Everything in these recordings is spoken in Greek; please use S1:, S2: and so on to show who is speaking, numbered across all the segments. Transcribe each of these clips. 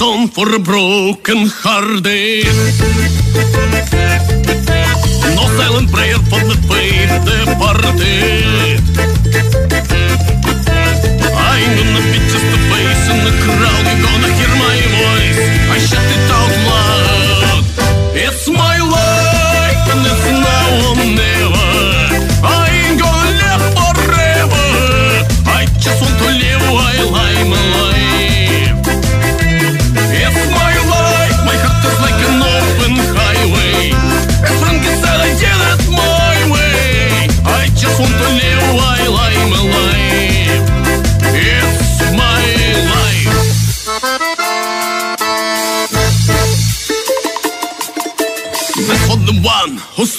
S1: zo'n broken gardeer. Nog silent prayer van de tweede party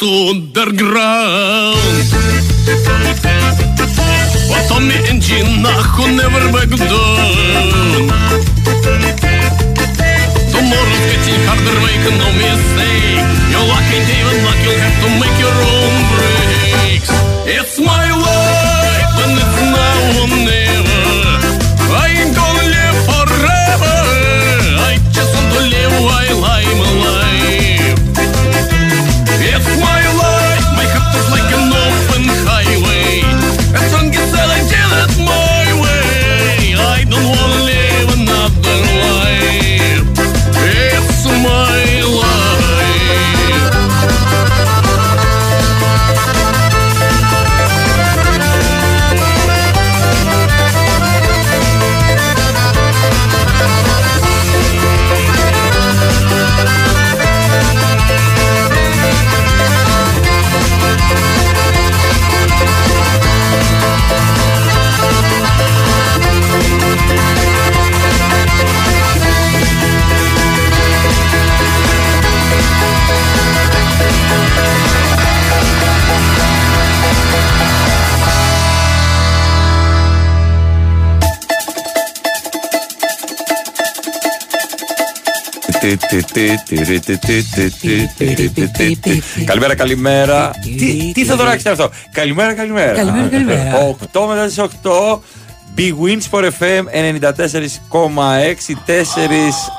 S1: underground. But Tommy and Gina who never back down. Tomorrow's getting harder, make no mistake. You're lucky, David, luck, you'll have to make your own breaks.
S2: Καλημέρα, καλημέρα. Τι, τι θα δωράξει αυτό. Καλημέρα, καλημέρα.
S3: Καλημέρα, καλημέρα.
S2: 8 μετά τι 8. Big Wins for FM 94,6 4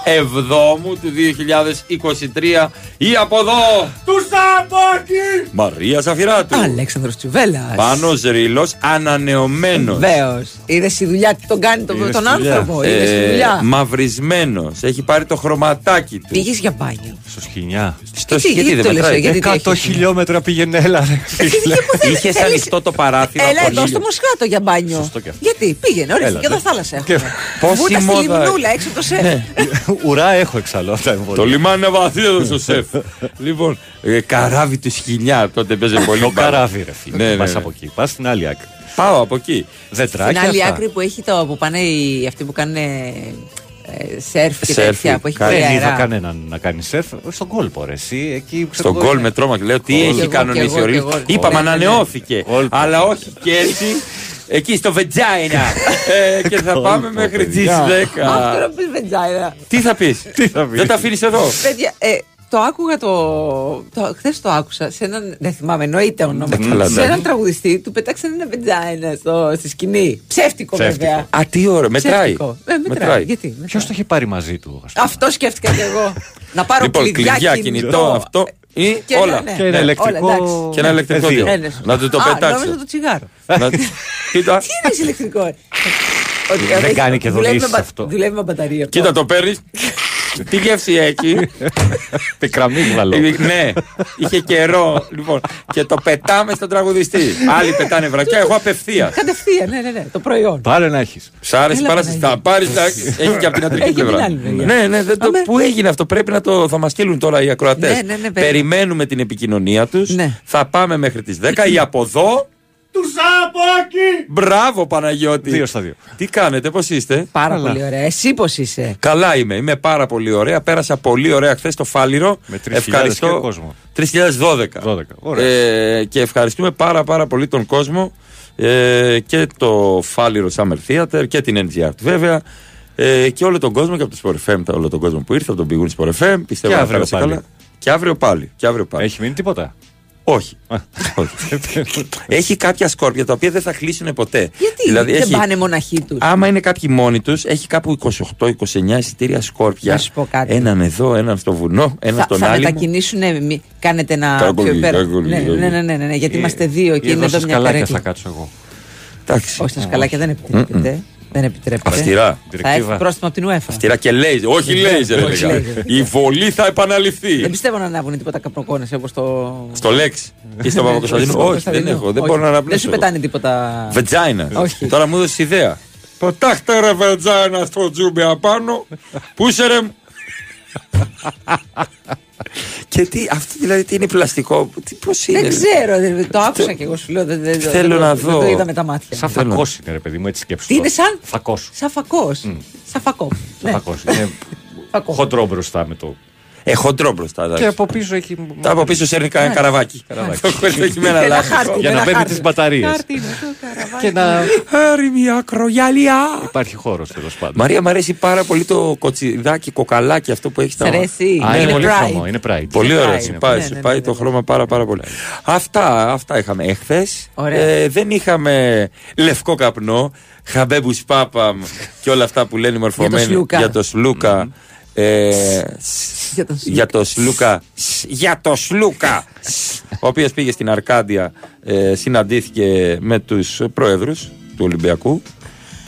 S2: Εβδόμου του 2023 ή από εδώ του Σαμπάκη Μαρία Ζαφυράτου
S3: Αλέξανδρος Τσουβέλλας
S2: Πάνος Ρήλος ανανεωμένος
S3: Βεβαίως. Είδες τη δουλειά τι τον κάνει τον,
S2: Είδες
S3: τον
S2: τη δουλειά.
S3: άνθρωπο. Είδες
S2: Ε,
S3: τη δουλειά.
S2: Μαυρισμένος Έχει πάρει το χρωματάκι του
S3: Πήγες για μπάνιο.
S4: Στο σκηνιά.
S2: Στο
S3: τι,
S2: γιατί
S3: γιατί
S2: δεν
S3: το λες,
S2: μετράει;
S3: γιατί τι
S4: 100
S3: έχεις;
S4: χιλιόμετρα πήγαινε, έλα ρε. φίλε.
S2: Είχε ανοιχτό το παράθυρο
S3: Έλα
S2: από
S3: εδώ
S2: λίγο.
S3: στο Μοσχάτο για μπάνιο.
S4: Σωστό και αυτό.
S3: Γιατί πήγαινε, ωραία,
S4: Έλα,
S3: και εδώ
S4: ναι.
S3: θάλασσα
S4: Και-
S3: έχουμε.
S2: Πόση
S3: Βούτας στη
S2: μόδα-
S3: λιμνούλα έξω από το σεφ.
S4: Ουρά έχω εξάλλου από τα εμβόλια.
S2: Το λιμάνι είναι βαθύ εδώ στο σεφ. λοιπόν, ε, καράβι του σκηνιά τότε παίζει πολύ.
S4: Το
S2: μπάλα.
S4: καράβι, ρε φίλε.
S2: Ναι, ναι,
S4: Πας
S2: ναι.
S4: από εκεί. Πας στην άλλη άκρη.
S2: Πάω από εκεί.
S3: Στην
S4: Δετράκια.
S3: άλλη
S4: αυτά.
S3: άκρη που έχει το που πάνε οι, αυτοί που κάνουν ε, σερφ και
S2: Σερφ,
S3: τέτοια που έχει
S2: κάνει-
S3: πολύ
S4: Δεν είδα
S3: αέρα.
S4: κανέναν να κάνει σερφ. Στον κόλπο, ρε. Εσύ εκεί. ξέρω
S2: Στον
S4: εγώ,
S2: γκολ
S4: είναι-
S2: με τρόμα και λέω τι
S3: Γκολ.
S2: έχει
S3: Κι εγώ,
S2: κανονίσει
S3: κι εγώ,
S2: ο Ρίλος.
S3: κι εγώ.
S2: Είπαμε
S3: Ναι, ναι, ναι.
S2: ανανεώθηκε.
S4: Γκολ.
S2: Αλλά όχι και έτσι. Εκεί στο Βετζάινα. Ε, και θα
S4: Γκολ,
S2: πάμε
S4: πω,
S2: μέχρι τις
S4: παιδιά.
S2: 10.
S3: Αυτό να πεις βεντζάινα.
S2: Τι θα πεις;
S4: θα πεις;
S2: Δεν τα αφήνεις εδώ;
S3: Παιδιά, ε, το άκουγα το. το Χθες το άκουσα σε έναν. Δεν θυμάμαι, εννοείται όνομα.
S2: Ε, καλά,
S3: σε
S2: εντάξει.
S3: έναν τραγουδιστή του πετάξανε ένα βεντζάινα στο, στη σκηνή. Ψεύτικο,
S4: Ψεύτικο.
S3: βέβαια.
S2: Α, τι ώρα. Μετράει.
S3: Ψεύτικο. Ε, μετράει. Γιατί. μετράει.
S4: Ποιος το έχει πάρει μαζί του, ας πούμε;
S3: Αυτό σκέφτηκα κι εγώ. να πάρω
S2: Λοιπόν,
S3: κλειδιά,
S2: κλειδιά, κινητό, αυτό ή
S3: Και
S2: όλα.
S3: ναι, ναι.
S4: Και ένα
S3: όλα,
S4: ηλεκτρικό.
S3: εντάξει.
S2: Και ένα ηλεκτρικό
S4: πεδίο.
S2: δύο.
S3: Ναι, ναι.
S2: Να του το
S3: Α,
S2: πετάξω.
S3: νόμιζα το τσιγάρο.
S2: Να- Κοίτα.
S3: Τι είναι εσύ ηλεκτρικό. Ότι
S4: Δεν
S3: έχει-
S4: κάνει και
S3: δουλεύει
S4: δονήσεις
S3: με μπα-
S4: αυτό.
S3: Δουλεύει με μπαταρία. αυτό.
S2: Κοίτα το παίρνεις. Τι γεύση έχει;
S4: Πικραμίγδαλο.
S2: ναι, είχε καιρό. Λοιπόν, και το πετάμε στον τραγουδιστή. Άλλοι πετάνε βρακιά, εγώ απευθείας.
S3: Κατευθείαν, ναι, ναι, ναι, το προϊόν.
S4: Πάρε να έχεις.
S2: Σ' άρεσε
S3: Έλα,
S2: πάρα
S3: Παναγία.
S2: θα πάρεις. Έχεις και από την αντρική
S3: Έχει και την
S2: πλευρά.
S3: άλλη μεριά.
S2: Ναι, ναι, δεν το,
S3: Αμέ.
S2: πού έγινε αυτό. Πρέπει να το. Θα μας στείλουν τώρα οι ακροατές.
S3: Ναι, ναι, ναι, περίμενε.
S2: Περιμένουμε την επικοινωνία τους.
S3: Ναι.
S2: Θα πάμε μέχρι τις 10 ή από εδώ. Του Σαπάκη! Μπράβο, Παναγιώτη.
S4: Δύο στα δύο.
S2: Τι κάνετε, πώς είστε;
S3: Πάρα
S4: Καλά.
S3: πολύ ωραία. Εσύ πώς είσαι;
S2: Καλά είμαι, είμαι πάρα πολύ ωραία. Πέρασα πολύ ωραία χθες στο Φάληρο.
S4: Με 3.000 και κόσμος.
S2: 3012.
S4: 12. Ωραία.
S2: Ε, και ευχαριστούμε πάρα πάρα πολύ τον κόσμο ε, και το Φάληρο Summer Theater και την NGR βέβαια ε, και όλο τον κόσμο και από το Sport FM, τα- όλο τον κόσμο που ήρθε από τον Big Win Sport FM. Πιστεύω
S4: Και
S2: να
S4: αύριο
S2: πέρασε
S4: πάλι.
S2: καλά. Και αύριο πάλι. Και αύριο πάλι.
S4: Έχει μείνει τίποτα;
S2: Όχι. Όχι. έχει κάποια σκόρπια τα οποία δεν θα χλίσουν ποτέ.
S3: Γιατί
S2: Δηλαδή,
S3: δεν
S2: έχει-
S3: πάνε μοναχοί τους;
S2: Άμα είναι κάποιοι μόνοι τους, έχει κάπου 28-29 εισιτήρια σκόρπια.
S3: Να σου πω κάτι.
S2: Έναν εδώ, έναν στο βουνό, έναν
S3: Θα,
S2: στον
S3: θα
S2: άλλο.
S3: μετακινήσουν, ε, μη- κάνετε ένα
S2: Κάκολι,
S3: πιο πέρα.
S2: κάκολι,
S3: Ναι,
S2: κάκολι.
S3: ναι, ναι, ναι, ναι, ναι, γιατί είμαστε δύο και
S4: Ή
S3: είναι
S4: εδώ
S3: εδώ
S4: στα
S3: μια
S4: σκαλάκια
S3: καρέκλα.
S4: θα κάτσω εγώ.
S2: Εντάξει.
S3: Όχι, στα σκαλάκια δεν επιτρέπεται. Δεν επιτρέπεται.
S2: Αυστηρά.
S3: Θα έρθει
S4: Διρεκτίβα.
S3: πρόστιμο από την UEFA.
S2: Αυστηρά και λέιζερ. Όχι λέιζερ,
S3: όχι
S2: έλεγα.
S3: λέιζερ.
S2: Η βολή θα επαναληφθεί.
S3: Δεν πιστεύω να ανάβουν τίποτα καπνοκόνες όπως το.
S2: Στο Λέξ ή στον Παπακοσταντίνο.
S3: Στο
S2: Όχι, δεν
S3: Κωνσταντίνο.
S2: έχω. Δεν
S3: Όχι.
S2: μπορώ να
S3: Δεν
S2: αναπνεύσω.
S3: σου πετάνε τίποτα.
S2: Βετζάινα.
S3: Όχι.
S2: Τώρα μου έδωσε ιδέα. Πετάχτε ρε βετζάινα στο τζούμπι απάνω. Πού είσαι ρε. Και τι, αυτό δηλαδή τι είναι πλαστικό, τι, πώς είναι;
S3: Δεν ξέρω, δεν- το άκουσα και εγώ σου λέω. δεν- δεν-
S2: Θέλω
S3: δεν-
S2: να
S3: δεν
S2: δω.
S3: το είδα με τα μάτια.
S4: Σαν
S2: Θέλω.
S4: φακός είναι, ρε παιδί μου, έτσι σκέψου.
S3: Τι είναι σαν;
S4: Φακός.
S3: Σαν φακός. Σαν φακό. Ναι.
S4: Φακός. Είναι
S3: Φακό.
S4: χοντρό μπροστά με το.
S2: Ε, χοντρό μπροστά. εντάξει.
S4: Και από πίσω έχει.
S2: Τα από πίσω σέρνει κανένα καραβάκι. Το χωρίς έχει με ένα
S3: Ένα
S2: λάστιχο.
S3: χάρτη,
S4: Για
S3: με
S4: να
S3: ένα
S4: παίρνει
S3: χάρτη.
S4: τις μπαταρίες.
S3: Χάρτη είναι το καραβάκι.
S4: Και να.
S2: Άρη μια ακρογιαλιά.
S4: Υπάρχει χώρος τέλος πάντων.
S2: Μαρία, μου αρέσει πάρα πολύ το κοτσιδάκι, κοκαλάκι αυτό που έχεις
S3: Σ' αρέσει.
S4: Α, είναι
S3: Είναι
S4: πολύ
S3: pride.
S4: χρωμό. Είναι pride.
S2: Πολύ
S3: Είναι
S2: ωραία,
S3: pride.
S2: σου πάει,
S3: Ναι,
S2: σου
S3: ναι,
S2: πάει
S3: ναι,
S2: το
S3: ναι.
S2: χρώμα πάρα πάρα πολύ. Αυτά, αυτά είχαμε εχθές.
S3: Ωραία.
S2: δεν είχαμε λευκό καπνό, χαμπέμπους πάπαμ και όλα αυτά που λένε οι μορφωμένοι
S3: Σλούκα.
S2: για το Σλούκα. Ε,
S3: Για τον
S2: για το Σλούκα. Σ, Για το Σλούκα. Ο οποίος πήγε στην Αρκάντια, ε, συναντήθηκε με τους πρόεδρου του Ολυμπιακού,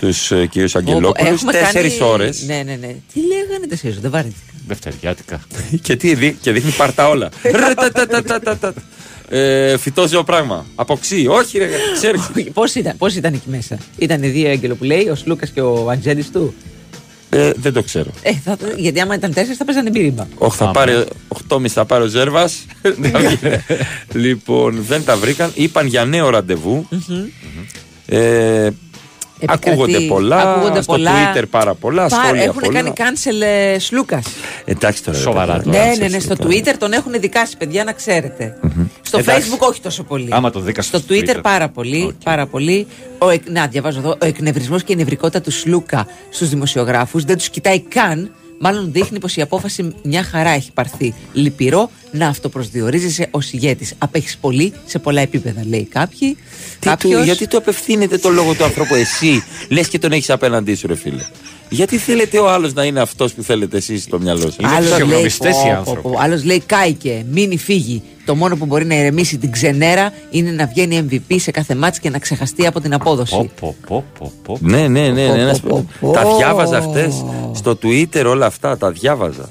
S2: τους ε, κ. Αγγελόπουλους.
S3: Έχουμε
S2: Τέσσερις
S3: κάνει-
S2: ώρες.
S3: Ναι, ναι, ναι. Τι λέγανε τέσσερις ώρες, δεν βαρέθηκα.
S4: Δευτεριάτικα.
S2: και τι δει, και δείχνει πάρτα όλα. Ρε, τα, τα, τα, τα, τα, τα. Ε, φυτόζεο πράγμα. Αποξύ. Όχι, ρε, ξέρεις.
S3: Πώς ήταν, πώς ήταν εκεί μέσα. Ήταν οι δύο έγγελο που λέει, ο Σλούκας και ο Αντζέντη του.
S2: Ε, δεν το ξέρω.
S3: Ε, θα, γιατί άμα ήταν τέσσερις θα παίζανε μπύριμα.
S2: Όχι, θα
S4: Άμα.
S2: πάρει 8,5 θα πάρει ο Ζέρβας. λοιπόν, δεν τα βρήκαν. Είπαν για νέο ραντεβού. Ε,
S3: Επικρατεί-
S2: ακούγονται πολλά.
S3: ακούγονται
S2: στο
S3: πολλά.
S2: Twitter πάρα πολλά.
S3: Πα-
S2: σχόλια
S3: Έχουν
S2: πολλά.
S3: κάνει cancel ε, Σλούκας.
S2: Εντάξει τώρα. ρε,
S4: Σοβαρά
S2: παιδιά,
S4: τώρα.
S3: Ναι,
S2: κάτσε,
S3: ναι, ναι. Στο
S2: τώρα.
S3: Twitter τον έχουν δικάσει, παιδιά, να ξέρετε. Στο
S4: Εντάξει.
S3: Facebook όχι τόσο πολύ.
S4: Άμα το δίκασε
S3: στο
S4: στο
S3: Twitter,
S4: Twitter.
S3: πάρα πολύ. Πάρα πολύ. Ο, εκ- να, διαβάζω εδώ. Ο εκνευρισμός και η νευρικότητα του Σλούκα στους δημοσιογράφους δεν τους κοιτάει καν. Μάλλον δείχνει πως η απόφαση μια χαρά έχει πάρθει. Λυπηρό να αυτοπροσδιορίζεσαι ως ηγέτης. Απέχεις πολύ σε πολλά επίπεδα, λέει κάποιοι.
S2: Τι του,
S3: Κάποιος-
S2: γιατί του απευθύνεται το λόγο του ανθρώπου εσύ, λες και τον έχεις απέναντί σου, ρε φίλε. Γιατί θέλετε ο άλλος να είναι αυτός που θέλετε εσείς στο μυαλό σας;
S4: Είναι
S3: Άλλος λέει,
S4: φυσιογνωμιστές οι
S3: πω, πω,
S4: άνθρωποι.
S3: πω. Άλλος λέει κάηκε, μείνει φύγει. Το μόνο που μπορεί να ηρεμήσει την ξενέρα είναι να βγαίνει MVP σε κάθε μάτς και να ξεχαστεί από την απόδοση.
S4: Πω, πω, πω, πω, πω.
S2: Ναι, ναι, ναι. ναι, ένας-
S3: Πω, πω, πω.
S2: Τα διάβαζα χτες στο Twitter όλα αυτά. Τα διάβαζα.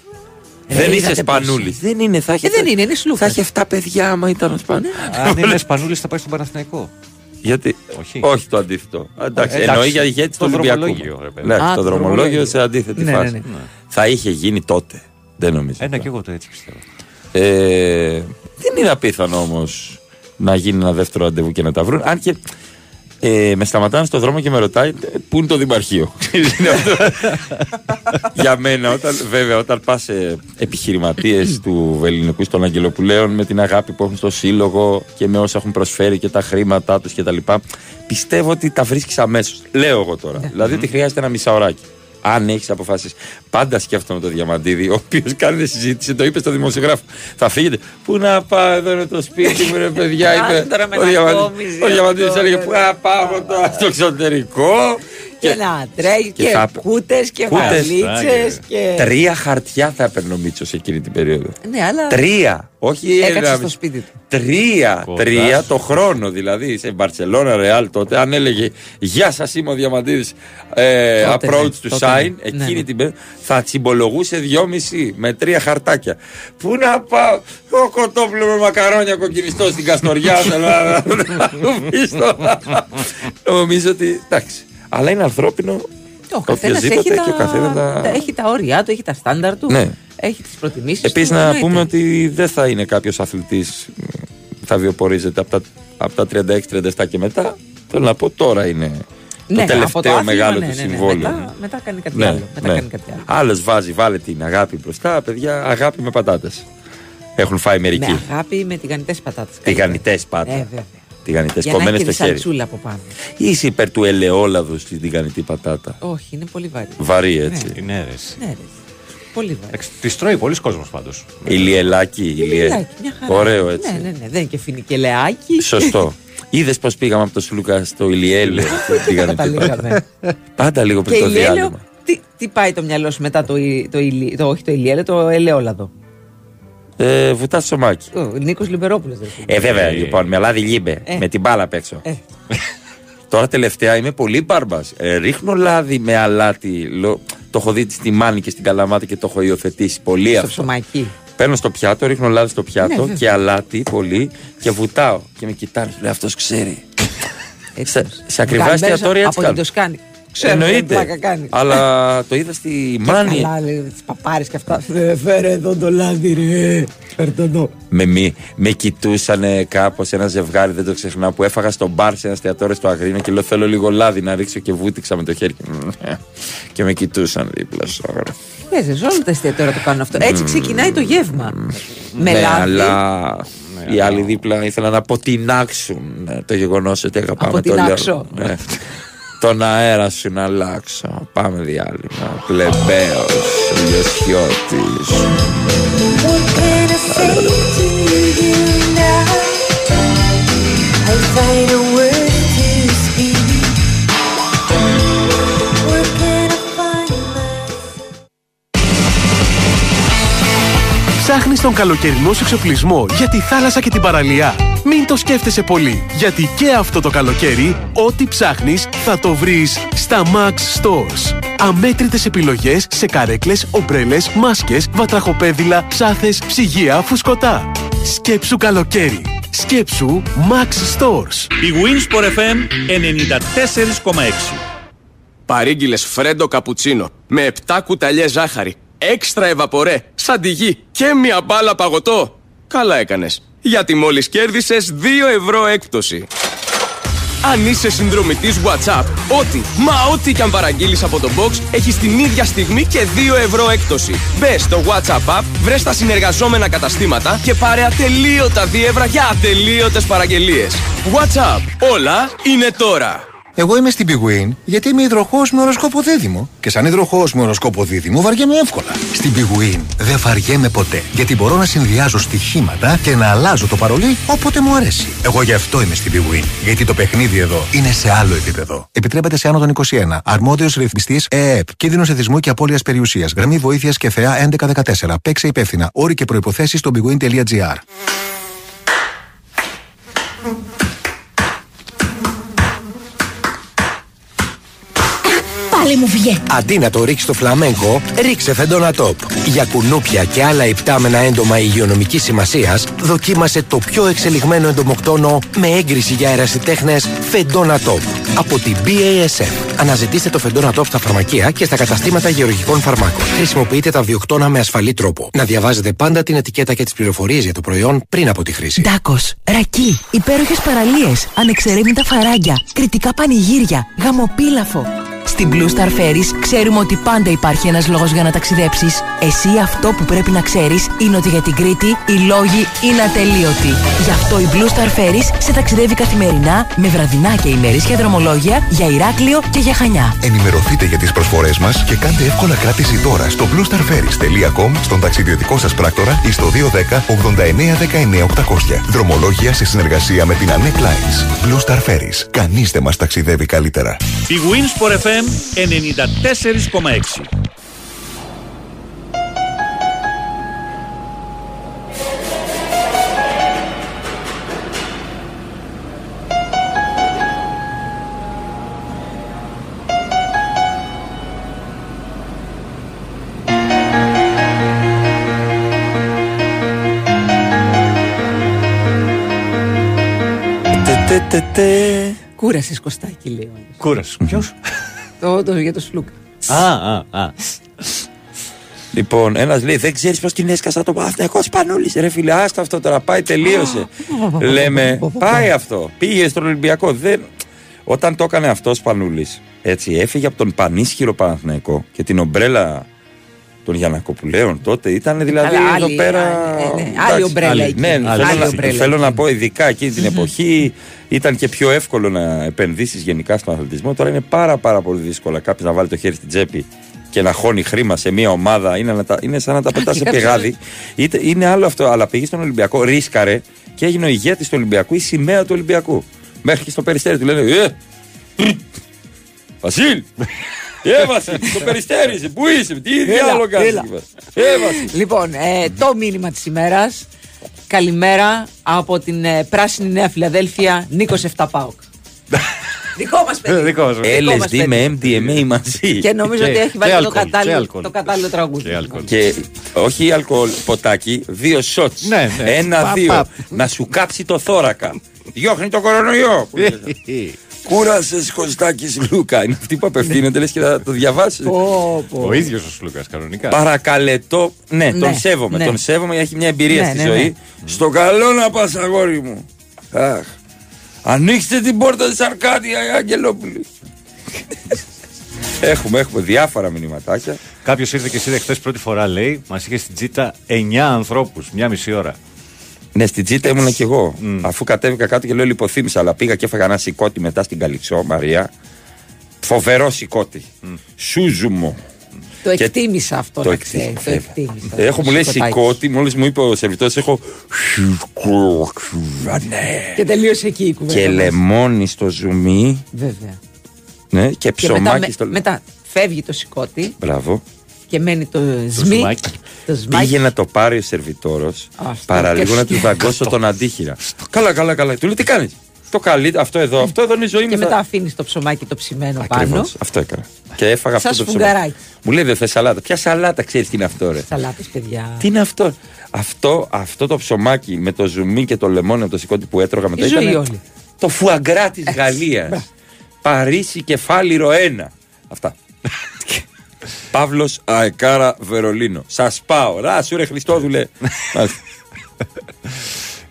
S3: Ε,
S2: δεν είσαι
S3: είδατε
S2: σπανούλης.
S3: πώς
S2: Δεν είναι, θα έχει.
S3: Ε, δεν είναι, είναι σλούκας.
S2: Θα έχει 7 παιδιά άμα ήταν ο σπανούλη.
S4: Αν είναι Σπανούλης θα πάει στον Παναθηναϊκό.
S2: Γιατί.
S4: Όχι.
S2: το αντίθετο. Εντάξει,
S4: Ε, εντάξει,
S2: εννοεί για ηγέτη
S4: το
S2: του Ολυμπιακού.
S4: δρομολόγιο, ρε παιδί.
S2: Ναι,
S3: Α,
S2: το
S3: το
S2: δρομολόγιο
S3: δρομολόγιο.
S2: σε αντίθετη
S3: Ναι, ναι,
S2: φάση.
S3: ναι.
S2: Θα είχε γίνει τότε. Δεν νομίζω.
S4: Ένα και εγώ το έτσι πιστεύω.
S2: Ε, δεν είναι απίθανο όμως να γίνει ένα δεύτερο ραντεβού και να τα βρουν. Αν και ε, με σταματάνε στον δρόμο και με ρωτάει «Ε, πού είναι το Δημαρχείο; Είναι αυτό. Για μένα, όταν, βέβαια, όταν πας σε επιχειρηματίες του ελληνικού των Αγγελοπουλαίων με την αγάπη που έχουν στο σύλλογο και με όσα έχουν προσφέρει και τα χρήματά τους κτλ. Πιστεύω ότι τα βρίσκεις αμέσως. Λέω εγώ τώρα. δηλαδή ότι χρειάζεται ένα μισάωράκι. Αν έχεις αποφάσεις. Πάντα σκέφτομαι το Διαμαντίδη, ο οποίος κάνει συζήτηση, το είπε στο δημοσιογράφο. Θα φύγετε. Πού να πάω, εδώ είναι το σπίτι μου, ρε παιδιά.
S3: Άσε
S2: είπε.
S3: τώρα με
S2: ο
S3: να
S2: Διαμαντίδης-
S3: κόμιζε
S2: Ο Διαμαντίδης
S3: αυτό,
S2: έλεγε
S3: ρε.
S2: Πού να πάω τώρα στο εξωτερικό.
S3: Και να τρέχει
S2: και
S3: και,
S2: θα-
S3: κούτες και
S2: Κούτες.
S3: βαλίτσες και...
S2: Τρία χαρτιά θα έπαιρνε ο Μίτσο εκείνη την περίοδο.
S3: Ναι, αλλά
S2: Τρία. Όχι
S3: έκατσε
S2: ένα
S3: στο
S2: μισό.
S3: σπίτι του.
S2: Τρία,
S4: Κοντά
S2: τρία
S4: σου.
S2: το χρόνο δηλαδή σε Μπαρσελόνα Ρεάλ τότε. Αν έλεγε Γεια σα, είμαι ο Διαμαντίδη. Ε,
S3: Τότε,
S2: approach
S3: ναι,
S2: to
S3: τότε,
S2: sign.
S3: ναι.
S2: Εκείνη
S3: Ναι, ναι.
S2: την περίοδο θα τσιμπολογούσε δυόμιση με τρία χαρτάκια. Πού να πάω, ο κοτόπουλο με μακαρόνια κοκκινιστό στην Καστοριά. θέλω να- να μου πεις τώρα. Νομίζω ότι εντάξει. Αλλά είναι ανθρώπινο.
S3: Ο καθένας έχει,
S2: οποιοδήποτε
S3: τα...
S2: και ο καθένας τα-
S3: έχει τα όρια του, έχει τα στάνταρ του,
S2: Ναι.
S3: έχει τις προτιμήσεις
S2: Επίσης,
S3: του.
S2: να
S3: εννοείται.
S2: πούμε ότι δεν θα είναι κάποιος αθλητής που θα βιοπορίζεται από τα, από τα 36-37 και μετά. Θέλω να πω τώρα είναι
S3: Ναι,
S2: το
S3: από
S2: τελευταίο
S3: άθλημα,
S2: μεγάλο
S3: ναι,
S2: του
S3: ναι, ναι.
S2: συμβόλαιο.
S3: Μετά, μετά κάνει κάτι
S2: Ναι,
S3: άλλο. Μετά
S2: ναι.
S3: κάνει κάτι άλλο.
S2: Άλλος βάζει, βάλε την αγάπη μπροστά, παιδιά, αγάπη με πατάτες. Έχουν φάει μερικοί.
S3: Με αγάπη με τηγανιτές πατάτες.
S2: Τηγανιτές πάτα.
S3: Ε, βέβαια.
S2: Τηγανιτές
S3: Για να
S2: κομμένες
S3: έχει και
S2: στο χέρι.
S3: σαλτσούλα από πάνω.
S2: Ή είσαι υπέρ του ελαιόλαδου στην τηγανιτή πατάτα.
S3: Όχι, είναι πολύ βαρύ.
S2: Βαρύ έτσι.
S4: Είναι αίρεση.
S3: Ναι, ρε. Πολύ βαρύ.
S4: Τη τρώει πολλοί κόσμος πάντως.
S2: Ηλιελάκι, ηλιε.
S3: Ηλιάκι, μια χαρά.
S2: Ωραίο έτσι.
S3: Ναι, ναι, ναι. Δεν είναι και φινικελεάκι.
S2: Σωστό. Είδες πώς πήγαμε από το Σλούκα στο Ηλιέλαιο. που πήγανε
S3: Καταλήγαμε.
S2: Πάντα λίγο
S3: Και
S2: πριν το
S3: ηλιέλαιο,
S2: διάλειμμα.
S3: τι, τι πάει το μυαλό σου μετά το, ι- το, ηλι- το, όχι το ηλιέλαιο, το ελαιόλαδο;
S2: Ε, βουτά στο σωμάκι.
S3: Ο Νίκος Λιμπερόπουλος.
S2: Ε, βέβαια, λοιπόν, με λάδι λίμπε.
S3: Ε.
S2: Με την μπάλα απ' έξω.
S3: Ε.
S2: Τώρα τελευταία είμαι πολύ μπάρμπας. Ε, ρίχνω λάδι με αλάτι. Λο- Το έχω δει στη Μάνη και στην Καλαμάτα και το έχω υιοθετήσει πολύ
S3: Στο
S2: αυτό.
S3: ψωμάκι.
S2: Παίρνω στο πιάτο, ρίχνω λάδι στο πιάτο
S3: Ναι, βέβαια.
S2: και αλάτι πολύ και βουτάω. Και με κοιτάνε, σου λέει αυτός ξέρει.
S3: Έτσι.
S2: Σε- σε ακριβά
S3: Βγάλει μέσα
S2: εστιατόρια έτσι
S3: Από την
S2: κάνουν.
S3: Τοσκάνη. Ξέρω, πλάκα
S2: Εννοείται.
S3: κάνει.
S2: Αλλά το είδα στη Μάνη;
S3: Καλά, λέει, τις παπάρες και αυτά. «Ε, Φέρε εδώ το λάδι, ρε. Φέρε το εδώ.
S2: Με, μη, με κοιτούσαν κάπως ένα ζευγάρι, δεν το ξεχνάω, που έφαγα στο μπαρ σε ένα εστιατόριο στο Αγρίνο και λέω: Θέλω λίγο λάδι να ρίξω και βούτυξα με το χέρι. και με κοιτούσαν δίπλα στο αγρίνο.
S3: Παίζεις, όλα τα εστιατόρια το κάνουν αυτό. Έτσι ξεκινάει το γεύμα. Με
S2: ναι,
S3: λάδι.
S2: αλλά οι άλλοι δίπλα ήθελαν να αποτινάξουν ε, το γεγονός ότι αγαπάμε το
S3: Αποτινάξω.
S2: Λέω. Ναι. Τον αέρα σου να αλλάξω. Πάμε διάλειμμα. Πλεμπαίος, Λιωσιώτης.
S5: What
S6: Ψάχνεις τον καλοκαιρινό σου εξοπλισμό για τη θάλασσα και την παραλία. Μην το σκέφτεσαι πολύ, γιατί και αυτό το καλοκαίρι, ό,τι ψάχνεις θα το βρεις στα Max Stores. Αμέτρητες επιλογές σε καρέκλες, ομπρέλες, μάσκες, βατραχοπέδιλα, ψάθες, ψυγεία, φουσκωτά. Σκέψου καλοκαίρι. Σκέψου Max Stores.
S7: Η Winsport FM 94,6.
S8: Παρήγγειλες φρέντο καπουτσίνο με 7 κουταλιές ζάχαρη, έξτρα ευαπορέ, σαντιγί και μια μπάλα παγωτό. Καλά έκανες, γιατί μόλις κέρδισες 2 ευρώ έκπτωση. Αν είσαι συνδρομητής WhatsApp, ό,τι, μα ό,τι και αν παραγγείλεις από το box, έχεις την ίδια στιγμή και 2 ευρώ έκπτωση. Μπες στο WhatsApp app, βρες τα συνεργαζόμενα καταστήματα και πάρε ατελείωτα δίευρα για ατελείωτες παραγγελίες. WhatsApp, όλα είναι τώρα.
S9: Εγώ είμαι στην Big Win γιατί είμαι υδροχός με οροσκόπο δίδυμο. Και σαν υδροχός με οροσκόπο δίδυμο βαριέμαι εύκολα. Στην Big Win δεν βαριέμαι ποτέ γιατί μπορώ να συνδυάζω στοιχήματα και να αλλάζω το παρολί όποτε μου αρέσει. Εγώ γι' αυτό είμαι στην Big Win. Γιατί το παιχνίδι εδώ είναι σε άλλο επίπεδο. Επιτρέπεται σε άνω των 21. Αρμόδιος ρυθμιστής ΕΕΠ. Κίνδυνος εθισμού και απώλειας περιουσίας. Γραμμή βοήθειας και θεά 1114. Παίξε υπεύθυνα. Όροι και προποθέσει στο bigwin.gr.
S5: Πάλι μου βγήκε.
S10: Αντί να το ρίξεις στο φλαμέγκο, ρίξε φεντόνα τόπ. Για κουνούπια και άλλα υπτάμενα έντομα υγειονομικής σημασίας, δοκίμασε το πιο εξελιγμένο εντομοκτόνο με έγκριση για αερασιτέχνε φεντόνα τόπ. Από την BASF. Αναζητήστε το φεντόνα τόπ στα φαρμακεία και στα καταστήματα γεωργικών φαρμάκων. Χρησιμοποιείτε τα βιοκτώνα με ασφαλή τρόπο. Να διαβάζετε πάντα την ετικέτα και τις πληροφορίες για το προϊόν πριν από τη χρήση.
S11: Ντάκος, ρακί, υπέροχες παραλίες, ανεξερεύνητα φαράγγια, κριτικά πανηγύρια, γαμοπίλαφο. Στην Blue Star Ferries ξέρουμε ότι πάντα υπάρχει ένας λόγος για να ταξιδέψεις. Εσύ αυτό που πρέπει να ξέρεις είναι ότι για την Κρήτη οι λόγοι είναι ατελείωτοι. Γι' αυτό η Blue Star Ferries σε ταξιδεύει καθημερινά με βραδινά και ημερήσια δρομολόγια για Ηράκλειο και για Χανιά.
S12: Ενημερωθείτε για τις προσφορές μας και κάντε εύκολα κράτηση τώρα στο bluestarferries.com, στον ταξιδιωτικό σας πράκτορα ή στο 210 89 19 800. Δρομολόγια σε συνεργασία με την Anec Lines. Blue Star Ferries. Κανείς δεν μας ταξιδεύει καλύτερα.
S7: Η Winsport FM 94,6.
S3: Κούρασες Κωστάκι, λέει. ο άλλος.
S4: Κούρασες. Ποιος;
S3: Το, το, για το Σλούκα.
S4: Α, α, α.
S2: Λοιπόν, ένας λέει: Δεν ξέρεις πώς την έσκασα το Παναθηναϊκό Σπανούλης. Ρε φίλε, άστα αυτό τώρα, πάει, τελείωσε. Λέμε: Πάει αυτό. Πήγε στον Ολυμπιακό. Δεν... Όταν το έκανε αυτός ο Σπανούλης, έτσι, έφυγε από τον πανίσχυρο Παναθηναϊκό και την ομπρέλα των Γιανακοπουλέων τότε ήταν δηλαδή
S3: Αλλά
S2: εδώ
S3: άλλη,
S2: πέρα.
S3: άλλη, ναι, ναι,
S2: εντάξει,
S3: άλλη ομπρέλα εκεί.
S2: Ναι,
S3: Άλλη
S2: θέλω, να,
S3: ομπρέλα
S2: θέλω να
S3: εκεί.
S2: πω ειδικά εκείνη την εποχή ήταν και πιο εύκολο να επενδύσεις γενικά στον αθλητισμό. Τώρα είναι πάρα, πάρα πολύ δύσκολο κάποιος να βάλει το χέρι στην τσέπη και να χώνει χρήμα σε μια ομάδα είναι, να τα, είναι σαν να τα πετάς
S3: και
S2: σε
S3: κάποιος
S2: πηγάδι. Είτε, είναι άλλο αυτό, αλλά πήγες στον Ολυμπιακό, ρίσκαρε και έγινε ο ηγέτης του Ολυμπιακού, η σημαία του Ολυμπιακού. Μέχρι και στο περιστέρι του λένε Ε! Βασίλ! Ε, Βασίλ, το περιστέρι είσαι, πού είσαι, τι
S3: Έλα,
S2: διάλογο κάνεις
S3: έλα.
S2: εκεί πέρα. Ε, Βασίλ.
S3: Λοιπόν, ε, το μήνυμα της ημέρας. Καλημέρα από την ε, πράσινη Νέα Φιλαδέλφια, Νίκος 7 Πάοκ. Δικό μας παιδί.
S4: Δικό μας παιδί.
S3: Δικό μας
S2: LSD με MDMA μαζί.
S3: Και νομίζω
S4: Και-
S3: ότι έχει
S4: και
S3: βάλει το
S4: αλκοόλ, και
S3: κατάλληλο,
S4: αλκοόλ.
S3: το κατάλληλο τραγούδι.
S4: Και αλκοόλ.
S2: Και όχι αλκοόλ, ποτάκι, δύο σότ.
S4: Ναι, ναι.
S2: Ένα-δύο.
S4: Παπ,
S2: Να σου κάψει το θώρακα. Διώχνει το κορονοϊό. που λένε. Κούρασες Κωστάκη Λούκα. Είναι αυτή που απευθύνεται, λες και θα το διαβάσεις.
S3: Πω, πω.
S4: Ο ίδιος ο Σλούκα κανονικά.
S2: Παρακαλετώ. Ναι,
S3: Ναι,
S2: τον σέβομαι.
S3: ναι.
S2: Τον σέβομαι, έχει μια εμπειρία
S3: Ναι,
S2: στη
S3: ναι,
S2: ζωή.
S3: ναι.
S2: Στο καλό να πας, αγόρι μου. Αχ. Ανοίξτε την πόρτα της Αρκάδια, η Αγγελόπουλη. έχουμε, έχουμε διάφορα μηνυματάκια.
S4: Κάποιος ήρθε και εσύ χθες πρώτη φορά, λέει, μας είχε στην τσίτα 9 ανθρώπους, μια μισή ώρα.
S2: Ναι, στην Τζίτα ήμουνα κι εγώ. Αφού κατέβηκα κάτω και λέω λιποθύμησα, αλλά πήγα και έφαγα ένα σηκώτη μετά στην Καλυψό, Μαρία. Φοβερό σηκώτη. Σούζουμο.
S3: Το
S2: Και-
S3: εκτίμησα αυτό.
S2: Το
S3: να ξέρεις,
S2: εκτίμησα.
S3: Το εκτίμησα.
S2: Έχω μου λέει
S3: Σηκωτάκι.
S2: σηκώτη, μόλις μου είπε ο σερβιτός, έχω. σηκώτη.
S3: Και τελείωσε εκεί η κουβέντα.
S2: Και
S3: μας.
S2: λεμόνι στο ζουμί.
S3: Βέβαια.
S2: Ναι, και
S3: Και μετά,
S2: ψωμάκι
S3: με-
S2: στο.
S3: μετά φεύγει το σηκώτη
S2: Μπράβο.
S3: Και μένει το σμί.
S4: ζουμάκι.
S3: Το σμάκι.
S2: Πήγε να το πάρει ο σερβιτόρος.
S3: Αυτό.
S2: Παραλίγο
S3: Και-
S2: να του δαγκώσω τον αντίχειρα. Καλά, καλά, καλά. Του λέει τι κάνεις; Το καλύτερο, αυτό εδώ, αυτό εδώ είναι η ζωή μου.
S3: Και
S2: θα-
S3: μετά αφήνεις το ψωμάκι το ψημένο πάνω.
S2: Ακριβώς, αυτό έκανα. Και έφαγα
S3: Σαν
S2: αυτό το
S3: σφουγγαράκι.
S2: ψωμί. Μου λέει δεν θες σαλάτα. Ποια σαλάτα ξέρεις τι είναι αυτό, ρε.
S3: Σαλάτες, παιδιά.
S2: Τι είναι αυτό; Αυτό, αυτό το ψωμάκι με το ζουμί και το λεμόνι από το σηκώτη που έτρωγα μετά
S3: Η ζωή
S2: ήταν
S3: όλη.
S2: το φουαγκρά της Γαλλίας. Παρίσι κεφάλιρο 1. Αυτά. Παύλος Αεκάρα Βερολίνο. Σας πάω. Ρά, σου ρε Χριστόδουλε. Μάλιστα.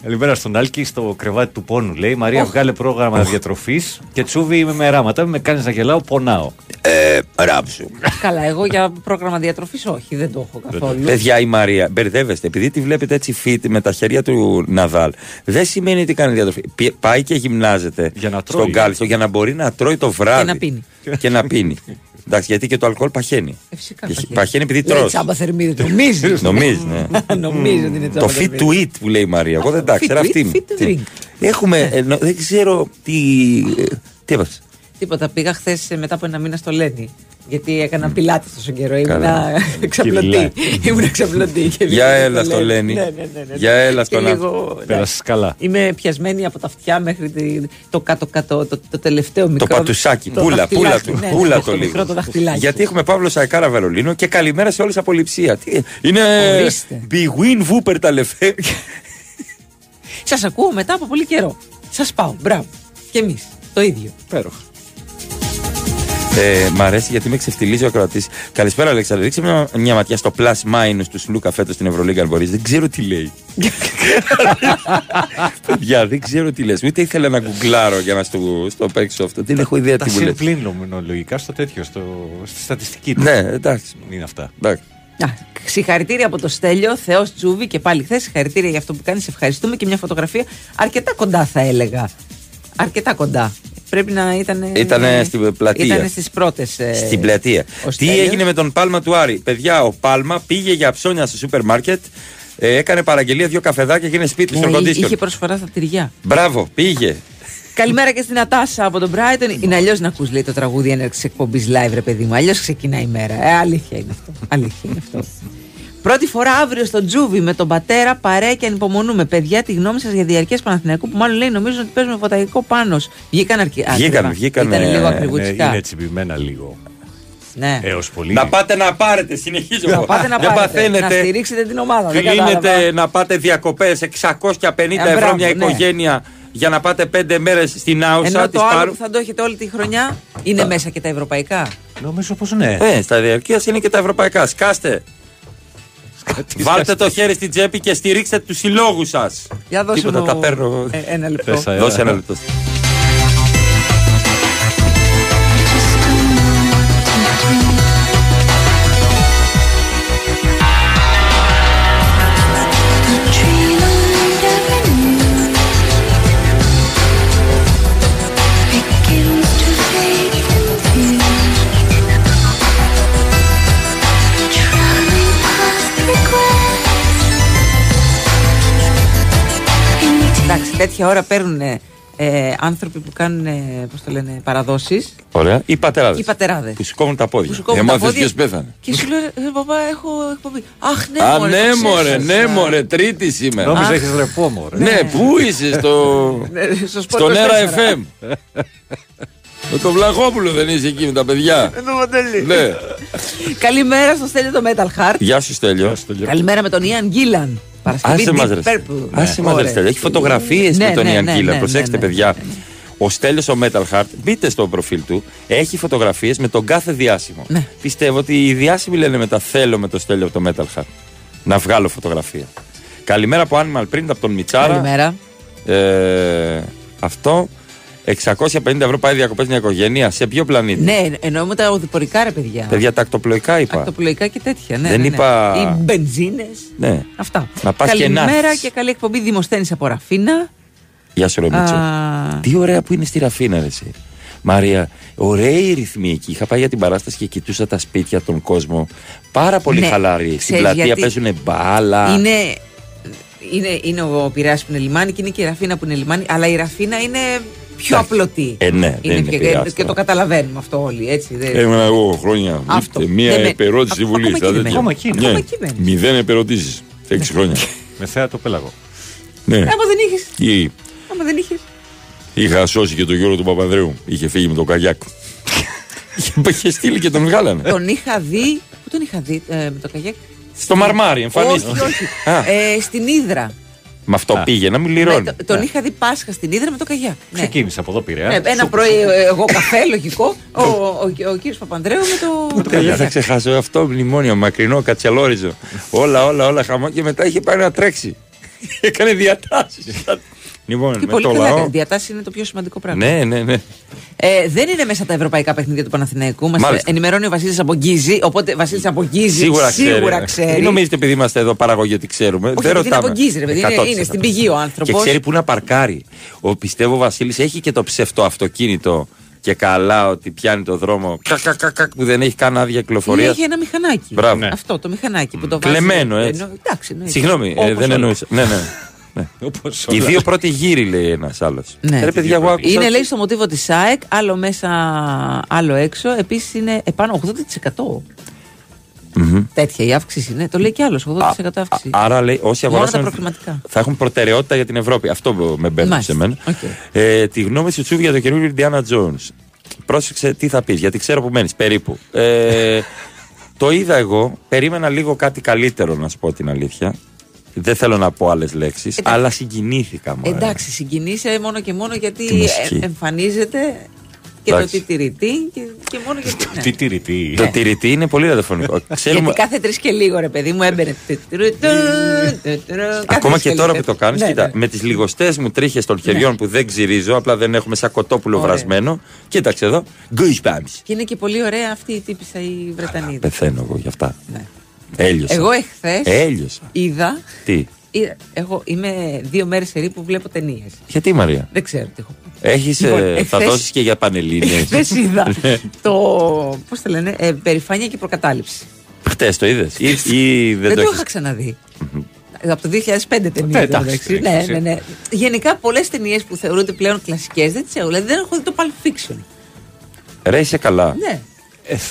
S4: Καλημέρα στον Άλκη στο κρεβάτι του πόνου. Λέει Μαρία, βγάλε πρόγραμμα διατροφής και τσούβι είμαι με ράματα. Με κάνεις να γελάω, πονάω.
S2: ε, ράψου.
S3: Καλά, εγώ για πρόγραμμα διατροφής όχι, δεν το έχω καθόλου.
S2: Παιδιά, η Μαρία, μπερδεύεστε. Επειδή τη βλέπετε έτσι fit με τα χέρια του Ναδάλ, δεν σημαίνει ότι κάνει διατροφή. Πι- Πάει και γυμνάζεται
S4: Για να τρώει.
S2: στον κάλιστο για να μπορεί να τρώει το βράδυ.
S3: Και να πίνει.
S2: Και να πίνει. Εντάξει, γιατί και το αλκοόλ παχαίνει.
S3: Ε, φυσικά
S2: Και
S3: παχαίνει.
S2: παχαίνει επειδή
S3: Λέει
S2: τρως.
S3: τσάμπα θερμίδι, νομίζεις.
S2: Νομίζεις, ναι.
S3: Νομίζω ότι είναι τσάμπα
S2: το fit
S3: θερμίδι.
S2: to eat που λέει η Μαρία. Εγώ δεν τα
S3: Fit
S2: ξέρω.
S3: to
S2: Αυτή
S3: eat,
S2: μου.
S3: fit to
S2: Τι-
S3: drink.
S2: Έχουμε. ε, νο- δεν ξέρω τι. ε, Τι έπαθε.
S3: Τίποτα. Πήγα χθες μετά από ένα μήνα στο Λένι. Γιατί έκανα πιλάτη τόσο καιρό.
S2: Καλά.
S3: Ήμουνα ξαπλωτή.
S4: Κυριλά.
S3: Ήμουνα ξαπλωτή. Και
S2: Για
S3: πήγα
S2: έλα στο Λένι.
S3: Ναι, ναι, ναι, ναι.
S2: Για έλα
S3: Και
S2: στον
S3: λίγο, ναι.
S4: Πέρασε καλά.
S3: Είμαι πιασμένη από τα αυτιά μέχρι τη- το κάτω-κάτω, το, το τελευταίο μικρό.
S2: Το πατουσάκι.
S3: το
S2: Πούλα, πούλα
S3: δαχτυλάκι,
S2: του.
S3: ναι,
S2: Πούλα
S3: το
S2: το λίγο.
S3: μικρό το δαχτυλάκι.
S2: Γιατί έχουμε Παύλο Σαϊκάρα Βερολίνο και καλημέρα σε όλες απολυψία. Τι, είναι.
S3: Ορίστε.
S2: Big win Wooper τα λεφέ.
S3: Σας ακούω μετά από πολύ καιρό. Σας πάω. Μπράβο. Και εμείς. Το ίδιο.
S4: Πέροχα.
S2: Ε, μ' αρέσει γιατί με ξεφτιλίζει ο ακροατής. Καλησπέρα, Αλέξανδρο. Ρίξε μια, μια ματιά στο plus minus του Σλούκα φέτος στην Ευρωλίγκα, αν μπορείς. Δεν ξέρω τι λέει. Παιδιά, δεν ξέρω τι λες. Ούτε ήθελα να γκουγκλάρω για να στο, στο παίξω αυτό. Δεν έχω ιδέα
S4: Τα
S2: τι μου λες.
S4: συμπλήν νομινολογικά στο τέτοιο, στο, στη στατιστική του.
S2: Ναι, εντάξει.
S4: Είναι αυτά.
S2: εντάξει.
S3: Α, συγχαρητήρια από το Στέλιο, Θεός Τσούβι και πάλι χθες. Συγχαρητήρια για αυτό που κάνεις. Ευχαριστούμε και μια φωτογραφία αρκετά κοντά, θα έλεγα. Αρκετά κοντά. Πρέπει να ήταν.
S2: Ήτανε στην πλατεία.
S3: Ήταν στις πρώτες.
S2: Στην πλατεία. Τι έγινε με τον Πάλμα του Άρη; Παιδιά, ο Πάλμα πήγε για ψώνια στο σούπερ μάρκετ, ε, έκανε παραγγελία δύο καφεδάκια και είναι σπίτι στο
S3: Ναι,
S2: κοντίσιο.
S3: είχε προσφορά στα τυριά.
S2: Μπράβο, πήγε.
S3: Καλημέρα και στην Ατάσα από τον Brighton. Είναι αλλιώς να ακούς λέει το τραγούδι έναρξης εκπομπής live, ρε παιδί μου. Αλλιώς ξεκινάει η μέρα. Ε, αλήθεια είναι αυτό. Αλήθεια είναι αυτό. Πρώτη φορά αύριο στο Τζούβι με τον πατέρα παρέα και ανυπομονούμε. Παιδιά, τη γνώμη σας για διαρκές Παναθηναϊκού που μάλλον λέει νομίζω ότι παίζουμε φωταϊκό πάνω. Βγήκαν αρκετά.
S2: Βγήκαν, βγήκαν,
S3: Ήταν
S2: ε,
S3: λίγο
S2: ναι,
S4: Είναι,
S3: ακριβουτσικά.
S4: είναι τσιμπημένα λίγο.
S3: Ναι.
S4: Έως πολύ.
S2: Να πάτε να πάρετε, συνεχίζω.
S3: Να
S2: εγώ.
S3: πάτε να
S2: Δεν
S3: πάρετε. Να
S2: παθαίνετε.
S3: στηρίξετε την ομάδα. Δεν
S2: Κλείνετε
S3: κατάλαβα.
S2: να πάτε διακοπές 650
S3: Ε,
S2: ευρώ
S3: μπράβο,
S2: μια
S3: ναι.
S2: οικογένεια για να πάτε πέντε μέρες στην Άουσα.
S3: Ενώ
S2: της
S3: το άλλο
S2: πάρου-
S3: που θα το έχετε όλη τη χρονιά είναι μέσα και τα ευρωπαϊκά.
S4: Νομίζω πως ναι.
S2: Ε, στα διαρκείας είναι και τα ευρωπαϊκά. Σκάστε. Βάλτε το χέρι στην τσέπη και στηρίξτε τους συλλόγους σας.
S3: Για δώσε
S2: Τίποτα,
S3: μου
S2: τα παίρνω.
S3: ε, ένα λεπτό.
S4: Πες, ε.
S2: Δώσε ένα λεπτό.
S3: Τέτοια ώρα παίρνουν ε, άνθρωποι που κάνουν, ε, πώς το λένε, παραδόσεις
S2: Ωραία. Οι πατεράδες.
S3: Οι πατεράδες.
S2: Που σηκώνουν τα πόδια.
S3: Που σηκώνουν
S2: Για
S3: τα
S2: μάθες
S3: πόδια.
S2: ποιος πέθανε.
S3: και σου λέω, ε, παπά, έχω εκπομπή. Αχ, ναι,
S2: Α,
S3: μωρέ,
S2: ναι,
S3: το
S2: μωρέ,
S3: ξέχασα.
S2: ναι, μωρέ, τρίτη σήμερα.
S4: Νόμιζα
S3: Αχ.
S4: έχεις ρεπό, μωρέ.
S2: Ναι, πού είσαι, στο.
S3: Ναι, στο Sport
S2: Στον
S3: 24.
S2: Αέρα FM. Με τον Βλαχόπουλο δεν είσαι εκεί με τα παιδιά.
S3: Με το μοντέλι.
S2: Ναι.
S3: Καλημέρα στο Στέλιο το Metal Heart.
S2: Γεια σου, Στέλιο.
S3: Καλημέρα με τον Ιαν Γκίλαν. Παρασκευή
S2: Άσε μας
S3: Deep
S2: ρε.
S3: Purple.
S2: Άσε μας ρε
S3: Ωραία.
S2: Στέλιο. Έχει φωτογραφίες
S3: Ναι,
S2: με τον
S3: ναι,
S2: Ιαν
S3: ναι,
S2: Κίλαν.
S3: ναι,
S2: Προσέξτε
S3: ναι, ναι.
S2: παιδιά. Ο Στέλιος ο Metal Heart, μπείτε στο προφίλ του, έχει φωτογραφίες με τον κάθε διάσημο.
S3: Ναι.
S2: Πιστεύω ότι οι διάσημοι λένε μετά θέλω με το Στέλιο από το Metal Heart. Να βγάλω φωτογραφία. Καλημέρα από Animal Print από τον Μιτσάρα.
S3: Καλημέρα.
S2: Ε, αυτό. 650 ευρώ πάει διακοπές μια οικογένεια. Σε ποιο πλανήτη;
S3: Ναι, εννοούμε τα οδηπορικά ρε παιδιά.
S2: Παιδιά, τα ακτοπλοϊκά είπα.
S3: Ακτοπλοϊκά και τέτοια. Ναι,
S2: Δεν
S3: ναι, ναι.
S2: είπα-
S3: Οι μπενζίνες.
S2: Ναι.
S3: Αυτά.
S2: Να πας και να
S3: Καλημέρα
S2: έρθεις.
S3: και καλή εκπομπή Δημοσθένης από Ραφίνα.
S2: Γεια σου, ρε Μίτσο.
S3: Α.
S2: Τι ωραία που είναι στη Ραφίνα, ρε, εσύ. Μαρία, ωραία ρυθμοί εκεί. Είχα πάει για την παράσταση και κοιτούσα τα σπίτια, τον κόσμο. Πάρα πολύ
S3: Ναι.
S2: χαλαροί. Στην
S3: Ξέρεις
S2: πλατεία
S3: γιατί;
S2: παίζουν μπάλα.
S3: Είναι, είναι, είναι ο Πειραιάς που είναι λιμάνι και είναι και η Ραφίνα που είναι λιμάνι. Αλλά η Ραφίνα είναι πιο
S2: Εντάξει.
S3: απλωτή.
S2: Ε, ναι, δεν είναι
S3: και,
S2: Πειραιάς
S3: και το
S2: τώρα.
S3: καταλαβαίνουμε αυτό όλοι. Έτσι, δεν-
S2: Έμενα εγώ χρόνια.
S3: Αυτό.
S2: Είστε μία
S3: Δεν με-
S2: επερώτηση στη
S3: Ακόμα
S2: Βουλής.
S3: εκεί
S2: στα
S3: δεν
S2: τέτοια.
S3: μένει. Ακόμα εκεί είναι.
S2: Ναι.
S3: Ακόμα εκεί μένεις.
S2: Μηδέν επερωτήσεις. Έξι χρόνια.
S4: Με θέα το πέλαγο.
S2: ναι.
S3: Ε, Άμα δεν είχες.
S2: Τι,
S3: Άμα δεν είχες.
S2: Είχα σώσει και τον Γιώργο του Παπανδρέου. Είχε φύγει με το καγιάκ. Είχε- Είχε στείλει και τον βγάλανε.
S3: τον είχα δει. Πού τον είχα δει ε, με το καγιάκ;
S2: Στο μαρμάρι, εμφανίστηκε.
S3: Όχι, όχι.
S2: Α.
S3: ε, στην Ήδρα.
S2: Με αυτό πήγε να μην
S3: Ναι,
S2: λυρώνει.
S3: το- τον είχα δει Πάσχα στην Ήδρα με το καγιάκ. Ναι.
S4: Ξεκίνησε από εδώ πήρε.
S3: Ναι, ένα πρωί ε, εγώ καφέ, λογικό. Ο, ο, ο, ο κύριος Παπανδρέου με το. με το
S2: Δεν θα
S3: καγιάκ.
S2: ξεχάσω αυτό μνημόνιο, μακρινό, κατσελόριζο. όλα, όλα, όλα χαμό και μετά είχε πάει να τρέξει. Έκανε διατάσεις. Λοιπόν,
S3: Και
S2: με
S3: πολύ
S2: το
S3: καλά.
S2: λαό.
S3: Διατάσεις είναι το πιο σημαντικό πράγμα.
S2: Ναι, ναι, ναι.
S3: Ε, δεν είναι μέσα τα ευρωπαϊκά παιχνίδια του Παναθηναϊκού. Μας
S2: Μάλιστα.
S3: ενημερώνει ο Βασίλης από Γκίζη. Οπότε Βασίλης από Γκίζη
S2: Σίγουρα,
S3: σίγουρα
S2: ξέρει.
S3: ξέρει.
S2: Δεν νομίζετε επειδή είμαστε εδώ παραγωγή ότι ξέρουμε.
S3: Όχι,
S2: δεν
S3: γιατί είναι
S2: ρωτάμε.
S3: από Γκίζη, ρε παιδί. Είναι,
S2: 100%.
S3: είναι στην πηγή ο άνθρωπος.
S2: Και ξέρει που να παρκάρει. Ο πιστεύω Βασίλης έχει και το ψευτό αυτοκίνητο και καλά ότι πιάνει το δρόμο κακ, κακ, κακ, κακ, που δεν έχει καν άδεια κυκλοφορίας.
S3: Έχει ένα μηχανάκι.
S2: Μπράβο. Ναι.
S3: Αυτό το μηχανάκι που το βάζει.
S2: Κλεμμένο έτσι.
S3: Εννο- Εντάξει, εννοείται.
S2: Συγγνώμη, ε,
S3: Όπως
S2: δεν
S3: όλα.
S2: εννοούσα. Ναι, ναι. Ναι.
S4: Όπως
S2: Οι
S4: όλα.
S2: δύο πρώτοι γύροι λέει ένας άλλος.
S3: Ναι.
S2: Ρε παιδιά, εγώ άκουσα.
S3: Είναι λέει στο μοτίβο της ΣΑΕΚ, άλλο μέσα, άλλο έξω. Επίσης είναι επάνω 80%.
S2: Μμμ.
S3: Τέτοια η αύξηση είναι. Το λέει κι άλλος. 80% αύξηση.
S2: Άρα λέει όσοι
S3: Μόνο τα
S2: αγοράσαν
S3: προκριματικά.
S2: θα έχουν προτεραιότητα για την Ευρώπη. Αυτό με μπαίνει
S3: Μάλιστα.
S2: σε μένα.
S3: Οκ.
S2: Ε, τη γνώμη σου Τσούβι για το καινούριο Indiana Jones. Πρόσεξε τι θα πεις, γιατί ξέρω που μένεις περίπου. Ε, το είδα εγώ, περίμενα λίγο κάτι καλύτερο να σου πω την αλήθεια. Δεν θέλω να πω άλλες λέξεις, αλλά συγκινήθηκα μόνο.
S3: Εντάξει, συγκινείσαι μόνο και μόνο γιατί
S2: Τη μουσική.
S3: ε, εμφανίζεται και
S2: Εντάξει.
S3: το τιτηρητή και, και μόνο γιατί. ναι.
S4: Τι τηρητή.
S2: Το τηρητή είναι πολύ ραδιοφωνικό. Ξέρουμε,
S3: Γιατί κάθε τρεις και λίγο ρε παιδί μου έμπαινε.
S2: Ακόμα και τώρα που το κάνεις,
S3: Ναι,
S2: κοίτα,
S3: ναι.
S2: με τις λιγοστές μου τρίχες των χεριών που δεν ξυρίζω, απλά δεν έχουμε σαν κοτόπουλο
S3: Ωραία.
S2: βρασμένο. Κοίταξε εδώ. Goosebumps.
S3: Και είναι και πολύ ωραία αυτή η τύπησα η Βρετανίδα.
S2: Πεθαίνω εγώ γι' αυτά.
S3: Ναι.
S2: Έλειωσα.
S3: Εγώ εχθές
S2: Έλειωσα.
S3: είδα.
S2: Τι;
S3: είδα- Εγώ είμαι δύο μέρες σε που βλέπω ταινίες.
S2: Γιατί Μαρία;
S3: Δεν ξέρω τι έχω πει.
S2: Έχεις,
S3: Λοιπόν,
S2: ε, θα
S3: εχθές-
S2: δώσεις και για πανελλήνιες.
S3: Χθε είδα
S2: Ναι.
S3: το. Πώς το λένε, ε, περηφάνεια και προκατάληψη.
S2: Χτες το είδες ή, ή δεν,
S3: Δεν,
S2: το
S3: το
S2: έχεις;
S3: είχα ξαναδεί. Από το 2005 ταινία.
S4: Ε, εντάξει,
S3: εντάξει.
S4: εντάξει.
S3: Ναι, ναι, ναι. Γενικά πολλές ταινίες που θεωρούνται πλέον κλασικές δεν τις έχω. Δηλαδή δεν έχω δει το Pulp Fiction.
S2: Ρε είσαι καλά.
S3: Ναι.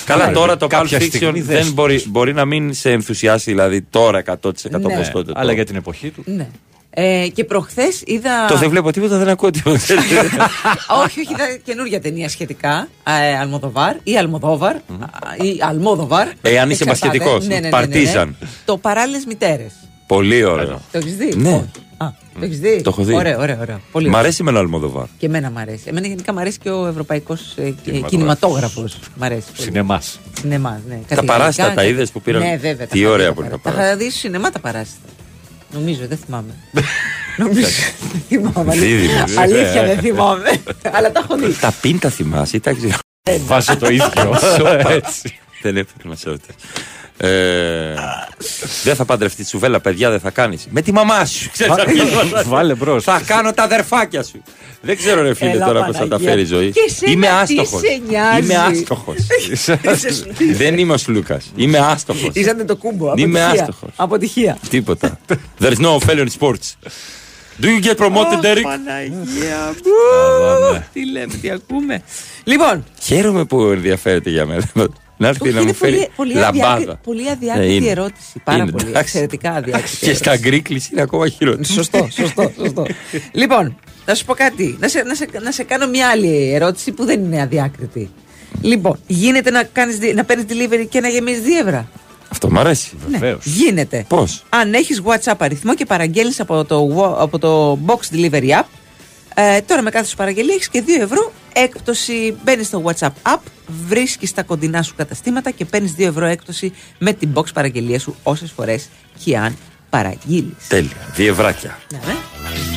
S2: Καλά
S4: Άρα,
S2: τώρα το Pulp
S4: κάποια
S2: Fiction
S4: στιγμή δες
S2: δεν
S4: το.
S2: μπορεί, μπορεί να μην σε ενθουσιάσει δηλαδή τώρα 100%
S3: Ναι.
S2: όπως τότε.
S4: Αλλά
S2: το-
S4: για την εποχή του.
S3: ναι. Ε, και προχθές είδα.
S2: Το δεν βλέπω τίποτα, δεν ακούω τίποτα.
S3: όχι, όχι, είδα καινούργια ταινία σχετικά. Ε, Αλμοδοβάρ ή Αλμοδόβαρ. α, Ή Αλμόδοβαρ.
S2: Ε, αν είσαι
S3: Εξαρτάται.
S2: μπασκετικός.
S3: Ναι, ναι, ναι, ναι, ναι.
S2: Παρτίζαν.
S3: Το παράλληλες μητέρες.
S2: Πολύ ωραίο.
S3: Το έχεις δει;
S2: Ναι.
S3: Όχι. Α, το έχεις δει;
S2: Το έχω δει.
S3: Ωραίο, ωραίο. ωραίο. Πολύ
S2: Μ'
S3: ωραίο.
S2: αρέσει με ένα Αλμοδοβάρ.
S3: Και εμένα μ' αρέσει. Εμένα γενικά μ' αρέσει και ο ευρωπαϊκός κινηματόγραφος. Μ' αρέσει. πολύ.
S4: Σινεμάς.
S3: Σινεμάς, ναι. Κάτι
S2: Τα
S3: γαλλικά,
S2: παράσιτα τα
S3: κάτι-
S2: είδες που πήραν;
S3: Ναι, βέβαια.
S2: Τι
S3: τα είχα
S2: ωραία
S3: δει
S2: που είναι τα
S3: Τα είχα
S2: παράσιτα.
S3: δεις στο σινεμά τα παράσιτα. Νομίζω, δεν θυμάμαι. Νομίζω. Δεν θυμάμαι.
S2: Δίδυμος.
S3: Αλήθεια δεν θυμάμαι. Αλλά τα έχω δει.
S2: Τα πίντα θυμάσαι ή τα ξέρω.
S4: Βάζω το ίδιο.
S2: Σοπα.
S4: Έτσι.
S2: Δεν έπρεπε να σε ρωτήσω. Ε, δεν θα παντρευτείς τσουβέλα, παιδιά, δεν θα κάνεις. Με τη μαμά σου. Ξέρεις, αυτό.
S4: Βάλε μπρος.
S2: θα κάνω τα αδερφάκια σου. Δεν ξέρω, ρε φίλε,
S3: Έλα,
S2: τώρα πώς θα τα
S3: Παναγία.
S2: φέρει η ζωή.
S3: Και εσένα
S2: Είμαι
S3: τι
S2: άστοχος.
S3: σε νοιάζει;
S2: Είμαι άστοχος. δεν είμαι ο Σλούκας. Είμαι άστοχος.
S3: Είσατε το κούμπο.
S2: Είμαι
S3: αποτυχία.
S2: άστοχος.
S3: Αποτυχία.
S2: Τίποτα. There is no failure in sports. Do you get promoted, Derek?
S3: Παναγία
S4: Αβα, ναι.
S3: Τι λέμε, τι ακούμε. Λοιπόν,
S2: Χαίρομαι που ενδιαφέρεται για μένα. Να έρθει
S3: όχι,
S2: να μου
S3: είναι πολύ,
S2: φέρει
S3: πολύ,
S2: λαμπάδα.
S3: αδιάκριτη, πολύ
S2: Ε,
S3: αδιάκριτη
S2: είναι.
S3: ερώτηση. Πάρα
S2: Είναι,
S3: πολύ.
S2: εντάξει.
S3: Εξαιρετικά αδιάκριτη.
S2: Και στα γκρίκλι είναι ακόμα χειρότερο.
S3: Σωστό, σωστό, σωστό. λοιπόν, να σου πω κάτι. Να σε, να, σε, να σε κάνω μια άλλη ερώτηση που δεν είναι αδιάκριτη. Λοιπόν, γίνεται να, κάνεις, δι- να παίρνεις delivery και να γεμίζεις δίευρα.
S2: Αυτό μ' αρέσει.
S3: Ναι,
S4: Βεβαίως.
S3: γίνεται.
S2: Πώς;
S3: Αν έχεις WhatsApp αριθμό και παραγγέλνεις από, το, wa- από το Box Delivery App, ε, τώρα με κάθε σου παραγγελία έχεις και 2 ευρώ έκπτωση. Μπαίνεις στο WhatsApp App, βρίσκεις τα κοντινά σου καταστήματα και παίρνεις 2 ευρώ έκπτωση με την box παραγγελία σου όσες φορές και αν παραγγείλει.
S2: Τέλεια. Διευράκια.
S3: Ναι, ναι.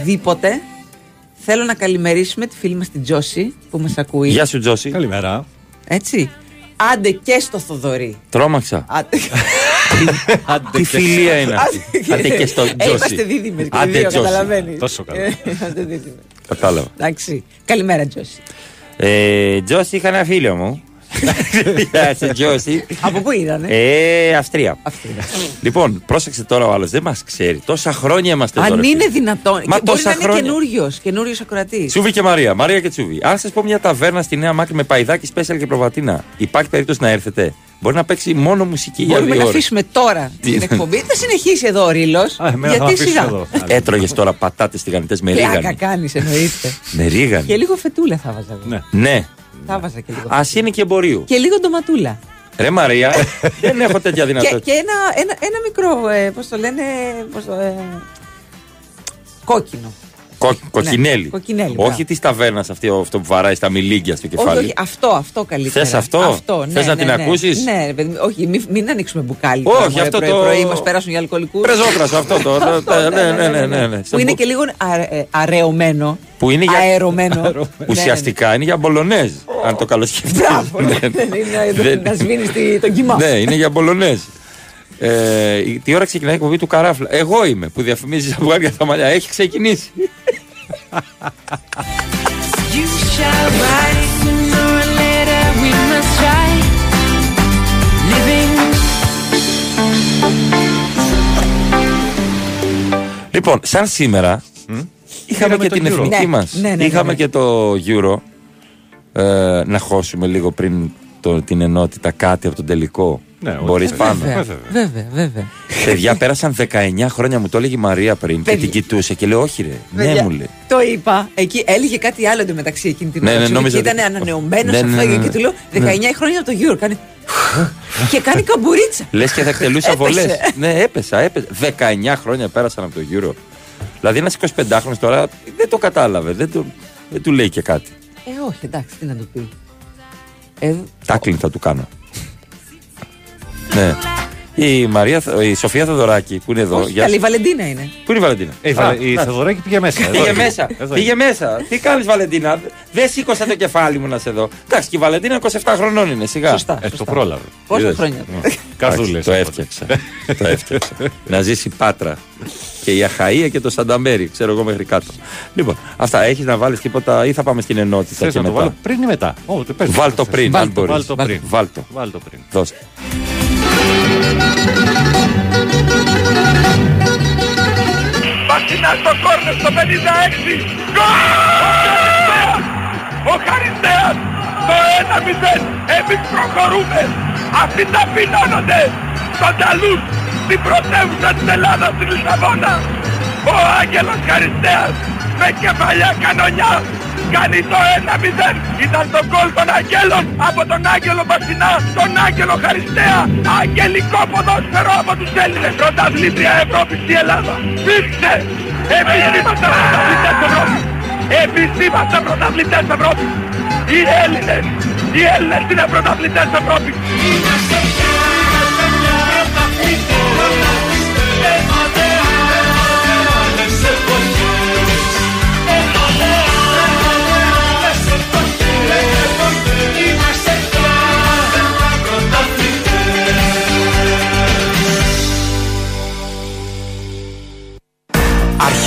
S3: Οτιδήποτε, θέλω να καλημερίσουμε τη φίλη μας την Τζόση που μας ακούει.
S2: Γεια σου, Τζόση.
S4: Καλημέρα.
S3: Έτσι. Άντε και στο Θοδωρή.
S2: Τρόμαξα.
S3: Άντε.
S2: Τι φιλία είναι αυτή. Άντε και στο
S3: Ε,
S2: Τζόση.
S3: είμαστε δίδυμες και οι
S2: Άντε,
S3: δύο,
S2: Τζόση.
S3: καταλαβαίνεις.
S4: Τόσο καλά.
S3: Ε, Είμαστε δίδυμες.
S2: Κατάλαβα.
S3: Εντάξει. Καλημέρα, Τζόση.
S2: Ε, Τζόση, είχα ένα φίλο μου. Γεια σου, Τζόση.
S3: Από πού ήτανε;
S2: Ε, Αυστρία.
S3: Αυτή.
S2: Λοιπόν, πρόσεξε τώρα ο άλλος. Δεν μας ξέρει. Τόσα χρόνια είμαστε εδώ.
S3: Αν
S2: ρε
S3: είναι
S2: φίλε.
S3: δυνατόν.
S2: Μα
S3: και μπορεί
S2: τόσα
S3: να είναι
S2: χρόνια.
S3: καινούριος, καινούριος ακροατής.
S2: Τσούβι και Μαρία. Μαρία και Τσούβι. Αν σας πω μια ταβέρνα στη Νέα Μάκρη με παϊδάκι, σπέσαλ και προβατίνα, υπάρχει περίπτωση να έρθετε; Μπορεί να παίξει μόνο μουσική για
S3: Μπορούμε
S2: δύο
S3: να
S2: ώρες.
S3: αφήσουμε τώρα
S2: Τι-
S3: την εκπομπή. Θα συνεχίσει εδώ ο Ρήλο.
S4: Α, εμένα θα
S3: Γιατί
S4: αφήσω
S3: σιγά.
S4: εδώ.
S2: Έτρωγες τώρα πατάτες τηγανιτές με
S3: Πλάκα
S2: ρίγανη.
S3: κάνεις, εννοείται.
S2: Με ρίγανη.
S3: και λίγο φετούλα θα βάζα. εγώ.
S4: Ναι.
S2: Ναι.
S3: Θα βάζα και λίγο.
S2: Α είναι και εμπορίου.
S3: Και λίγο ντοματούλα.
S2: Ρε Μαρία, δεν έχω τέτοια
S3: και,
S2: δυνατότητα.
S3: και ένα, ένα, ένα μικρό, ε, πώς το λένε, πώς το, ε, κόκκινο.
S2: Κο, κοκκινέλι.
S3: Ναι, κοκκινέλι,
S2: Όχι
S3: μπράβο.
S2: της ταβέρνας αυτή αυτό που βαράει στα μιλίγκια στο κεφάλι.
S3: Όχι, όχι, αυτό, αυτό καλύτερα.
S2: Θες αυτό;
S3: αυτό ναι,
S2: Θες να
S3: ναι,
S2: την
S3: ναι.
S2: ακούσεις;
S3: Ναι, ρε παιδί μου, όχι, μην, μην ανοίξουμε μπουκάλι.
S2: Όχι,
S3: τώρα, μωρέ,
S2: αυτό
S3: πρωί,
S2: το-
S3: Πρωί μας πέρασουν για αλκοολικούς.
S2: Πρεζόκρασο αυτό το. το- το- ναι, ναι, ναι, ναι, ναι.
S3: Που είναι και λίγο αε- ε, αραιωμένο.
S2: Που είναι για-
S3: Αερωμένο. Ναι, ναι, ναι.
S2: Ουσιαστικά είναι για μπολονέζ. Αν το καλοσκεφτείς.
S3: Μπράβο, ναι, δεν είναι να σβήνεις τον κοιμά.
S2: Ναι, είναι για μπολονέζ. Ε, η- τι ώρα ξεκινάει η εκπομπή του καράφλα; Εγώ είμαι που διαφημίζεις από για τα μαλλιά. Έχει ξεκινήσει. Λοιπόν, σαν σήμερα είχαμε
S4: Είδαμε
S2: και
S4: το
S2: την
S4: Euro.
S2: εθνική
S3: Ναι,
S2: μας.
S3: ναι, ναι, ναι,
S2: είχαμε
S3: ναι.
S2: και το Euro. Ε, να χώσουμε λίγο πριν το, την ενότητα κάτι από τον τελικό.
S4: Ναι, όχι.
S2: Μπορείς
S4: Ε,
S2: πάνω.
S3: Βέβαια,
S4: βέβαια.
S3: βέβαια, βέβαια.
S2: Παιδιά, πέρασαν 19 χρόνια, μου το έλεγε η Μαρία πριν και
S3: Παιδιά.
S2: την κοιτούσε και λέω: Όχι, ρε. Ναι,
S3: Παιδιά,
S2: μου λέει.
S3: Το είπα. Εκεί έλεγε κάτι άλλο εντωμεταξύ εκείνη την
S2: Ναι,
S3: ώρα.
S2: ναι,
S3: Σου
S2: νόμιζα
S3: και ήταν
S2: ότι-
S3: ανανεωμένος
S2: Ναι, ναι,
S3: αυτό
S2: ναι, ναι.
S3: και του λέω 19 χρόνια από το Euro. Κάνει. και κάνει καμπουρίτσα.
S2: Λες και θα εκτελούσα
S3: Έπεσε.
S2: βολές. ναι, έπεσα, έπεσα. 19 χρόνια πέρασαν από το Euro. Δηλαδή, ένας 25χρονο τώρα δεν το κατάλαβε. Δεν, το, δεν του λέει και κάτι.
S3: Ε, όχι, εντάξει, τι να του πει. Ε,
S2: Τάκλινγκ θα του κάνω. Ναι. Η, Μαρία, η Σοφία Θεοδωράκη που είναι εδώ.
S3: Όχι,
S2: Γεια
S3: καλή, η
S2: σου.
S3: Βαλεντίνα είναι.
S2: Πού είναι η Βαλεντίνα;
S4: Ε, η Βαλε-
S2: Α,
S4: η
S2: να.
S4: Θεοδωράκη πήγε μέσα. Εδώ
S2: Πήγε
S4: είναι.
S2: μέσα.
S4: Εδώ
S2: Πήγε
S4: είναι.
S2: μέσα. Τι κάνεις Βαλεντίνα; Δεν σήκωσα το κεφάλι μου να σε δω. Εντάξει, και η Βαλεντίνα 27 χρονών είναι σιγά.
S3: Σωστά.
S4: Ε, το πρόλαβε.
S3: Πόσα
S2: Είδες.
S3: χρόνια;
S4: Καθούλες.
S2: Το έφτιαξα. το έφτιαξα. να ζήσει η Πάτρα. Και η Αχαία και το Σανταμέρι, ξέρω εγώ μέχρι κάτω. Λοιπόν, αυτά έχεις να βάλεις τίποτα ή θα πάμε στην ενότητα
S4: Θες
S2: και
S4: να το
S2: μετά;
S4: βάλω; Πριν ή μετά; Ω, το πες.
S2: Βάλ το πριν,
S4: Βάλ
S2: αν
S4: το,
S2: μπορείς.
S4: Βάλ το
S2: Βάλ-
S4: πριν.
S2: βάλ το.
S4: Βάλ το πριν.
S2: Δώσε.
S13: Βασινά στο κόρνο στο 56. Γκολ! Ο Χαριστέας το 1-0. Εμείς προχωρούμε. Αυτοί ταπεινώνονται στον Ταλούς στην πρωτεύουσα της Ελλάδας στη Λισαβόνα. Ο Άγγελος Χαριστέας με κεφαλιά κανονιά κάνει το 1-0. Ήταν το γκολ των Αγγέλων από τον Άγγελο Μπασινά, τον Άγγελο Χαριστέα. Αγγελικό ποδόσφαιρο από τους Έλληνες. Πρωταθλήτρια Ευρώπης η Ελλάδα. Φύξε! Εμείς είμαστε πρωταθλητές Ευρώπης. Εμείς είμαστε πρωταθλητές Ευρώπης. Οι Έλληνες, οι Έλληνες είναι πρωταθλητές Ευρώπης.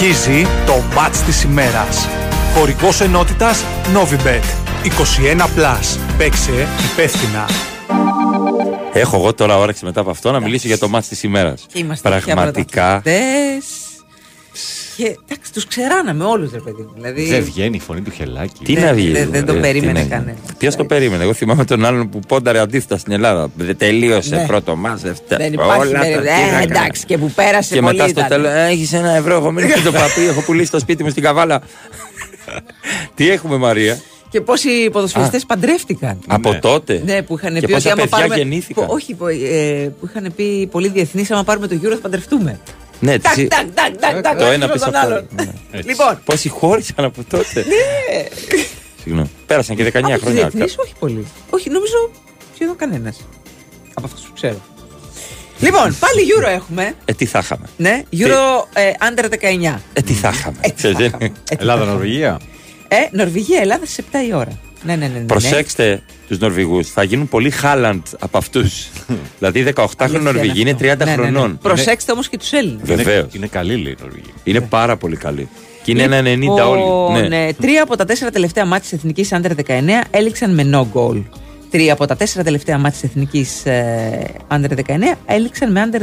S14: Αρχίζει το μάτς της ημέρας. Χορηγός ενότητας Novibet. 21+. Plus. Παίξε υπεύθυνα.
S2: Έχω εγώ τώρα όρεξη μετά από αυτό να μιλήσω για το μάτς της ημέρας.
S3: Και είμαστε πια
S2: Πραγματικά.
S3: Πρωταθλητές. Και εντάξει, τους ξεράναμε όλους ρε παιδί μου. Δηλαδή,
S4: Δεν βγαίνει η φωνή του χελάκι.
S2: Τι
S3: Δεν-
S2: να βγει.
S3: δεν- δεν το
S2: ε, τι
S3: περίμενε
S2: να γίνει.
S3: κανένα.
S2: Ποιος το περίμενε; Εγώ θυμάμαι τον άλλον που πόνταρε αντίθετα στην Ελλάδα. Δεν τελείωσε
S3: Ναι.
S2: πρώτο μάτς. αυτά.
S3: δεν υπάρχει
S2: όλα τα-
S3: περίπτωση.
S2: τι να
S3: Ε,
S2: κάνω.
S3: εντάξει, και που πέρασε
S2: Και
S3: πολύ
S2: μετά στο
S3: ήταν.
S2: τέλος, έχεις ένα ευρώ. Έχω μείνει στο παπί, έχω πουλήσει το σπίτι μου στην καβάλα. Τι έχουμε, Μαρία;
S3: Και πόσοι ποδοσφαιριστές παντρεύτηκαν.
S2: Από τότε;
S3: Ναι, που είχαν
S2: Και
S3: πει
S2: πόσα
S3: ότι άμα
S2: παιδιά
S3: πάρουμε.
S2: γεννήθηκαν;
S3: Που, όχι, που, ε, που είχαν πει πολύ διεθνείς, άμα πάρουμε το Euro θα παντρευτούμε.
S2: Ναι,
S3: Τάκ,
S2: τι-
S3: τάκ, τάκ, τάκ, τάκ,
S2: το
S3: ο
S2: ένα
S3: ένας
S2: πίσω
S3: τον
S2: από το
S3: άλλον.
S2: άλλο. Ναι.
S3: Λοιπόν.
S2: Πόσοι χώρισαν από τότε.
S3: Ναι.
S2: Συγγνώμη. Πέρασαν και 19
S3: Από τους
S2: χρόνια.
S3: διεθνείς, όχι πολύ. Όχι, νομίζω σχεδόν κανένας. Από αυτούς που ξέρω. Λοιπόν, πάλι Euro έχουμε.
S2: Ε, τι θα είχαμε.
S3: Ναι, Euro ε, under 19.
S2: Ε, τι θα είχαμε.
S3: τι θα
S2: Ξέρεις,
S3: είχαμε. Ε, τι
S4: Ελλάδα,
S3: θα
S4: Νορβηγία.
S3: Ε, Νορβηγία, Ελλάδα στι 7 η ώρα. Ναι, ναι, ναι. ναι, ναι.
S2: Προσέξτε τους Νορβηγούς. Θα γίνουν πολύ Χάλαντ από αυτούς. δηλαδή 18χρονοι
S3: Αλήθεια
S2: Νορβηγοί είναι
S3: αυτό.
S2: 30
S3: Ναι, ναι, ναι.
S2: χρονών.
S3: Προσέξτε όμως και τους Έλληνες.
S2: Βεβαίως.
S4: Είναι καλή, λέει η Νορβηγία.
S2: Είναι πάρα πολύ καλή. Και είναι ένα 90
S3: Λοιπόν,
S2: όλοι. Ναι.
S3: ναι, τρία από τα τέσσερα τελευταία μάτια της Εθνικής Under 19 έληξαν με no goal. Τρία από τα τέσσερα τελευταία μάτια της Εθνικής Under 19 έληξαν με under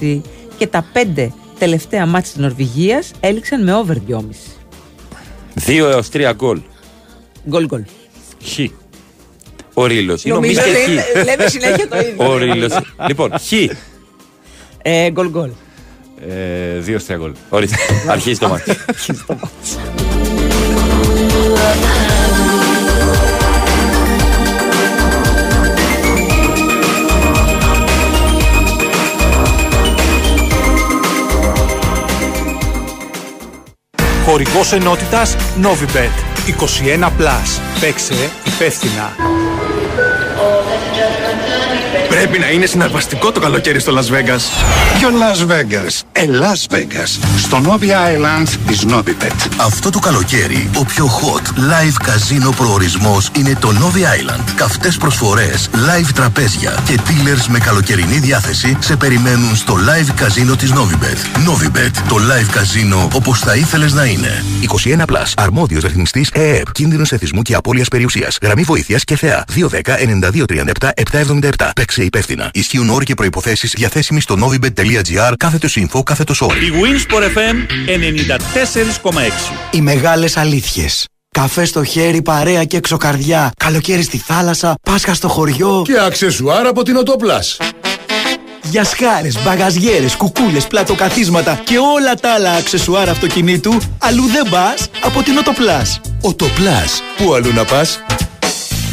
S3: 2,5. Και τα πέντε τελευταία μάτια της Νορβηγίας έληξαν με over 2,5.
S2: 2 έως 3 γκολ.
S3: Γκολ γκολ.
S2: Χ. Ο Ρήλο. Είναι ο
S3: Νομίζω
S2: Μίστερ
S3: λέμε-
S2: Χ.
S3: λέμε συνέχεια το ίδιο.
S2: Ο Ρήλο. λοιπόν, Χ.
S3: Ε, γκολ γκολ.
S4: Ε, δύο στρία γκολ.
S2: Ορίστε. Αρχίζει το μάτι.
S14: Χορηγός ενότητας Novibet. 21+. Plus. Παίξε υπεύθυνα.
S15: Πρέπει να είναι συναρπαστικό το καλοκαίρι στο Las Vegas.
S16: Ποιο Las Vegas; Ε, Las Vegas. Στο Novi Island της Novibet.
S17: Αυτό το καλοκαίρι, ο πιο hot live καζίνο προορισμός είναι το Novi Island. Καυτές προσφορές, live τραπέζια και dealers με καλοκαιρινή διάθεση σε περιμένουν στο live καζίνο της Novibet. Novibet, το live καζίνο όπως θα ήθελες να είναι.
S18: 21 Plus. Αρμόδιος ρυθμιστής ΕΕΠ. Κίνδυνο εθισμού και απώλειας περιουσίας. Γραμμή βοήθειας και θεά. 210-9237-777. Παίξε υπεύθυνα. Ισχύουν όροι και προποθέσει διαθέσιμοι στο novibet.gr κάθετος info κάθετος όρι.
S7: Η Winsport FM 94,6.
S9: Οι μεγάλες αλήθειες. Καφέ στο χέρι, παρέα και εξωκαρδιά. Καλοκαίρι στη θάλασσα, Πάσχα στο χωριό.
S6: Και αξεσουάρ από την Οτόπλας.
S9: Για σκάρες, μπαγαζιέρες, κουκούλες, πλατοκαθίσματα και όλα τα άλλα αξεσουάρ αυτοκινήτου, αλλού δεν πας από την Οτοπλάς.
S6: Οτοπλάς. Πού αλλού να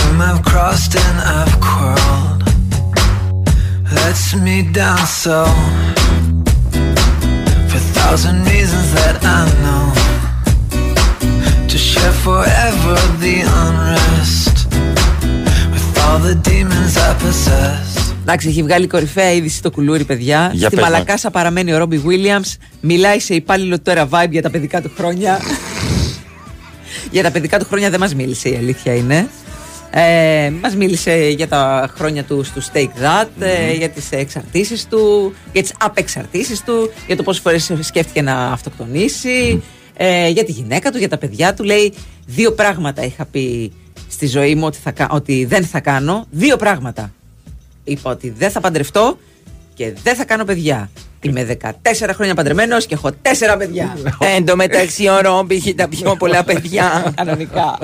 S19: whom I've crossed and I've quarreled lets me down so for a thousand reasons that I know to share forever the unrest with all the demons I possess.
S3: Εντάξει, έχει βγάλει κορυφαία είδηση το κουλούρι, παιδιά.
S2: Για
S3: Στη
S2: πες,
S3: Μαλακάσα παραμένει ο Ρόμπι Williams. Μιλάει σε υπάλληλο τώρα vibe για τα παιδικά του χρόνια. για τα παιδικά του χρόνια δεν μας μίλησε, η αλήθεια είναι. Ε, μας μίλησε για τα χρόνια του στο Stake That, ε, για τις εξαρτήσεις του, για τις απεξαρτήσεις του, για το πόσες φορές σκέφτηκε να αυτοκτονήσει, ε, για τη γυναίκα του, για τα παιδιά του. Λέει δύο πράγματα είχα πει στη ζωή μου ότι, θα, κα- ότι δεν θα κάνω. Δύο πράγματα. Είπα ότι δεν θα παντρευτώ και δεν θα κάνω παιδιά. Είμαι 14 χρόνια παντρεμένος και έχω 4 παιδιά. Εν τω μεταξύ ο Ρόμπι έχει τα πιο πολλά παιδιά. Κανονικά.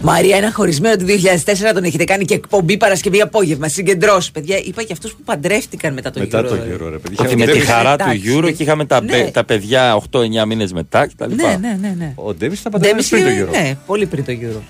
S3: Μαρία, ένα χωρισμένο του 2004 τον έχετε κάνει και εκπομπή Παρασκευή απόγευμα. Συγκεντρώσει, παιδιά. Είπα και αυτούς που παντρεύτηκαν μετά το
S4: Μετά
S3: Euro.
S4: το Euro, ρε παιδιά.
S2: Όχι, με τη
S4: Ντέβις-
S2: χαρά του
S3: Εντάξει.
S2: Euro και είχαμε τα,
S3: Ναι.
S2: παι- τα παιδιά 8-9 μήνες μετά κτλ.
S3: Ναι, ναι, ναι. ναι.
S4: Ο Ντέβις ήταν παντρεμένος
S3: Ντέβις
S4: πριν το
S3: είναι-
S4: Euro.
S3: Ναι, πολύ πριν το Euro.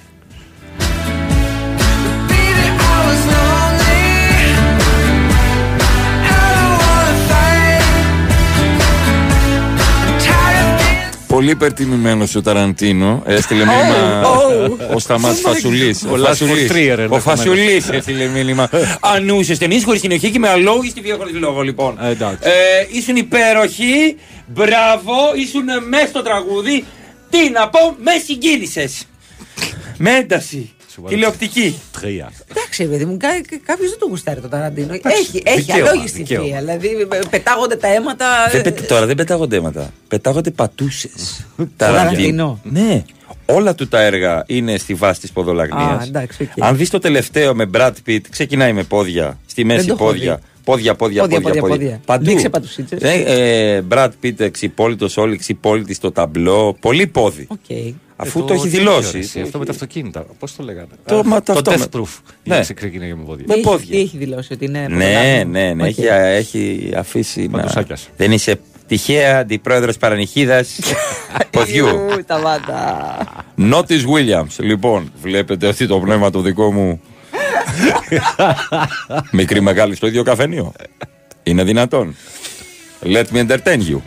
S2: Πολύ υπερτιμημένος ο Ταραντίνο. Έστειλε μήνυμα
S3: oh.
S2: ο Σταμάτης Φασουλής.
S4: Ο Last for Trier,
S2: Ο
S4: ενδεχομένως.
S2: Φασουλής έστειλε μήνυμα. Ανούσε ταινίε χωρίς συνοχή και με αλόγιστη βία χωρί λόγο, λοιπόν.
S4: Ε, εντάξει.
S2: Ε, ήσουν υπέροχοι. Μπράβο, ήσουν μέσα στο τραγούδι. Τι να πω, μες συγκίνησες. Με ένταση. Τηλεοπτική.
S4: Τρία.
S3: Εντάξει, παιδί μου, κάποιος δεν το γουστάρει το Ταραντίνο. Έχει, έχει
S2: δικαίωμα,
S3: αλόγιστη
S2: δικαίωμα.
S3: βία. Δηλαδή ε, πετάγονται τα αίματα.
S2: Δεν
S3: ε,
S2: πετ- τώρα δεν πετάγονται αίματα. Πετάγονται πατούσες.
S3: Ταραντίνο.
S2: Ναι. Όλα του τα έργα είναι στη βάση της ποδολαγνίας.
S3: Α, εντάξει, οκ.
S2: Αν δεις το τελευταίο με Brad Pitt, ξεκινάει με πόδια. Στη μέση
S3: το έχω
S2: πόδια.
S3: δει.
S2: Πόδια, πόδια,
S3: Πόδια,
S2: πόδια.
S3: πόδια, πόδια.
S2: Παντού.
S3: Δείξε πατουσίτσες.
S2: Ε, ε, Brad Pitt εξυπόλυτος, όλοι εξυπόλυτοι στο ταμπλό. Πολύ πόδι.
S3: Οκ.
S2: Αφού
S4: Ε,
S2: το έχει
S4: τέτοιο,
S2: δηλώσει.
S4: ρε, εσύ, Αυτό με τα αυτοκίνητα. Πώς το λέγανε;
S2: Το-
S4: Α,
S2: μα, το
S4: το
S2: αυτό
S4: Death
S2: με-
S4: Proof.
S2: Ναι.
S4: Ναι. Ξεκίνησε με πόδια.
S2: Με
S3: τι έχει-
S2: πόδια.
S3: Τι έχει δηλώσει, ότι είναι.
S2: Ναι,
S3: πρωτάθλημα.
S2: ναι, ναι.
S3: Οκ.
S2: Έχει, έχει αφήσει. Να...
S4: Παντουσάκιας.
S2: Δεν είσαι τυχαία αντιπρόεδρος παρανυχίδας ποδιού.
S3: Ιου, Τα βάτα.
S2: Νότις Williams. Λοιπόν, βλέπετε ότι το πνεύμα το δικό μου. Μικρή μεγάλη στο ίδιο καφενείο. Είναι δυνατόν. Let me entertain you.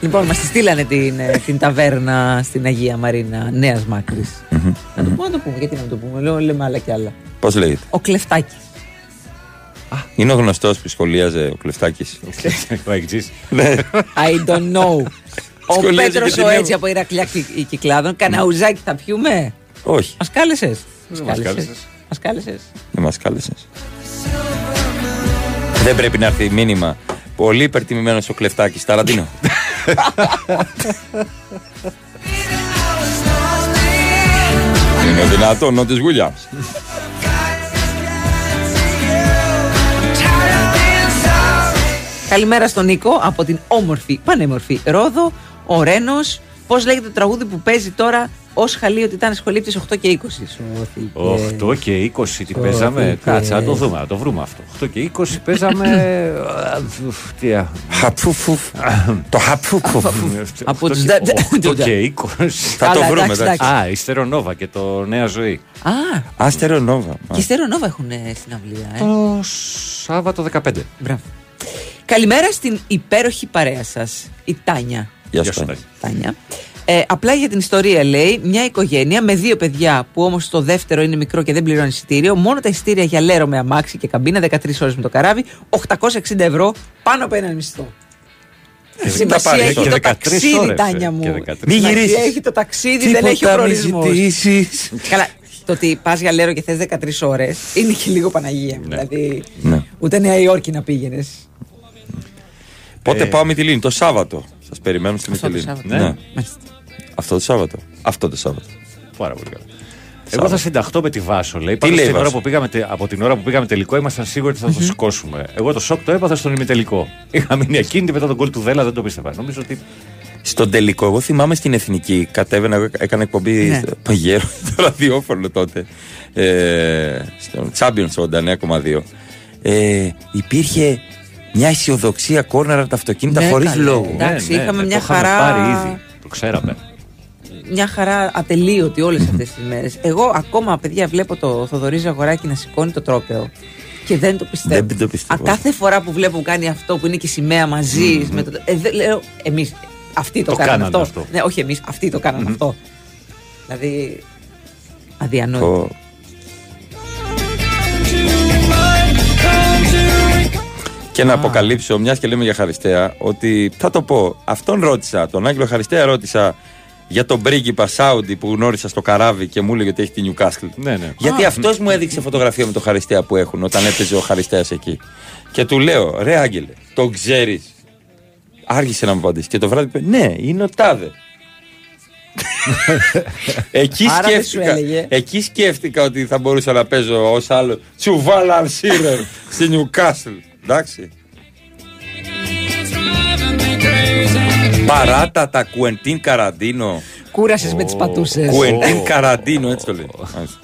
S3: Λοιπόν, μας τη στείλανε την, ε, την ταβέρνα στην Αγία Μαρίνα Νέας Μάκρης. Να το πούμε, να το πούμε. Γιατί να το πούμε, λέω, λέμε άλλα και άλλα.
S2: Πώς λέγεται.
S3: Ο Κλεφτάκης.
S2: Είναι ο γνωστός που σχολίαζε ο Κλεφτάκης.
S4: Ο Αιγτζή.
S2: Ναι.
S3: I don't know. Ο
S2: Σχολίαζε
S3: Πέτρος
S2: και την
S3: ο
S2: Εύα.
S3: έτσι από Ηρακλιά Κυ- Κυκλάδων. Καναουζάκι θα πιούμε;
S2: Όχι,
S3: Μας κάλεσες;
S4: Δεν μας κάλεσες.
S3: Μας κάλεσες.
S2: δεν μας κάλεσες. Δεν πρέπει να έρθει μήνυμα. Πολύ υπερτιμημένος ο Κλεφτάκης. Ταραντίνο. Είναι δυνατόν, Νότι Williams.
S3: Καλημέρα στον Νίκο από την όμορφη, πανέμορφη Ρόδο. Ο Ρένος. Πώς λέγεται το τραγούδι που παίζει τώρα ως χαλί ότι ήταν σχολή από τις 8 και 20. Σώθηκε.
S4: 8 και 20 τι παίζαμε.
S3: Σώθηκε.
S4: Κάτσε, να το δούμε, να το βρούμε αυτό. 8 και 20 παίζαμε. α, ουφ, Τι. α,
S2: Χαπφουφουφ. Το χαπφουφουφ.
S3: Από
S4: 8
S3: τους
S4: και-
S3: δε-
S4: 8 και 20.
S2: Θα το
S3: Καλά,
S2: βρούμε,
S3: εντάξει,
S2: εντάξει.
S4: Α, η Στερονόβα και το Νέα Ζωή.
S3: Α,
S2: Άστερο Νόβα.
S3: και Στερονόβα έχουν ε, συναυλία. Ε.
S4: Το Σάββατο 15.
S3: Μπράβο. Καλημέρα στην υπέροχη παρέα σας, η Τάνια.
S2: Γεια
S4: Γεια
S2: σου.
S4: σου,
S2: Τάνια.
S3: Τάνια. Ε, απλά για την ιστορία λέει, μια οικογένεια με δύο παιδιά που όμως το δεύτερο είναι μικρό και δεν πληρώνει εισιτήριο, μόνο τα εισιτήρια για λέρο με αμάξι και καμπίνα 13 ώρες με το καράβι, 860 ευρώ πάνω από έναν μισθό.
S2: Ε,
S3: Σημασία
S2: πάρεις
S3: έχει
S2: τώρα.
S3: το
S4: 13
S3: ταξίδι,
S4: ώρες, ε,
S3: Τάνια μου.
S4: και 13.
S2: Μη
S3: Σημασία
S2: γυρίσεις.
S3: έχει το ταξίδι, δεν έχει ο
S2: Τίποτα μη
S3: προορισμό.
S2: ζητήσεις.
S3: Καλά, το ότι πας για λέρο και θες 13 ώρες είναι και λίγο Παναγία. μου. Δηλαδή,
S2: Ναι.
S3: ούτε Νέα Υόρκη να πήγαινες.
S2: Πότε
S4: Ε,
S2: πάω Μυτιλίνη, το Σάββατο. Σας περιμένω στη
S3: Αυτό το
S2: Μυτιλίνη.
S3: Σάββατο.
S2: Ναι. Αυτό το Σάββατο. Αυτό το Σάββατο.
S4: Πάρα πολύ καλά. Εγώ θα συνταχτώ με τη Βάσο, λέει.
S2: Τι
S4: Πάντως
S2: λέει η
S4: την ώρα
S2: Βάσο;
S4: που πήγαμε, τε- από την ώρα που πήγαμε τελικό ήμασταν σίγουροι ότι θα το σηκώσουμε. Εγώ το σοκ το έπαθα στον ημιτελικό. Είχα μείνει ακίνητη μετά τον κόλ του Δέλα, δεν το πίστευα. Νομίζω ότι.
S2: Στον τελικό, εγώ θυμάμαι στην εθνική, κατέβαινα, εγώ έκανα εκπομπή
S3: Ναι.
S2: στο Παγέρο, το ραδιόφωνο τότε. Ε, στον Champions 89,2. Ε, υπήρχε Μια αισιοδοξία κόρναρα τα αυτοκίνητα
S3: Ναι,
S2: χωρίς
S3: καλέ.
S2: λόγο.
S3: Εντάξει, είχαμε μια
S4: το είχαμε
S3: χαρά.
S4: πάρει ήδη. Το ξέραμε.
S3: Μια χαρά ατελείωτη όλες αυτές τις μέρες. Εγώ ακόμα, παιδιά, βλέπω το Θοδωρή Ζαγοράκη να σηκώνει το τρόπεο και δεν το πιστεύω.
S2: Δεν το πιστεύω.
S3: Α, κάθε φορά που βλέπω που κάνει αυτό που είναι και η σημαία μαζί. Με το, ε, δεν- λέω, εμείς. Αυτοί το,
S4: Το
S3: κάνανε
S4: κάνανε
S3: αυτό.
S4: αυτό.
S3: Ναι, όχι εμείς, αυτοί το κάνανε αυτό. Δηλαδή. Αδιανόητο.
S2: Ω. Και να αποκαλύψω, μιας και λέμε για Χαριστέα, ότι θα το πω. Αυτόν ρώτησα, τον Άγγελο Χαριστέα ρώτησα για τον πρίγκιπα Σάουντι που γνώρισα στο καράβι και μου έλεγε ότι έχει τη Νιουκάστλ.
S4: Ναι, ναι.
S2: Γιατί αυτός μου έδειξε φωτογραφία με το Χαριστέα που έχουν όταν έπαιζε ο Χαριστέας εκεί. Και του λέω, ρε Άγγελε, το ξέρεις. Άργησε να μου απαντήσει. Και το βράδυ είπε, Ναι, είναι ο Τάδε. εκεί,
S3: Άρα δεν σου
S2: σκέφτηκα,
S3: έλεγε.
S2: εκεί σκέφτηκα ότι θα μπορούσα να παίζω ως άλλο Τσουβάλα Αρσίρερ στη Νιουκάστλ. Εντάξει. Παράτα τα Κουεντίν Καραντίνο.
S3: Κούρασες με τις πατούσες.
S2: Κουεντίν Καραντίνο, έτσι το λέει. Μάλιστα.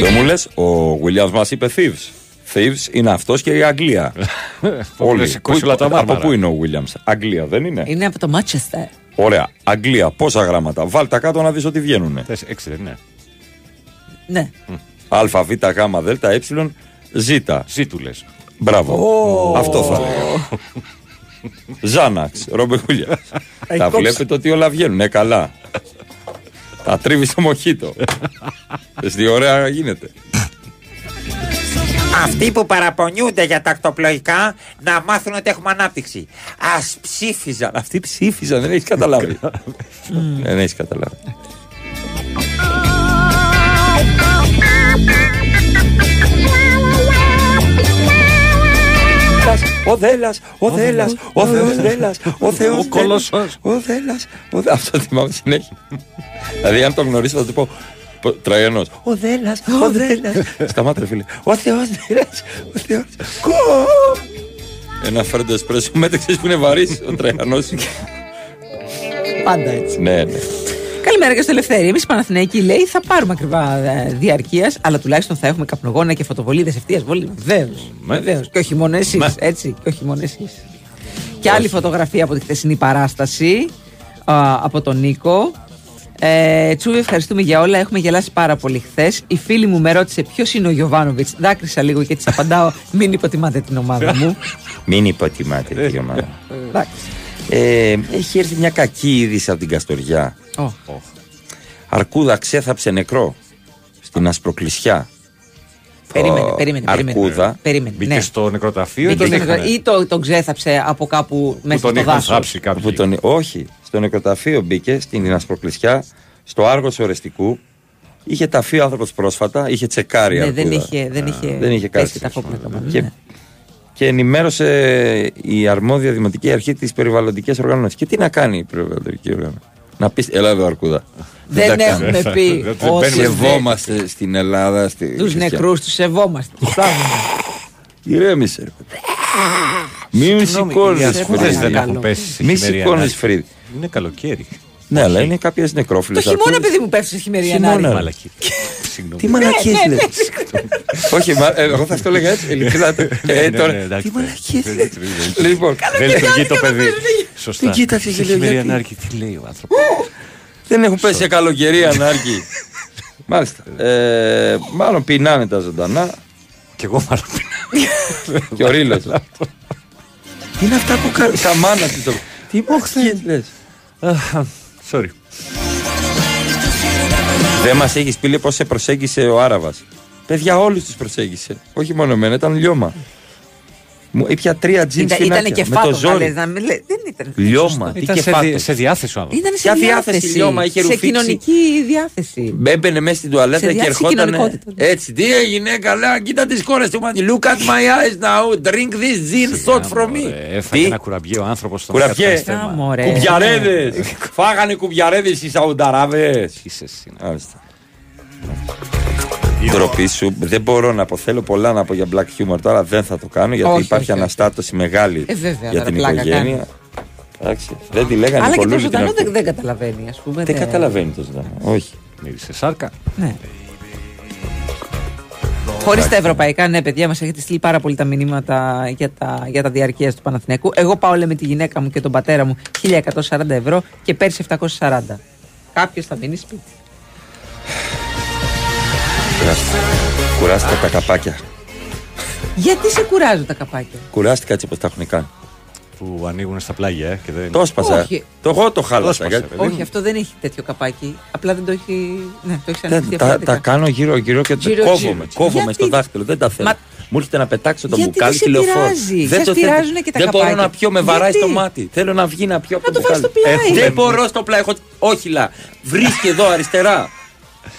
S2: Δεν μου λες, ο Williams μας είπε Thieves. Thieves είναι αυτός και η Αγγλία. Όλοι.
S4: σηκώσει
S2: Πού-
S4: όλα τα
S2: Από
S4: μάρμαρα.
S2: πού είναι ο Williams, Αγγλία δεν είναι;
S3: Είναι από το Manchester.
S2: Ωραία. Αγγλία, πόσα γράμματα. Βάλ τα κάτω να δεις ότι βγαίνουν.
S4: Θες έξι δεν είναι.
S3: Ναι.
S2: Α, Β, Γ, Δ, Ε, Ζ.
S4: Ζή του λες.
S2: Μπράβο. Αυτό θα έλεγα. Ζάναξ, Ρόμπε Χούλιας.
S3: Έχει
S2: Τα
S3: κόψει.
S2: βλέπετε ότι όλα βγαίνουν, ναι, καλά. Τα τρίβεις στο μοχίτο. Δες τι ωραία γίνεται.
S20: Αυτοί που παραπονιούνται για τα ακτοπλοϊκά να μάθουν ότι έχουμε ανάπτυξη. Α ψήφιζαν.
S2: Αυτοί ψήφιζαν, δεν έχεις καταλάβει. δεν έχεις καταλάβει. Ο Δέλλας, ο Δέλλας, ο Θεός Δέλλας, ο Θεός
S4: Ο Κολοσσός.
S2: Ο Δέλλας, ο Δέ- αυτό θυμάμαι συνέχεια. δηλαδή αν τον γνωρίσω θα του πω πο- Τραγιανός, ο Δέλλας, ο Δέλλας. Σταμάτα ρε φίλε, ο Θεός Δέλλας, ο Θεός. Κο! Ένα φρέντο εσπρέσο μέτρεξες που είναι βαρύς ο Τραγιανός.
S3: Πάντα έτσι.
S2: ναι, ναι.
S3: Καλημέρα και στο Ελευθέρη. Εμείς Παναθηναϊκοί λέει θα πάρουμε ακριβά ε, διαρκείας, αλλά τουλάχιστον θα έχουμε καπνογόνα και φωτοβολίδες ευθείας βολή. Βεβαίως. Βεβαίως. Και όχι μόνο εσείς. Έτσι. Και όχι μόνο εσείς. Και άλλη φωτογραφία από τη χθεσινή παράσταση α, από τον Νίκο. Ε, Τσούβι, ευχαριστούμε για όλα. Έχουμε γελάσει πάρα πολύ χθες. Η φίλη μου με ρώτησε ποιος είναι ο Γιωβάνοβιτς; Δάκρυσα λίγο και της απαντάω: Μην υποτιμάτε την ομάδα μου.
S2: Μην υποτιμάτε τη ομάδα.
S3: Εντάξει.
S2: Ε, έχει έρθει μια κακή είδηση από την Καστοριά.
S3: Ω.
S2: Αρκούδα ξέθαψε νεκρό στην Ασπροκλησιά.
S3: Περίμενε,
S2: Ω,
S3: περίμενε, περίμενε.
S2: Αρκούδα.
S3: Περίμενε.
S4: Μπήκε
S3: ναι.
S4: στο νεκροταφείο ή
S3: Μπήκε
S4: τον
S3: στο
S4: είχαν.
S3: νεκρο- Ή το, τον ξέθαψε από κάπου μέσα
S4: τον
S3: στο
S4: είχαν
S3: δάσος.
S4: θάψει κάποιοι.
S2: Που τον, όχι, στο νεκροταφείο μπήκε στην Ασπροκλησιά, στο Άργος Ορεστικού. Είχε ταφεί ο άνθρωπος πρόσφατα, είχε τσεκάρει.
S3: Ναι, δεν
S2: αρκούδα.
S3: είχε, δεν είχε,
S2: δεν είχε
S3: πέσει
S2: κάτι.
S3: τα φόπλα.
S2: Και, και ενημέρωσε η αρμόδια δημοτική αρχή της περιβαλλοντικής οργάνωσης. Και τι να κάνει η περιβαλλοντική οργάνωση; Να πεις, έλα εδώ Αρκούδα.
S3: Δεν
S2: τα
S3: έχουμε
S2: κάνουμε.
S3: πει
S2: Δεν
S3: ότι
S2: Σεβόμαστε στην Ελλάδα. Στη...
S3: Τους νεκρούς τους σεβόμαστε. Τους θαύμαστε.
S2: Ηρέμησε. ρε παιδί. Μην
S4: Συγγνώμη,
S2: σηκώνεις
S4: οι ασπούδες δεν έχουν
S2: φρύδι.
S4: πέσει σε
S2: Μην
S4: χειμερή
S2: σηκώνεις
S4: ανάγκη.
S2: φρύδι.
S4: Είναι καλοκαίρι.
S2: Ναι, αλλά είναι κάποιες νεκρόφιλες.
S3: Το χειμώνα, παιδί μου, πέφτει σε χειμερινή
S2: Χειμώνα,
S3: ανάγκη.
S2: ρε.
S4: Μαλακή. Συγγνώμη.
S2: Τι μαλακίε
S3: Ναι, ναι,
S2: λες. Όχι, μα- ε, εγώ θα το έλεγα έτσι. ειλικρινά. Ε,
S4: Ναι,
S2: τώρα,
S4: ναι, εντάξει,
S2: Τι
S4: ναι.
S2: μαλακίε
S4: Δεν-
S2: λες.
S4: δεν-
S2: Λοιπόν,
S4: Δεν λειτουργεί το παιδί. Σωστά.
S2: Δεν κοίταξε
S4: Σε
S2: και λέω,
S4: χειμερή
S2: γιατί.
S4: ανάρκη, τι λέει ο άνθρωπος;
S2: δεν έχουν πέσει σε καλοκαιρή ανάρκη. Μάλιστα. Ε, μάλλον πεινάνε τα ζωντανά
S4: Κι εγώ μάλλον
S2: και ο Ρίλος. Τι είναι αυτά που κάνει. Στα μάνα της. Τι μαλακίε λες.
S4: Sorry.
S2: Δεν μας έχεις πει πώς σε προσέγγισε ο Άραβας. Παιδιά, όλους τους προσέγγισε. Όχι μόνο εμένα, ήταν λιώμα. Μου ήπια τρία τζιν
S3: Ήταν,
S2: σπινάκια.
S3: ήταν και
S2: με το
S3: φάτο,
S2: ζόρι.
S3: να μην λέει- Δεν ήταν.
S2: Λιώμα, τι
S4: Ήταν
S2: και
S4: σε,
S2: φάτος.
S4: δι- σε διάθεση ο άνθρωπος.
S3: Ήταν σε
S2: Ποια διάθεση,
S3: διάθεση.
S2: λιώμα, είχε
S3: σε
S2: ρουφήξει.
S3: κοινωνική διάθεση.
S2: Έμπαινε μέσα στην τουαλέτα
S3: Σε
S2: και
S3: διάθεση
S2: ερχόταν.
S3: κοινωνικότητα.
S2: Έτσι, τι έγινε, καλά, κοίτα τις κόρες του μάτι. Look at my eyes now, drink this gin shot from me.
S4: Ε, Έφαγε
S2: Τι;
S4: ένα κουραμπιέ ο άνθρωπος στον
S2: Κουραμπιέ.
S4: κατάστημα.
S3: Α, μωρέ.
S2: Κουμπιαρέδες. Φάγανε κουμπιαρέδες οι Σαουνταράβες.
S4: Είσαι εσύ.
S2: Μάλιστα. Ντροπή σου. Δεν μπορώ να πω. Θέλω πολλά να πω για black humor τώρα. Δεν θα το κάνω γιατί
S3: Όχι,
S2: υπάρχει
S3: όχι, όχι.
S2: αναστάτωση μεγάλη
S3: Ε, βέβαια,
S2: για
S3: τώρα
S2: την
S3: πλάκα
S2: οικογένεια. Εντάξει. Δεν τη λέγανε
S3: Αλλά και το
S2: Νικολούλη την
S3: ζωντανό
S2: Αρκούδα.
S3: δεν, δεν καταλαβαίνει, ας πούμε.
S2: Δεν καταλαβαίνει το ζωντανό. Όχι.
S4: Μύρισε σάρκα.
S3: Ναι. Χωρίς τα ευρωπαϊκά, ναι, παιδιά, μας έχετε στείλει πάρα πολύ τα μηνύματα για τα, για τα διαρκείας του Παναθηναϊκού. Εγώ πάω, λέει, με τη γυναίκα μου και τον πατέρα μου 1140 ευρώ και πέρσι 740. Κάποιος θα μείνει σπίτι.
S2: Κουράστηκα. Κουράστηκα τα καπάκια.
S3: Γιατί σε κουράζουν τα καπάκια;
S2: Κουράστηκα έτσι όπως τα έχουν κάνει.
S4: Που ανοίγουν στα πλάγια ε, και δεν.
S2: Το έσπασα.
S3: Όχι.
S2: Το εγώ το χάλασα.
S4: έσπασε,
S2: γιατί-
S4: παιδί μου.
S3: Όχι, αυτό δεν έχει τέτοιο καπάκι. Απλά δεν το έχει. Ναι, το έχει
S2: Δεν-
S3: ανοιχτεί
S2: τα,
S3: διαφορετικά.
S2: τα κάνω γύρω-γύρω και
S3: Γύρω-γύρω.
S2: κόβομαι. Κόβομαι
S3: Γιατί;
S2: στο δάχτυλο. Δεν τα θέλω.
S3: Μα-
S2: Μου έρχεται να πετάξω το
S3: Γιατί
S2: μπουκάλι
S3: δεν σε
S2: και λεωφόρο.
S3: πειράζει;
S2: Δεν
S3: Σας
S2: το θέλω.
S3: πειράζουνε και τα
S2: Δεν μπορώ
S3: καπάκια.
S2: να πιω, με βαράει
S3: Γιατί;
S2: στο μάτι. Θέλω να βγει να πιω από το
S3: το βάλεις
S2: μπουκάλι.
S3: στο πλάι.
S2: Δεν
S3: Έχουμε-
S2: μπορώ στο πλάι. Έχω... Όχι, λα. Βρίσκει εδώ αριστερά.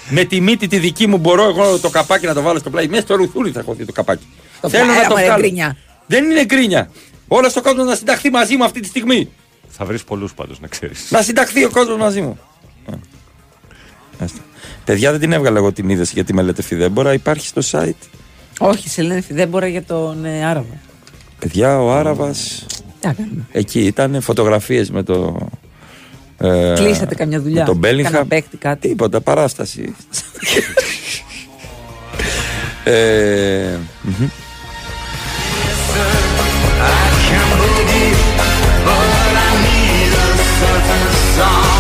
S2: Με τη μύτη τη δική μου μπορώ εγώ το καπάκι να το βάλω στο πλάι. Μέσα στο ρουθούρι θα χωθεί το καπάκι.
S3: Το
S2: Θέλω
S3: πλάι,
S2: να το
S3: άμα είναι
S2: βγάλω.
S3: γκρίνια.
S2: Δεν είναι γκρίνια. Όλος ο κόσμος να συνταχθεί μαζί μου αυτή τη στιγμή.
S4: Θα βρεις πολλούς πάντως να ξέρεις.
S2: Να συνταχθεί ο κόσμος μαζί μου. Ε. Άστα. Παιδιά δεν την έβγαλα εγώ την είδηση για τη μελέτη Φιδέμπορα. Υπάρχει στο site.
S3: Όχι, σε λένε Φιδέμπορα για τον ε, Άραβα.
S2: Παιδιά, ο Άραβας.
S3: Τι να κάνουμε.
S2: Εκεί ήταν φωτογραφίες με το. Ε,
S3: Κλείσατε καμιά δουλειά.
S2: Με τον Μπέλιγχαμ.
S3: Κάνα παίκτη, κάτι.
S2: Τίποτα, παράσταση. ε, μμμ.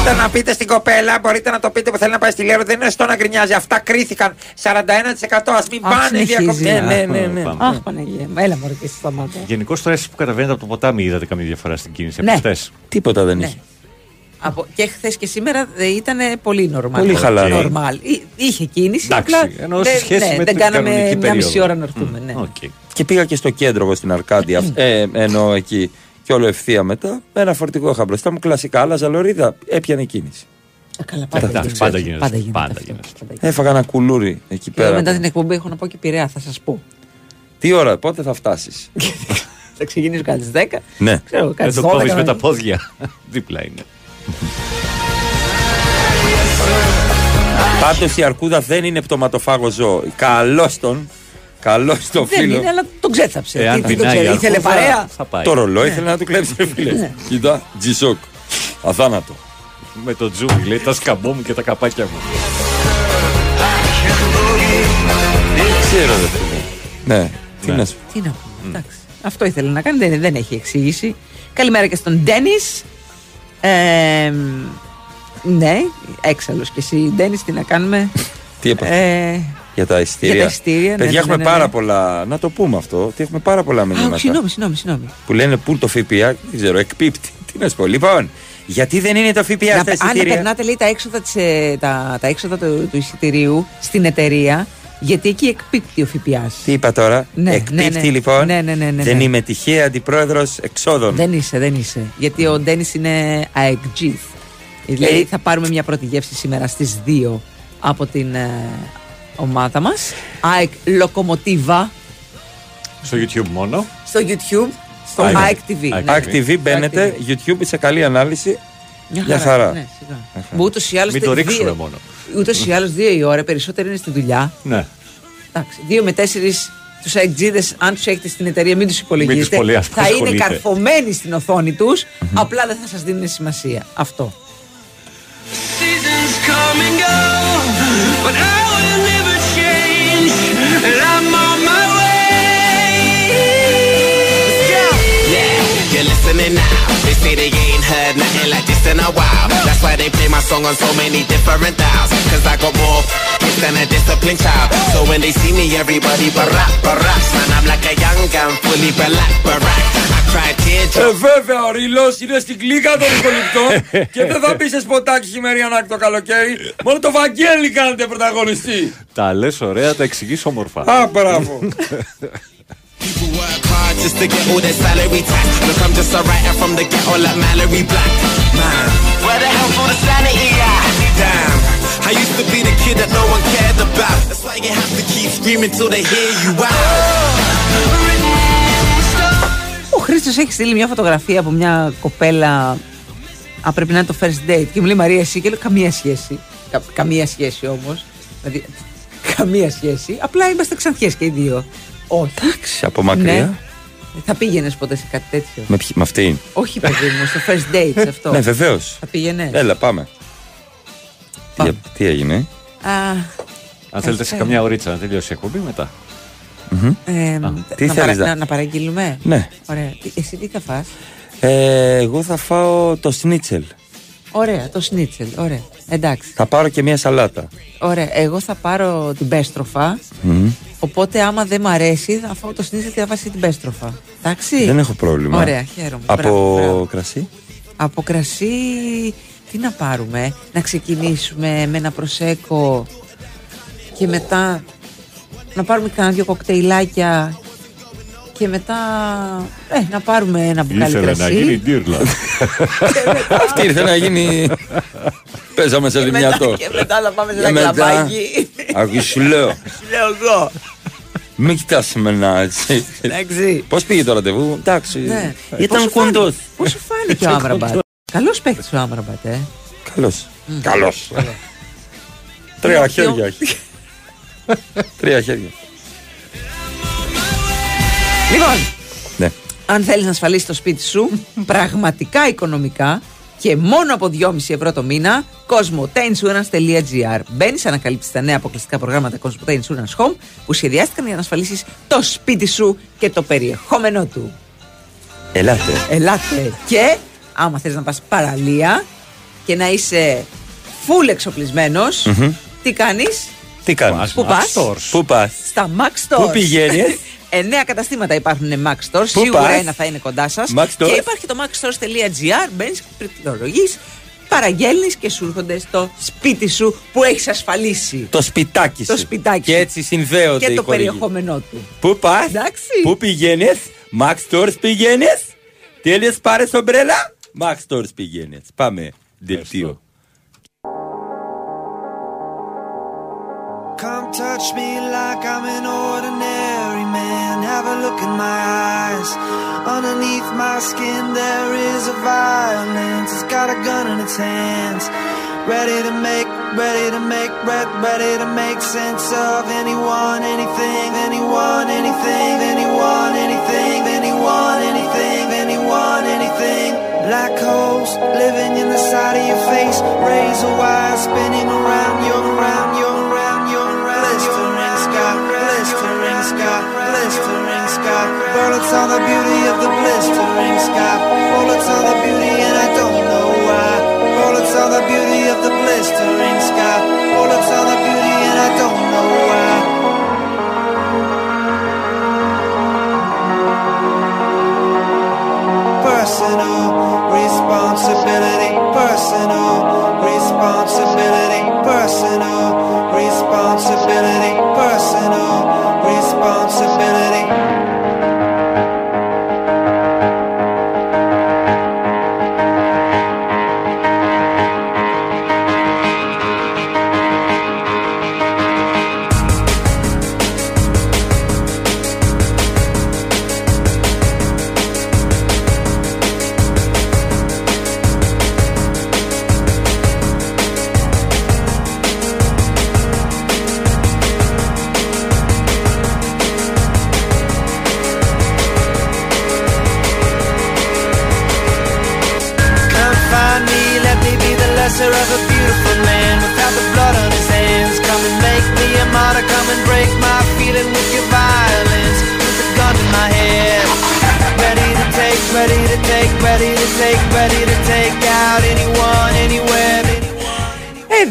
S20: Μπορείτε να πείτε στην κοπέλα, μπορείτε να το πείτε που θέλει να πάει στη Λέρο. Δεν είναι στο να γκρινιάζει. Αυτά κρίθηκαν 41%. Α μην
S3: Αχ,
S20: πάνε οι
S3: συνεχίζει.
S20: διακοπέ.
S2: Ναι, ναι, ναι. ναι.
S4: Πάμε.
S3: Αχ, Παναγία. μου, Έλα, μωρέ, και εσύ σταμάτα.
S4: Γενικώ τώρα εσεί που καταβαίνετε από το ποτάμι είδατε καμία διαφορά στην κίνηση
S3: Ναι.
S4: από χθες.
S2: Τίποτα δεν
S3: Ναι.
S2: είχε.
S3: Από, και χθες και σήμερα ήταν πολύ νορμάλ.
S2: Πολύ χαλαρό.
S3: Νορμάλ. Εί- Είχε κίνηση.
S4: Εντάξει,
S3: απλά
S4: ενώ σε
S3: δεν-
S4: σχέση
S3: ναι,
S4: με
S3: δεν
S4: την
S3: κάναμε
S4: κανονική
S3: μια μισή
S4: περίοδο.
S3: ώρα να έρθουμε. Ναι.
S4: Οκ.
S2: Και πήγα και στο κέντρο εγώ στην Αρκάντια. ε, ενώ εκεί. Και όλο ευθεία μετά. Με ένα φορτηγό είχα μπροστά μου. Κλασικά, άλλαζα λωρίδα. Έπιανε κίνηση.
S3: Ε, Καλά, πάντα
S4: Εντάξει,
S3: γίνεται.
S4: πάντα γίνεται.
S3: Πάντα γίνεται.
S4: Πάντα
S3: αυτό.
S4: γίνεται.
S3: Πάντα γίνεται.
S2: Έφαγα ένα κουλούρι εκεί
S3: Και εγώ
S2: πέρα.
S3: μετά την εκπομπή έχω να πω και πειραιά, θα σας πω.
S2: Τι ώρα, πότε θα φτάσεις;
S3: θα ξεκινήσω κάτι στις 10.
S2: ναι.
S3: Ξέρω,
S4: Δεν
S3: κάτι
S4: το
S3: στις 12.
S4: κόβει με τα
S3: να-
S4: πόδια. Δίπλα είναι.
S2: Πάντως η αρκούδα δεν είναι πτωματοφάγο ζώο. Καλώς τον. Καλώς τον
S3: Δεν
S2: φίλο.
S3: είναι, αλλά τον ξέθαψε.
S4: Εάν
S3: Τι- τι τον
S4: πεινάει η
S3: ξέρει, ήθελε
S4: αρκούδα,
S3: παρέα;
S4: θα πάει.
S2: Το ρολόι
S3: Ναι.
S2: ήθελε να του κλέψει, ρε φίλε. Κοίτα, τζισόκ. Αθάνατο.
S4: Με το τζουμ, λέει τα σκαμπό μου και τα καπάκια μου.
S2: Ξέρω, ρε φίλε. Ναι, τι
S4: Ναι.
S2: να σου πω.
S3: Τι να πούμε. Εντάξει. Αυτό ήθελε να κάνει, δεν, δεν έχει εξήγηση. Καλημέρα και στον Ντένις. Ε, ναι, έξαλλος και εσύ, Ντένις, τι να κάνουμε;
S2: Τι έπαθε.
S3: ε,
S2: Για τα ειστήρια.
S3: Για τα ειστήρια, ναι,
S2: Παιδιά,
S3: ναι,
S2: έχουμε
S3: ναι, ναι,
S2: πάρα
S3: ναι.
S2: πολλά. Να το πούμε αυτό. Ότι έχουμε πάρα πολλά
S3: α,
S2: μηνύματα.
S3: συγγνώμη, συγγνώμη, συγγνώμη.
S2: Που λένε πού το ΦΠΑ. Δεν ξέρω, εκπίπτει. Τι να σου πω. Λοιπόν, γιατί δεν είναι το ΦΠΑ
S3: Να,
S2: στα
S3: αν
S2: εισιτήρια;
S3: περνάτε λέει, τα έξοδα, της, ε, τα, τα έξοδα του, του εισιτηρίου στην εταιρεία, γιατί εκεί εκπίπτει ο ΦΠΑ.
S2: Τι είπα τώρα;
S3: Ναι,
S2: εκπίπτει
S3: ναι, ναι.
S2: λοιπόν.
S3: Ναι, ναι, ναι, ναι,
S2: Δεν
S3: ναι.
S2: είμαι τυχαία αντιπρόεδρος εξόδων.
S3: Δεν είσαι, δεν είσαι. Γιατί ο Ντένις είναι αεκτζή. Δηλαδή
S2: Ε.
S3: θα πάρουμε μια πρώτη γεύση σήμερα στις 2 από την ε, ομάδα μας. ΑΕΚ Λοκομοτίβα
S4: Στο YouTube μόνο.
S3: στο YouTube, στο
S4: ΑΕΚ.
S3: ΑΕΚ TV.
S4: ΑΕΚ.
S3: Ναι.
S2: Active μπαίνετε, YouTube σε καλή ανάλυση.
S3: Μια
S2: Μια χαρά.
S3: Ναι, σιγά. Ούτως ή άλλως.
S4: Μην το ρίξουμε μόνο.
S3: Ούτως ή άλλως δύο η ώρα, περισσότερο είναι στη δουλειά.
S4: Ναι.
S3: Εντάξει, δύο με τέσσερις τους αεκτζίδες, αν τους έχετε στην εταιρεία, μην τους υπολογίζετε.
S4: πολύ
S3: θα είναι
S4: ασχολείτε.
S3: καρφωμένοι στην οθόνη τους, απλά δεν θα σας δίνουν σημασία. Αυτό.
S21: Seasons come and go, but I will never change, and I'm on my way.
S22: Yeah, you're listening now. They say they ain't heard nothing like this in a while. That's why they play my song on so many different dials. Cause I got more hits than a disciplined child. So when they see me, everybody barack, barack. Man, I'm like a young gun, fully black, barack. I cry teardrops.
S2: Ε, βέβαια, ο Ρήλο είναι στην κλίκα των υπολοιπτών και δεν θα μπει σε σποτάκι χειμεριανάκι το καλοκαίρι. Μόνο το Βαγγέλη κάνετε πρωταγωνιστή.
S4: Τα λε ωραία, τα εξηγεί όμορφα.
S2: Α, μπράβο.
S22: People work hard just to get all their salary tax. Look, I'm just a writer from the ghetto like Mallory Black. Man, where the hell's all the sanity at? Damn, I used to be the kid that no one cared about. That's why you have to keep screaming till they hear you out.
S3: Ο Χρήστο έχει στείλει μια φωτογραφία από μια κοπέλα. Α, πρέπει να είναι το first date. Και μου λέει Μαρία, εσύ και λέω καμία σχέση. Κα- καμία σχέση όμω. Δηλαδή, καμία σχέση. Απλά είμαστε ξανθιέ και οι δύο. Όχι.
S2: Εντάξει, από μακριά.
S3: Ναι. Θα πήγαινες ποτέ σε κάτι τέτοιο;
S2: Με, ποιοι- με αυτήν.
S3: Όχι, παιδί μου, στο first date σε αυτό.
S2: Ναι, βεβαίως.
S3: Θα πήγαινες;
S2: Έλα, πάμε. Τι, τι έγινε;
S3: Α,
S4: Αν θέλετε σε καμιά ωρίτσα να τελειώσει η εκπομπή μετά.
S3: Ε,
S2: τι
S3: να,
S2: θέλεις να-
S3: να, να παραγγείλουμε;
S2: Ναι.
S3: Ωραία. Τι- Εσύ τι θα φας;
S2: Ε, εγώ θα φάω το σνίτσελ.
S3: Ωραία, το σνίτσελ. Ωραία. Εντάξει.
S2: Θα πάρω και μια σαλάτα.
S3: Ωραία. Εγώ θα πάρω την πέστροφα.
S2: Μμ.
S3: Οπότε άμα δεν μ' αρέσει θα φάω το σνίτσελ και θα φας και την πέστροφα. Εντάξει.
S2: Δεν έχω πρόβλημα.
S3: Ωραία, χαίρομαι.
S2: Από
S3: Μπράβο, μπράβο.
S2: κρασί;
S3: Από κρασί, τι να πάρουμε, να ξεκινήσουμε με ένα προσέκο και μετά να πάρουμε κανένα δύο κοκτέιλάκια και μετά ε, να πάρουμε ένα μπουκάλι
S4: Ήθελε
S3: κρασί.
S4: να γίνει ντύρλα.
S2: Αυτή ήρθε να γίνει. Παίζαμε σε
S3: και, μετά,
S2: λιμιατό.
S3: και μετά να πάμε σε
S2: Και
S3: ένα
S2: μετά-
S3: κλαμπάκι.
S2: Ακού σου λέω.
S3: Σου λέω εγώ.
S2: Μην κοιτάς εμένα έτσι.
S3: Εντάξει.
S2: Πώς πήγε το ραντεβού, εντάξει.
S3: Ναι.
S2: Ήταν
S3: Πώς σου
S2: κοντός.
S3: φάνηκε- Πώς σου φάνηκε ο Άμραμπατ; Καλός παίκτης ο Άμραμπατ, ε.
S2: Καλός.
S3: Μμ.
S2: Καλός.
S3: Καλό.
S2: Τρία
S3: Ποιο-
S2: χέρια έχει. Τρία χέρια.
S3: Λοιπόν,
S2: Ναι.
S3: αν θέλεις να ασφαλίσεις το σπίτι σου πραγματικά οικονομικά και μόνο από 2,5 ευρώ το μήνα, cosmoteinsurance.gr. Μπαίνεις, ανακαλύψεις τα νέα αποκλειστικά προγράμματα Cosmote Insurance Home που σχεδιάστηκαν για να ασφαλίσεις το σπίτι σου και το περιεχόμενό του.
S2: Ελάτε.
S3: Ελάτε και άμα θες να πας παραλία και να είσαι full εξοπλισμένος,
S2: Μμμ.
S3: τι κάνεις;
S2: Τι κάνεις;
S3: Πού πας;
S2: Πού πας;
S3: Στα Max Stores.
S2: Πού πηγαίνεις;
S3: Εννέα καταστήματα υπάρχουν Max Stores.
S2: Πού
S3: Σίγουρα
S2: πας;
S3: ένα θα είναι κοντά σας.
S2: Max
S3: Και
S2: Stores.
S3: υπάρχει το maxstores.gr. Μπαίνεις και πληκτρολογείς, παραγγέλνεις και σου έρχονται στο σπίτι σου που έχεις ασφαλίσει.
S2: Το σπιτάκι σου.
S3: Το σπιτάκι
S2: Και έτσι συνδέονται
S3: και
S2: οι
S3: το
S2: χορηγοί.
S3: περιεχόμενό του.
S2: Πού πας,
S3: Εντάξει.
S2: πού πηγαίνεις, Max Stores πηγαίνεις, θέλεις πάρεις ομπρέλα, Max Stores πηγαίνεις. Πάμε, δελτίο.
S19: Come touch me like I'm an ordinary man. Have a look in my eyes. Underneath my skin, there is a violence. It's got a gun in its hands. Ready to make, ready to make, re- ready to make sense of anyone, anything, anyone, anything, anyone, anything, anyone, anything, anyone, anything. Black holes living in the side of your face. Razor wire spinning around, you're around, you're around, you're around. Blistering sky, blistering sky, blistering sky. Bullets on the beauty of the blistering sky. Bullets on the beauty, and I don't know why. Bullets on the beauty of the blistering sky. Bullets on the beauty, and I don't know why. Personal responsibility, personal responsibility, personal responsibility, personal responsibility.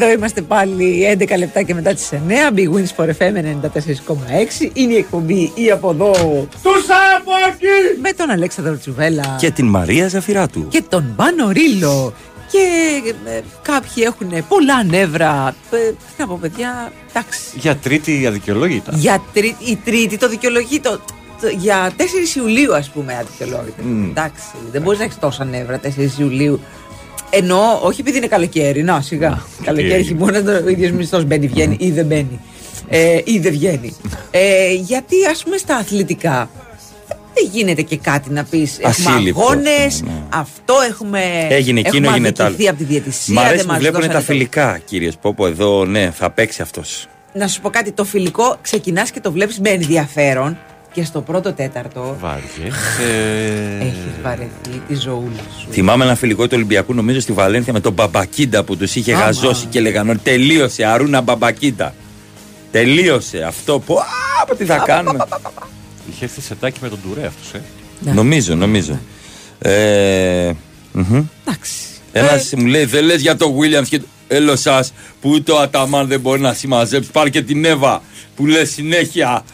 S3: Εδώ είμαστε πάλι 11 λεπτά και μετά τις 9. Big Wins for FM 94,6. Είναι η εκπομπή ή από εδώ.
S13: Τους από εκεί!
S3: Με τον Αλέξανδρο Τσουβέλα.
S2: Και την Μαρία Ζαφυράτου.
S3: και τον Πάνο Ρίλο. Και ε, κάποιοι έχουν πολλά νεύρα. Ε, τι να πω, παιδιά, εντάξει.
S4: Για τρίτη αδικαιολόγητα.
S3: Για τρί, η Τρίτη το δικαιολογεί το, το- για 4 Ιουλίου, ας πούμε, αδικαιολόγητα.
S4: Μμ.
S3: Εντάξει, δεν μπορείς να έχεις τόσα νεύρα 4 Ιουλίου. Εννοώ, όχι επειδή είναι καλοκαίρι, να σιγά. καλοκαίρι,
S4: είναι.
S3: χειμώνα, το- ο ίδιος μισθός μπαίνει, βγαίνει ή δεν μπαίνει. Ε, ή δεν βγαίνει. Ε, γιατί, ας πούμε, στα αθλητικά δεν γίνεται και κάτι να πεις. Έχουμε
S2: Ασύλληπτο.
S3: αγώνες, αυτό έχουμε.
S2: Έγινε εκείνο,
S3: έχουμε
S2: έγινε τ' άλλο.
S3: αδικηθεί από τη διαιτησία.
S2: Μ' αρέσει
S3: δεν
S2: που
S3: μας
S2: βλέπουν
S3: δώσανε
S2: τα
S3: το-
S2: φιλικά, κύριε Πόπο. Εδώ, ναι, θα παίξει αυτός.
S3: να σου πω κάτι, το φιλικό ξεκινάς και το βλέπεις με ενδιαφέρον και στο πρώτο τέταρτο
S4: Βαριέσαι.
S3: έχεις βαρεθεί τη ζωούλα σου.
S2: Θυμάμαι ένα φιλικό του Ολυμπιακού, νομίζω στη Βαλένθια με τον Μπαμπακίντα που τους είχε
S3: Άμα.
S2: γαζώσει και λέγανε Τελείωσε, Αρούνα Μπαμπακίντα. Τελείωσε αυτό που. Α, τι θα κάνουμε.
S4: Είχε έρθει σε τάκι με τον Τουρέ αυτό, ε.
S3: Ναι.
S2: Νομίζω, νομίζω. Ε, μμμ. Ένας μου λέει: Δεν λες για το Williams και το έλο σας που ούτε ο Αταμάν δεν μπορεί να συμμαζέψει. Πάρε και την Εύα που λες συνέχεια.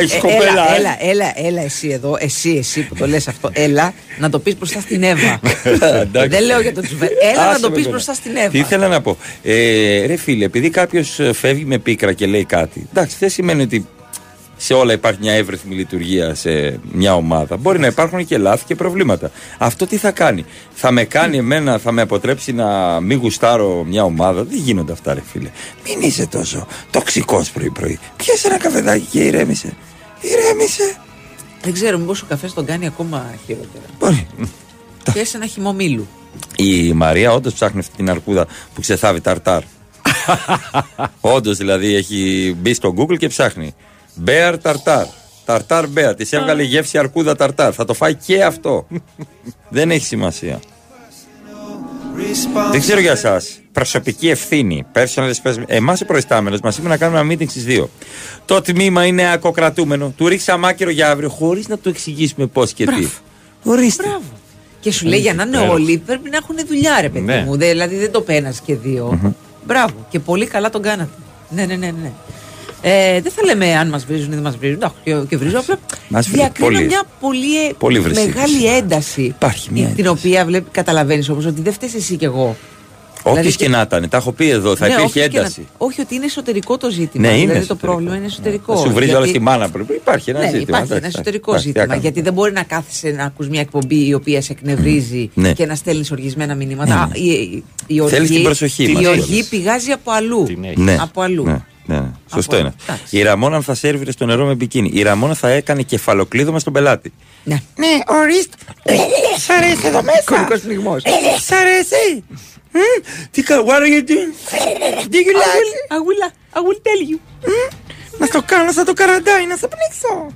S2: Έχεις
S3: Ε,
S2: κοπέλα.
S3: έλα,
S2: ε;
S3: έλα, έλα, έλα εσύ εδώ, εσύ, εσύ που το λες αυτό, έλα να το πεις μπροστά στην Εύα.
S2: Εντάξει.
S3: Δεν λέω για τον Τσουβέρ. Έλα να
S2: Άσε
S3: το
S2: με
S3: πεις
S2: τώρα.
S3: μπροστά στην
S2: Τι
S3: Εύα.
S2: ήθελα να πω. Ε, ρε φίλε, επειδή κάποιος φεύγει με πίκρα και λέει κάτι. Εντάξει, δεν σημαίνει ότι σε όλα υπάρχει μια εύρεθμη λειτουργία σε μια ομάδα. Μπορεί να υπάρχουν και λάθη και προβλήματα. Αυτό τι θα κάνει; Θα με κάνει εμένα, θα με αποτρέψει να μην γουστάρω μια ομάδα; Δεν γίνονται αυτά, ρε φίλε. Μην είσαι τόσο τοξικός πρωί-πρωί. Πιέσε ένα καφεδάκι και ηρέμησε. Ηρέμησε.
S3: Δεν ξέρω, μήπως ο καφές τον κάνει ακόμα χειρότερα.
S2: Μπορεί.
S3: Και σε ένα χυμό μήλου.
S2: Η Μαρία όντως ψάχνει αυτή την αρκούδα που ξεθάβει ταρτάρ. όντως δηλαδή έχει μπει στο Google και ψάχνει. Μπέαρ ταρτάρ. Ταρτάρ μπέαρ. Της έβγαλε γεύση αρκούδα ταρτάρ. Θα το φάει και αυτό. Δεν έχει σημασία. Δεν ξέρω για εσάς. Προσωπική ευθύνη. Personal responsibility. Εμάς οι προϊστάμενο μας είπε να κάνουμε ένα meeting στις 2. Το τμήμα είναι ακοκρατούμενο. Του ρίξαμε άκυρο για αύριο χωρίς να του εξηγήσουμε πώς και τι. Ορίστε.
S3: Και σου λέει για να είναι
S2: υπέροχο.
S3: όλοι πρέπει να έχουν δουλειά, ρε παιδί
S2: Ναι.
S3: μου. Δε- Δηλαδή δεν το πένας και δυο Μπράβο. Και πολύ καλά τον κάνατε. Ναι, ναι, ναι. ναι. Ε, δεν θα λέμε αν μας βρίζουν ή δεν μας βρίζουν. Εντάξει, και, και βρίζω. Απλά
S2: Μας βρίζουν
S3: διακρίνω
S2: πολύ.
S3: μια πολύ,
S2: Πολύ βρυσίδες.
S3: μεγάλη ένταση.
S2: Υπάρχει μια
S3: Την οποία βλέπει, καταλαβαίνεις όμως ότι δεν φταίει εσύ κι εγώ.
S2: Όποιο
S3: Δηλαδή
S2: και να ήταν. Τα έχω πει εδώ. Θα
S3: Ναι,
S2: υπήρχε
S3: όποιος και να-
S2: ένταση.
S3: όχι ότι είναι εσωτερικό το ζήτημα.
S2: Ναι, είναι
S3: δηλαδή
S2: εσωτερικό.
S3: το πρόβλημα είναι εσωτερικό.
S2: Θα σου βρίζει
S3: Γιατί-
S2: όλα στη μάνα πριν. Υπάρχει ένα
S3: ναι,
S2: ζήτημα.
S3: Υπάρχει
S2: εντάξει,
S3: ένα εσωτερικό
S2: εντάξει, τι
S3: ζήτημα.
S2: να
S3: Γιατί δεν μπορεί να κάθεσαι να ακούς μια εκπομπή η οποία σε εκνευρίζει
S2: Ναι.
S3: και να στέλνεις οργισμένα μηνύματα.
S2: Ναι,
S3: Α, Η, η, η οργή,
S2: Θέλεις την προσοχή μας
S3: η οργή
S2: κιόλας.
S3: πηγάζει από αλλού.
S2: Ναι.
S3: Από αλλού.
S2: Ναι, ναι, ναι. Σωστό
S3: Από-
S2: είναι. Η Ραμόνα θα σέρβιρε στο νερό με μπικίνι. Η Ραμόνα θα έκανε κεφαλοκλείδωμα στον πελάτη.
S3: Ναι.
S20: Ναι, ορίστε. Σ' αρέσει εδώ μέσα.
S3: Κωμικός πνιγμός.
S20: Σ' αρέσει.
S2: Τι κα, what are you doing?
S20: Do you like
S3: I will, I will tell you.
S20: Να στο κάνω σαν το καραντάι, να σε πνίξω.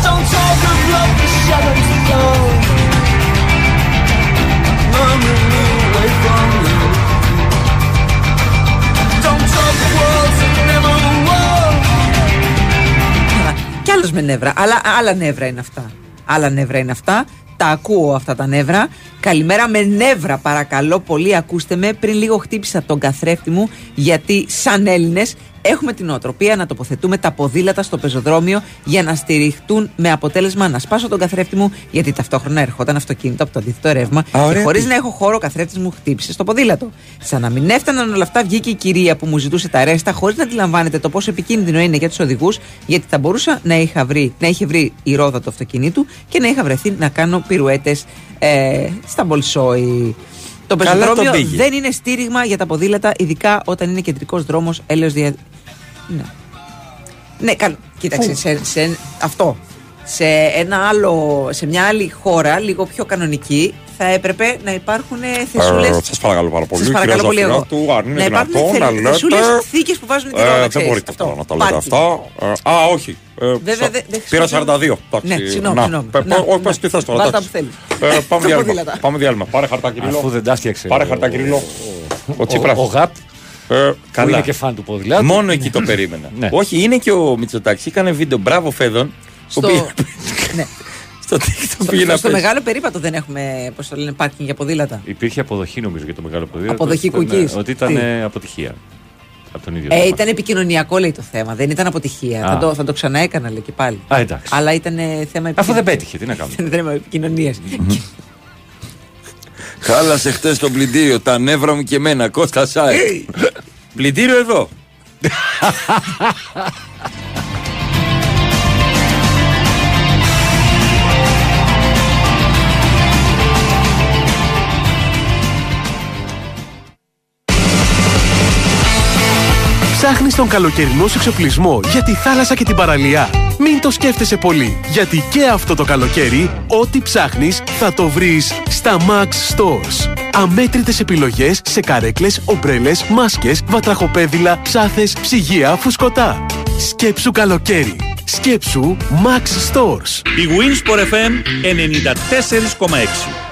S23: Don't talk of love, the shadows fall. Murmuring me away from you. Don't talk of worlds that never were.
S3: Κι άλλος με νεύρα. Αλλά άλλα νεύρα είναι αυτά. Άλλα νεύρα είναι αυτά. Τα ακούω αυτά τα νεύρα. Καλημέρα με νεύρα, παρακαλώ πολύ. Ακούστε με. Πριν λίγο χτύπησα τον καθρέφτη μου, γιατί σαν Έλληνες έχουμε την οτροπία να τοποθετούμε τα ποδήλατα στο πεζοδρόμιο για να στηριχτούν με αποτέλεσμα να σπάσω τον καθρέφτη μου, γιατί ταυτόχρονα ερχόταν αυτοκίνητο από το αντίθετο ρεύμα.
S2: Α, ωραία
S3: και χωρίς
S2: πει.
S3: να έχω χώρο, ο καθρέφτης μου χτύπησε στο ποδήλατο. Σαν να μην έφταναν όλα αυτά, βγήκε η κυρία που μου ζητούσε τα ρέστα, χωρίς να αντιλαμβάνεται το πόσο επικίνδυνο είναι για τους οδηγούς, γιατί θα μπορούσα να, είχα βρει, να είχε βρει η ρόδα του αυτοκινήτου και να είχα βρεθεί να κάνω πυρουέτες ε, στα Μπολσόη. Το
S2: Καλά
S3: πεζοδρόμιο
S2: τον πήγε.
S3: δεν είναι στήριγμα για τα ποδήλατα, ειδικά όταν είναι κεντρικός δρόμος, έλεος δια... Ναι. Ναι, καλό. Κοίταξε,
S2: Πού;
S3: σε, σε, αυτό. Σε, ένα άλλο, σε μια άλλη χώρα, λίγο πιο κανονική, θα έπρεπε να υπάρχουν θεσούλες.
S2: Ε, Σας παρακαλώ πάρα πολύ.
S3: Σας παρακαλώ
S2: κυρία
S3: πολύ εγώ.
S2: Ζαφυράτου, αν είναι
S3: να υπάρχουν
S2: δυνατόν να λέτε.
S3: θεσούλες θήκες που βάζουν τη
S2: Ε,
S3: ρόδα.
S2: δεν
S3: ξέρεις,
S2: μπορείτε
S3: αυτό.
S2: τώρα να τα λέτε
S3: Πάρκινγκ.
S2: αυτά. Ε, Α, όχι. Ε,
S3: Βέβαια,
S2: σα-
S3: δεν- δεν
S2: Πήρα
S3: χρησιμοποιώ-
S2: 42.
S3: Ναι,
S2: εντάξει.
S3: συγγνώμη,
S2: Να,
S3: συγγνώμη.
S2: πε-
S3: Να,
S2: Όχι,
S3: να.
S2: πες τι θες τώρα.
S3: Βάλτα
S2: εντάξει.
S3: που θέλεις.
S2: Ε, Πάμε
S3: Τα
S2: διάλειμμα.
S3: ποδήλατα.
S2: Πάμε διάλειμμα. Πάρε χαρτάκυριλο.
S4: Αφού δεν τα φτιάξε.
S2: Πάρε
S4: ο-
S2: χαρτάκυριλο. Ο
S4: Ο,
S2: Τσίπρας.
S4: ο ΓΑΠ
S2: Ε,
S4: που
S2: Καλά.
S4: είναι και φαν του ποδηλάτου.
S2: Μόνο εκεί το περίμενα.
S4: Ναι.
S2: Όχι, είναι και ο Μητσοτάκης. Έκανε βίντεο. Μπράβο, Φέδων.
S3: Στο-
S2: που πήγε-
S3: Ναι.
S2: Στο TikTok
S3: Στο,
S2: πήγε να
S3: στο
S2: πέσει.
S3: μεγάλο περίπατο δεν έχουμε, πώς το λένε, πάρκινγκ για ποδήλατα.
S4: Υπήρχε αποδοχή νομίζω για το μεγάλο ποδήλατο.
S3: Αποδοχή
S4: ότι ήταν,
S3: κουκκής.
S4: Ότι ήταν
S3: Τι;
S4: ε, αποτυχία. Από τον ίδιο.
S3: Ε,
S4: τον
S3: ήταν επικοινωνιακό, λέει το θέμα. Δεν ήταν αποτυχία.
S4: Α.
S3: Θα το, θα το ξαναέκανα, λέει και πάλι.
S4: Α, εντάξει.
S3: Αλλά ήταν ε, θέμα επικοινωνία.
S4: Αφού δεν πέτυχε, τι να κάνουμε.
S3: Ήταν θέμα επικοινωνίας.
S2: Χάλασε χτες το πλυντήριο. Τα νεύρα μου και εμένα. Κώστα Σάι. Πλυντήριο εδώ.
S24: Ψάχνεις τον καλοκαιρινό σου εξοπλισμό για τη θάλασσα και την παραλία.
S6: Μην το σκέφτεσαι πολύ, γιατί και αυτό το καλοκαίρι, ό,τι ψάχνεις θα το βρεις στα Max Stores. Αμέτρητες επιλογές σε καρέκλες, ομπρέλες, μάσκες, βατραχοπέδιλα, ψάθες, ψυγεία, φουσκωτά. Σκέψου καλοκαίρι. Σκέψου Max Stores.
S7: Η Winsport FM 94,6.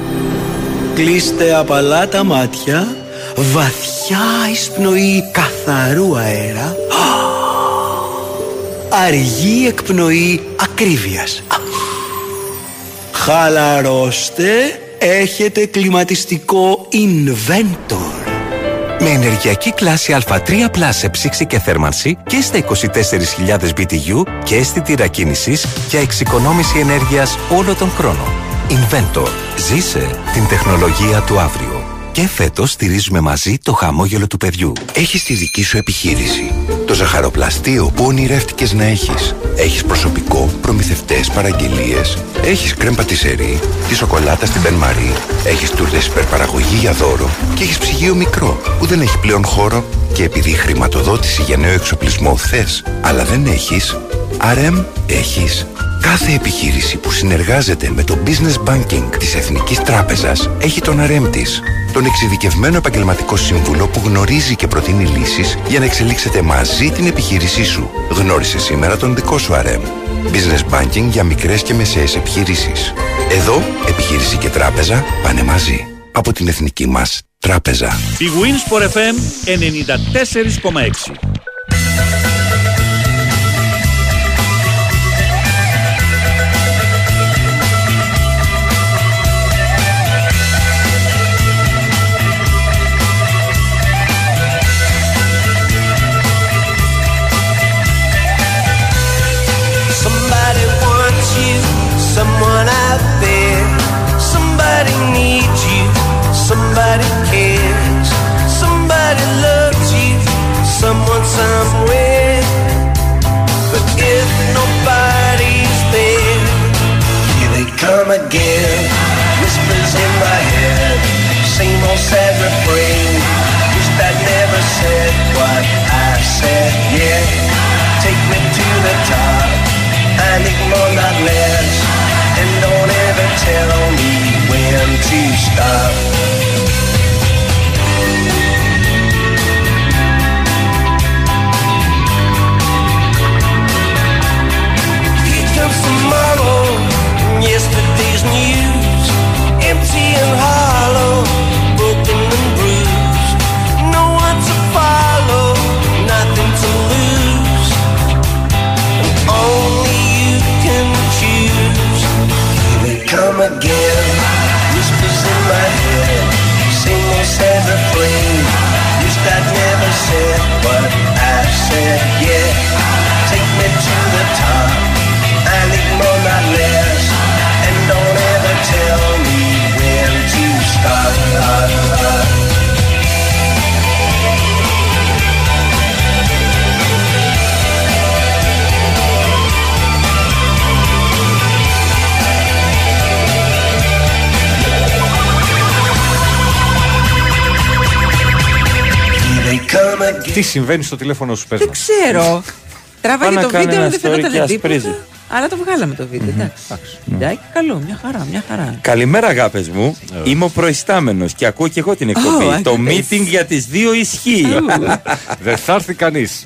S9: Κλείστε απαλά τα μάτια, βαθιά εισπνοή καθαρού αέρα, αργή εκπνοή ακρίβειας. Χαλαρώστε, έχετε κλιματιστικό Inventor.
S25: Με ενεργειακή κλάση Α3 σε ψήξη και θέρμανση και στα 24.000 BTU και αίσθητη κίνησης για εξοικονόμηση ενέργειας όλο τον χρόνο. Inventor. Ζήσε την τεχνολογία του αύριο. Και φέτος στηρίζουμε μαζί το χαμόγελο του παιδιού.
S12: Έχει τη δική σου επιχείρηση. Το ζαχαροπλαστείο που ονειρεύτηκες να έχεις. Έχεις προσωπικό, προμηθευτές, παραγγελίες. Έχεις κρέμ πατησερί, τη σοκολάτα στην Μπεν Μαρί. Έχεις τούρτε υπερπαραγωγή για δώρο. Και έχεις ψυγείο μικρό που δεν έχει πλέον χώρο. Και επειδή η χρηματοδότηση για νέο εξοπλισμό θες, αλλά δεν έχεις. RM έχεις. Κάθε επιχείρηση που συνεργάζεται με το Business Banking της Εθνικής Τράπεζας έχει τον RM της. Τον εξειδικευμένο επαγγελματικό σύμβουλο που γνωρίζει και προτείνει λύσεις για να εξελίξετε μαζί την επιχείρησή σου. Γνώρισε σήμερα τον δικό σου RM. Business Banking για μικρές και μεσαίες επιχειρήσεις. Εδώ, επιχείρηση και τράπεζα πάνε μαζί. Από την Εθνική μας Τράπεζα.
S7: Η Winsport FM 94,6.
S19: Somebody cares. Somebody loves you, someone somewhere. But if nobody's there, here they come again. Whispers in my head, same old sad refrain. Wish I never said what I said, yeah. Take me to the top. I need more, not less. And don't ever tell me when to stop. Yesterday's news. Empty and hollow,
S4: Τι συμβαίνει στο τηλέφωνο σου, πες
S3: Δεν
S4: μας.
S3: ξέρω. Τράβαγε
S2: Πάει να
S3: το
S2: κάνει
S3: βίντεο,
S2: ένα
S3: δεν
S2: story
S3: φαινόταν
S2: και
S3: τίποτα.
S2: ασπρίζει.
S3: Αλλά το βγάλαμε το βίντεο, εντάξει. Εντάξει, καλό, μια χαρά, μια χαρά.
S2: Καλημέρα, αγάπες μου. Είμαι ο προϊστάμενος και ακούω και εγώ την εκπομπή.
S3: Ω,
S2: το
S3: αγαπητές.
S2: meeting για τις δύο ισχύει.
S4: Δεν θα έρθει κανείς.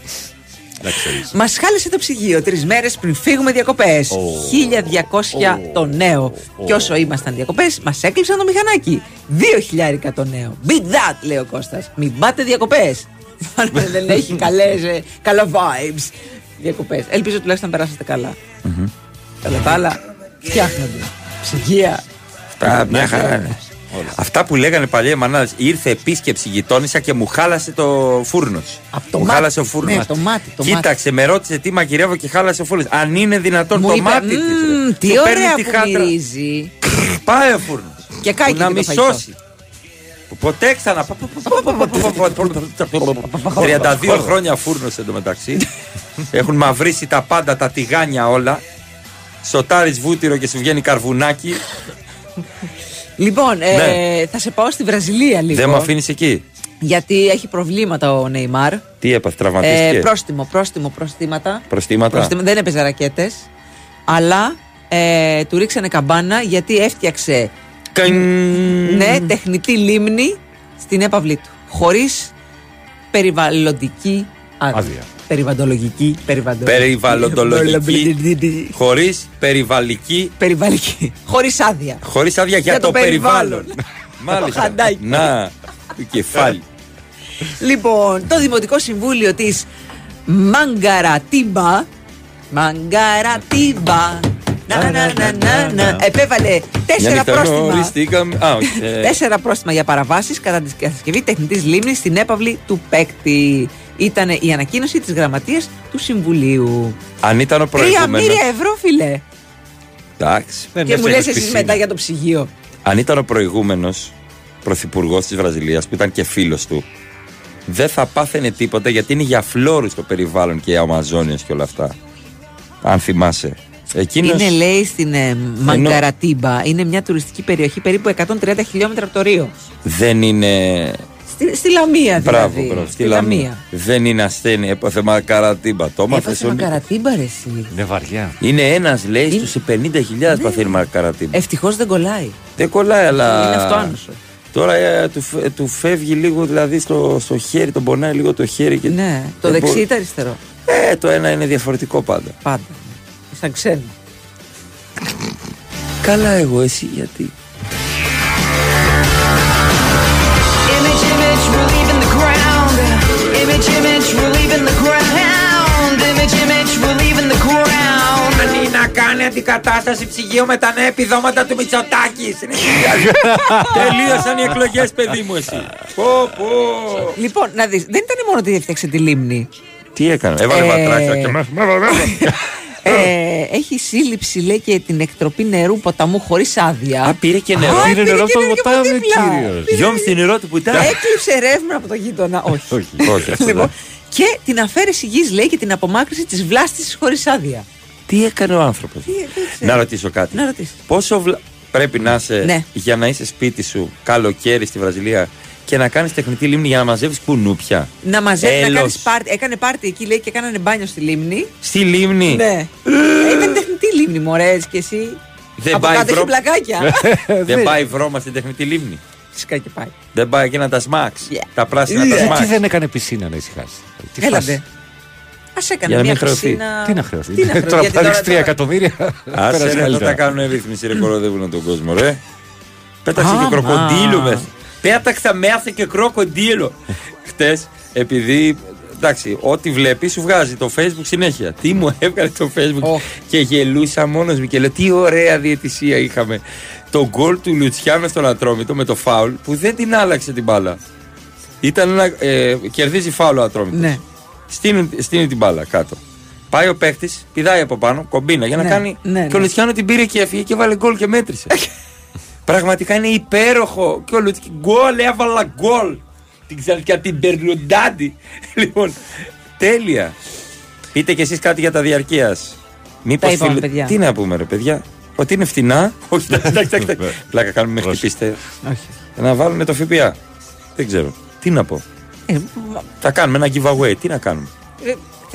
S3: Μας χάλεσε το ψυγείο τρεις μέρες πριν φύγουμε διακοπές. 1200 το νέο. Και όσο ήμασταν διακοπές, μας έκλεισαν το μηχανάκι. 2000 το νέο. Beat that, λέει ο Κώστας. Μην πάτε διακοπές. Δεν έχει καλές, ε, καλά vibes. Διακοπές. Ελπίζω τουλάχιστον να περάσετε καλά. Κατά τα άλλα, φτιάχνονται. Ψυγεία.
S2: Α, μια χαρά είναι. Αυτά που λέγανε παλιά οι μανάδες. Ήρθε επίσκεψη γειτόνισσα και μου χάλασε το φούρνο.
S3: το
S2: μου
S3: μάτι.
S2: χάλασε ο φούρνος.
S3: Ναι, το μάτι, το
S2: Κοίταξε, με ρώτησε τι μαγειρεύω και χάλασε ο φούρνος. Αν είναι δυνατόν
S3: Μου
S2: το
S3: είπε,
S2: μάτι της.
S3: «Μμμ, τι ωραία που μυρίζει.
S2: Πάει ο φούρνος.
S3: Και κάει
S2: να
S3: και
S2: Ποτέ ξανά. 32 χρόνια φούρνο εντωμεταξύ. Έχουν μαυρίσει τα πάντα, τα τηγάνια όλα. Σοτάρει βούτυρο και σου βγαίνει καρβουνάκι.
S3: Λοιπόν, ε,
S2: Ναι.
S3: θα σε πάω στη Βραζιλία λίγο.
S2: Δεν με αφήνει εκεί.
S3: Γιατί έχει προβλήματα ο Νεϊμάρ.
S2: Τι έπαθε, τραυματίστηκε.
S3: Ε, πρόστιμο, πρόστιμο, προστήματα.
S2: Προστήματα.
S3: Προστιμα- Δεν έπαιζε ρακέτε. Αλλά ε, του ρίξανε καμπάνα γιατί έφτιαξε ναι, τεχνητή λίμνη στην έπαυλή του. Χωρίς περιβαλλοντική άδεια.
S4: Άδεια.
S3: Περιβαλλοντολογική. περιβαλλον-
S2: Περιβαλλοντολογική. Χωρίς περιβαλλική.
S3: Περιβαλλική. Χωρίς άδεια.
S2: Χωρίς άδεια για,
S3: Για
S2: το,
S3: το περιβάλλον.
S2: περιβάλλον. Μάλιστα.
S3: χαντάκι.
S2: Να, το κεφάλι.
S3: Λοιπόν, το Δημοτικό Συμβούλιο της Μαγκαρατίμπα Μαγκαρατίμπα να, να, να, να, να, να, επέβαλε τέσσερα
S2: νύχτα
S3: πρόστιμα
S2: γνωριστήκαμε. Α, όχι. ε,
S3: Τέσσερα πρόστιμα για παραβάσεις κατά τη κατασκευή τεχνητής λίμνης στην έπαυλη του παίκτη. Ήταν η ανακοίνωση της γραμματείας του Συμβουλίου.
S2: Αν ήταν ο
S3: Τρία
S2: προηγούμενος.
S3: μοίρια ευρώ, φιλέ.
S2: Εντάξει.
S3: Και μου λες εσείς μετά για το ψυγείο.
S2: Αν ήταν ο προηγούμενος πρωθυπουργός της Βραζιλίας που ήταν και φίλος του, δεν θα πάθαινε τίποτα γιατί είναι για φλόρους το περιβάλλον και οι Αμαζόνιες και όλα αυτά. Αν θυμάσαι. Εκείνος...
S3: Είναι λέει στην ε, Μαγκαρατίμπα. Είναι μια τουριστική περιοχή περίπου 130 χιλιόμετρα από το Ρίο.
S2: Δεν είναι.
S3: Στη, στη Λαμία δηλαδή.
S2: Μπράβο, μπράβο. Στη Λαμία. Δεν είναι ασθένεια. Έπαθε μακαρατίμπα. Το έμαθες
S3: Έπαθε
S2: όλοι.
S3: Μαγκαρατίμπα ρε εσύ.
S4: Είναι βαριά.
S2: Είναι ένας, λέει, στους 50.000
S3: Ναι.
S2: παθαίνει μακαρατίμπα.
S3: Ευτυχώς δεν κολλάει.
S2: Δεν κολλάει, αλλά.
S3: Είναι αυτοάνωσο.
S2: Τώρα ε, του, φε- του φεύγει λίγο δηλαδή στο, στο χέρι, τον πονάει λίγο το χέρι. Και
S3: Ναι, το
S2: δεν
S3: δεξί
S2: μπορεί-
S3: ή το αριστερό;
S2: Ε, το ένα είναι διαφορετικό πάντα.
S3: Πάντα. Σαν ξένο.
S2: Καλά εγώ, εσύ γιατί;
S23: Image, image, we're leaving the ground. Image, image, we're leaving the ground. Image, image, we're leaving the ground.
S20: Αν είναι να κάνει αντικατάσταση ψυγείου με τα νέα επιδόματα του Μητσοτάκης.
S2: Τελείωσαν οι εκλογές, παιδί μου, εσύ. Πω, πω.
S3: Λοιπόν, να δεις, δεν ήταν μόνο ότι έφτιαξε τη λίμνη.
S2: Τι έκανε, έβαλε
S3: Ε,
S2: βατράχια και μέσα. μέσα, μέσα.
S3: Ε, έχει σύλληψη, λέει, και την εκτροπή νερού ποταμού χωρίς άδεια.
S2: Α, πήρε και νερό.
S3: Α,
S2: Πήρε
S3: πήρε
S2: νερό
S3: και
S2: από το
S3: νερό και από
S2: ποτάμι,
S3: δίπλα.
S2: κύριος. Γιόμισε νερό του πουτά.
S3: Έκλειψε ρεύμα από το γείτονα. Όχι.
S2: Όχι, όχι. αυτό
S3: Λοιπόν,
S2: δεν.
S3: και την αφαίρεση γης, λέει, και την απομάκρυση της βλάστησης χωρίς άδεια.
S2: Τι έκανε ο άνθρωπος; Να ρωτήσω κάτι.
S3: Να ρωτήσω.
S2: Πόσο βλα... πρέπει να είσαι
S3: Ναι.
S2: για να είσαι σπίτι σου καλοκαίρι στη Βραζιλία και να κάνεις τεχνητή λίμνη για να μαζεύεις κουνούπια.
S3: Να μαζεύεις, να
S2: Έλος.
S3: κάνεις πάρτι. Έκανε πάρτι εκεί, λέει, και κάνανε μπάνιο στη λίμνη.
S2: Στη λίμνη.
S3: Ναι. Ε, ήταν τεχνητή λίμνη, μωρέ, και εσύ.
S2: Δεν
S3: Από
S2: πάει
S3: κάτω έχει
S2: βρό-
S3: πλακάκια.
S2: Δεν πάει βρώμα στην τεχνητή λίμνη.
S3: Φυσικά και πάει.
S2: Δεν πάει εκείνα τα σμάξ. Τα πράσινα τα
S4: Γιατί
S2: σμάξ.
S4: δεν έκανε πισίνα να ησυχάσει. Τι
S3: Έλατε.
S4: φάση.
S3: Α έκανε
S2: Για να
S3: μια
S2: μην χρεωθεί.
S3: πισίνα.
S4: Τι να χρεωθεί.
S3: Τι να χρεωθεί,
S4: Τώρα
S3: γιατί
S4: θα ρίξει
S3: τώρα-
S4: 3 εκατομμύρια.
S2: Άσε
S4: πέρασε
S2: ρε, θα
S4: καλύτερα.
S2: τα κάνουν ρύθμιση, ρε, κοροδεύουν τον κόσμο, ρε. Πέταξε
S3: Άμα.
S2: και κροκοντήλο μέσα. Πέταξα μέσα και κροκοντήλο. Χτες, επειδή. Εντάξει, ό,τι βλέπεις σου βγάζει το Facebook συνέχεια. Τι μου έβγαλε το Facebook και γελούσα μόνος μου και λέω τι ωραία διαιτησία είχαμε. Το γκολ του Λουτσιάνο στον Ατρόμητο με το φάουλ που δεν την άλλαξε την μπάλα. Ήταν ένα. Ε, κερδίζει φάουλ ο Ατρόμητος.
S3: Ναι.
S2: Στείνει, στείνει την μπάλα κάτω. Πάει ο παίχτη, πηδάει από πάνω, κομπίνα για να
S3: Ναι,
S2: κάνει.
S3: ναι,
S2: και ο
S3: ναι.
S2: Λουτσιάνο την πήρε και έφυγε και βάλε γκολ και μέτρησε. Πραγματικά είναι υπέροχο. Και ο Λουτσιάνο. Γκολ, έβαλα γκολ. Την ξανά την Περλουντάντη. λοιπόν, τέλεια. Πείτε κι εσείς κάτι για τα διαρκείας. Μήπως.
S3: Τα είπαμε, παιδιά.
S2: Τι να πούμε, ρε παιδιά; Ότι είναι φτηνά; Όχι, εντάξει, εντάξει, εντάξει. Πλάκα κάνουμε μέχρι χτυπήστε.
S3: Όχι.
S2: Να βάλουμε το ΦΠΑ. Δεν ξέρω. Τι να πω.
S3: Ε,
S2: Θα κάνουμε ένα giveaway. Τι να κάνουμε;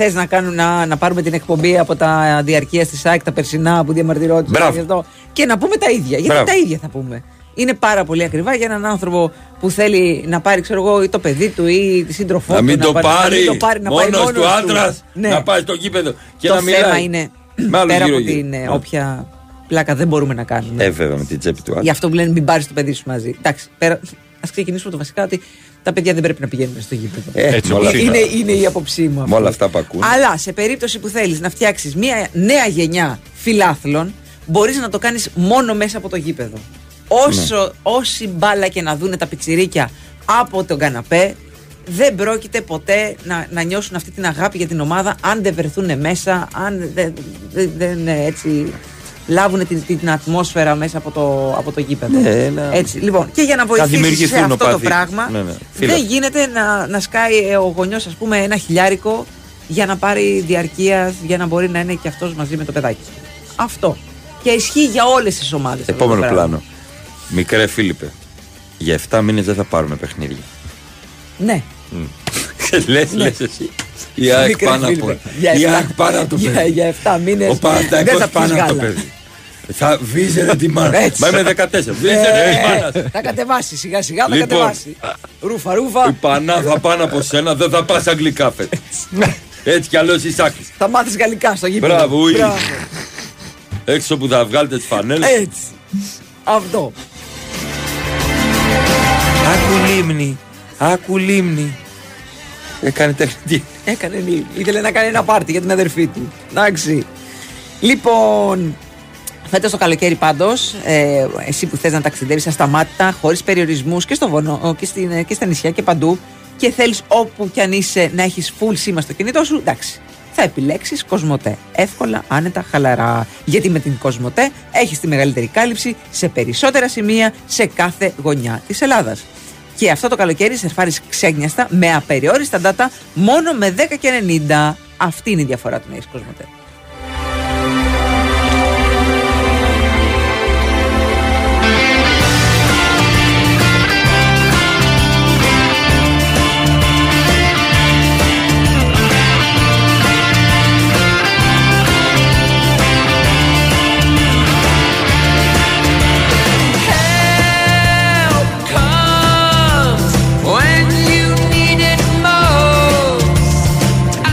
S3: Θες να, κάνουν, να, να πάρουμε την εκπομπή από τα διαρκεία τη ΣΑΕΚ, τα περσινά που διαμαρτυρόντουσαν
S2: Μπράβο.
S3: γι' αυτό, και να πούμε τα ίδια. Γιατί
S2: Μπράβο.
S3: τα ίδια θα πούμε. Είναι πάρα πολύ ακριβά για έναν άνθρωπο που θέλει να πάρει, ξέρω εγώ, ή το παιδί του ή τη σύντροφό
S2: Να
S3: του.
S2: μην το
S3: πάρει,
S2: πάρει.
S3: να μην το πάρει, να πάει
S2: Μόνος
S3: μόνος
S2: του άντρας.
S3: Ναι.
S2: Να πάει στο γήπεδο και
S3: το
S2: να μιλάει.
S3: θέμα είναι
S2: Με άλλους
S3: πέρα από
S2: γύρω-γύρω.
S3: την ε,
S2: Ναι.
S3: όποια πλάκα δεν μπορούμε να κάνουμε.
S2: Ε, βέβαια με την τσέπη του άντρα.
S3: Γι' αυτό που λένε μην πάρεις το παιδί σου μαζί. Εντάξει, πέρα, ας ξεκινήσουμε από το βασικά ότι τα παιδιά δεν πρέπει να πηγαίνουν στο γήπεδο.
S2: Ε, Έτσι, με όλα
S3: είναι,
S2: αυτά.
S3: είναι η άποψή μου.
S2: Με
S3: αυτή.
S2: όλα αυτά που ακούν.
S3: Αλλά σε περίπτωση που θέλεις να φτιάξεις μια νέα γενιά φιλάθλων, μπορείς να το κάνεις μόνο μέσα από το γήπεδο. Όσο, όση μπάλα και να δούνε τα πιτσιρίκια από τον καναπέ, δεν πρόκειται ποτέ να, να νιώσουν αυτή την αγάπη για την ομάδα αν δεν βρεθούν μέσα, αν δεν, δεν, δεν, ε, έτσι λάβουν την, την ατμόσφαιρα μέσα από το, από το γήπεδο.
S2: Ναι, να-
S3: Έτσι, λοιπόν, και για να βοηθήσεις σε
S2: δημιουργηθούν
S3: αυτό το
S2: οπαδοί.
S3: πράγμα,
S2: Ναι, ναι, φίλε.
S3: δεν γίνεται να, να σκάει ε, ο γονιός ας πούμε ένα χιλιάρικο για να πάρει διαρκεία, για να μπορεί να είναι και αυτός μαζί με το παιδάκι. Αυτό. Και ισχύει για όλες τις ομάδες. αυτό το
S2: Επόμενο
S3: πράγμα.
S2: πλάνο. Μικρέ Φίλιππε, για 7 μήνες δεν θα πάρουμε παιχνίδια.
S3: Ναι.
S2: Λες, λες εσύ. Η ΑΕΚ
S3: Μικρέ
S2: πάνω από
S3: Φίλιππε, για
S2: Η
S3: εφτά-
S2: ΑΕΚ πάνω από το
S3: για-
S2: παιδί.
S3: Για 7 μήνες
S2: Ο
S3: δεν
S2: Παναθηναϊκός
S3: θα πεις
S2: Θα βίζερε τη μάνα.
S3: Έτσι.
S2: Μα είμαι 14. Βίζερε
S3: Ε,
S2: τη μάνα.
S3: Θα κατεβάσει σιγά σιγά, θα
S2: Λοιπόν.
S3: κατεβάσει. Ρούφα, ρούφα.
S2: Η Πανά θα πάνω από σένα, δεν θα πας αγγλικά φέτος. Έτσι κι αλλιώς είσαι άκρης.
S3: Θα μάθεις γαλλικά στο γήπεδο.
S2: Μπράβο, ουι.
S3: Μπράβο.
S2: Έξω που θα βγάλετε τις φανέλες.
S3: Έτσι. Αυτό.
S2: Άκου λίμνη. Άκου λίμνη. Έκανε τεχνητή.
S3: Έκανε νι- Ήθελε να κάνει ένα πάρτι για την αδερφή του. Εντάξει. Λοιπόν, φέτος το καλοκαίρι πάντως, ε, εσύ που θες να ταξιδεύει ασταμάτητα, χωρίς περιορισμούς και στο βονό και, στην, και στα νησιά και παντού, και θέλεις όπου κι αν είσαι να έχεις full σήμα στο κινητό σου, εντάξει. Θα επιλέξεις Κοσμοτέ. Εύκολα, άνετα, χαλαρά. Γιατί με την Κοσμοτέ έχεις τη μεγαλύτερη κάλυψη σε περισσότερα σημεία σε κάθε γωνιά της Ελλάδας. Και αυτό το καλοκαίρι σερφάρεις ξέγνιαστα με απεριόριστα data μόνο με 10 και 90. Αυτή είναι η διαφορά του να έχεις Κοσμοτέ.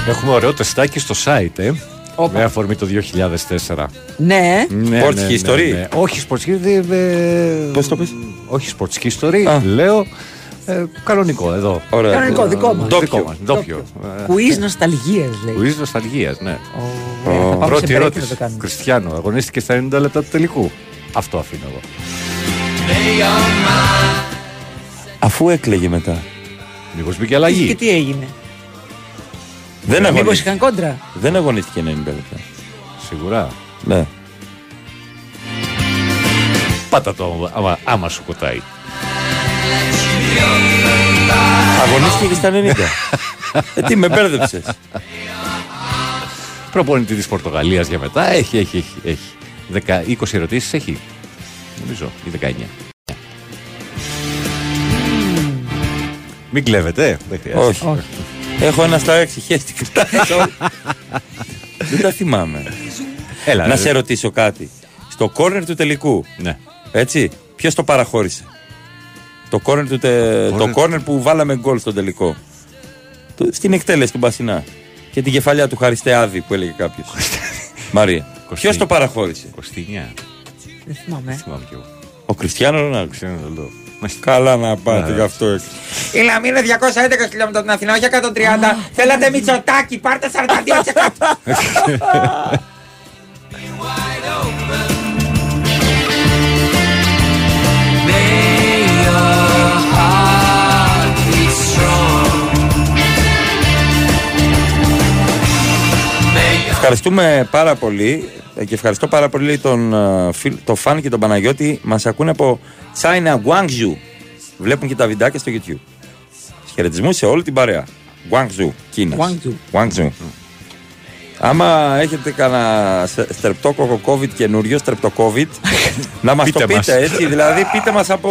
S4: Έχουμε ωραίο τεστάκι στο site, ε.
S3: Όπα.
S4: Με αφορμή το 2004.
S3: Ναι.
S4: Ναι,
S2: Sports
S4: ναι, ναι,
S2: history.
S4: ναι. Όχι sports history. ε,
S2: Πώς το πεις;
S4: Όχι sports history. Λέω ε, κανονικό εδώ.
S2: Ωραία.
S3: Κανονικό, δικό μας.
S4: Δικό
S2: Ντόπιο.
S4: μας. Ντόπιο. Ε,
S3: Quiz νοσταλγίας λέει.
S4: Quiz νοσταλγίας, ναι.
S3: Ωραία, θα πάμε σε
S4: Πρώτη
S3: break να
S4: ερώτηση.
S3: το κάνουμε.
S4: Κριστιανό, αγωνίστηκε στα 90 λεπτά του τελικού. Αυτό αφήνω εγώ.
S2: Αφού έκλαιγε μετά.
S4: Μήπως μπήκε
S3: Και
S4: αλλαγή.
S3: τι έγινε;
S2: Δεν
S3: Μήπως
S2: αγωνίστηκε.
S3: είχαν κόντρα;
S2: Δεν αγωνίστηκε 90 λεπτά.
S4: Σίγουρα.
S2: Ναι.
S4: Πάτα το άμα, άμα σου κοτάει.
S2: Αγωνίστηκε και στα 90. ε, τι με μπέρδεψες.
S4: Προπονητή της Πορτογαλίας για μετά. Έχει, έχει, έχει. έχει. Δεκα- 20 ερωτήσεις έχει. Νομίζω. Ή 19. Μην κλέβετε. Δεν χρειάζεται.
S2: Όχι. Έχω ένα στα έξι χέστηκα. Δεν τα θυμάμαι.
S4: Έλα,
S2: Να
S4: ρε.
S2: σε ρωτήσω κάτι. Στο κόρνερ του τελικού.
S4: Ναι.
S2: Έτσι. Ποιος το παραχώρησε; Το κόρνερ, του τε... το κόρνερ που βάλαμε γκολ στο τελικό. Το- Στην εκτέλεση του Μπασινά. Και την κεφαλιά του Χαριστεάδη που έλεγε κάποιος. Μαρία. Ποιος το παραχώρησε;
S4: Κωστινιά.
S3: Δεν θυμάμαι.
S4: Θυμάμαι κι εγώ.
S2: Ο Κριστιανό Ρονάλντο.
S4: Ξέρω να το λέω.
S2: Καλά να πάτε
S4: Ναι.
S2: γι' αυτό έξω.
S20: Η Λαμία είναι 211 χιλιόμετρα από την Αθήνα, όχι 130. Θέλατε μυτσοτάκι, πάρτε 42%.
S2: Ευχαριστούμε πάρα πολύ ε, και ευχαριστώ πάρα πολύ τον, ε, φίλ- τον Φαν και τον Παναγιώτη. Μας ακούνε από China Guangzhou. Βλέπουν και τα βιντεάκια στο YouTube. Χαιρετισμού σε όλη την παρέα. Guangzhou, Κίνας.
S3: Guangzhou.
S2: Guangzhou. Άμα έχετε κανένα στε- στρεπτόκοκο COVID καινούριο, στρεπτοκόβιτ, να μας το
S4: Πείτε μας.
S2: πείτε έτσι. Δηλαδή πείτε μας από,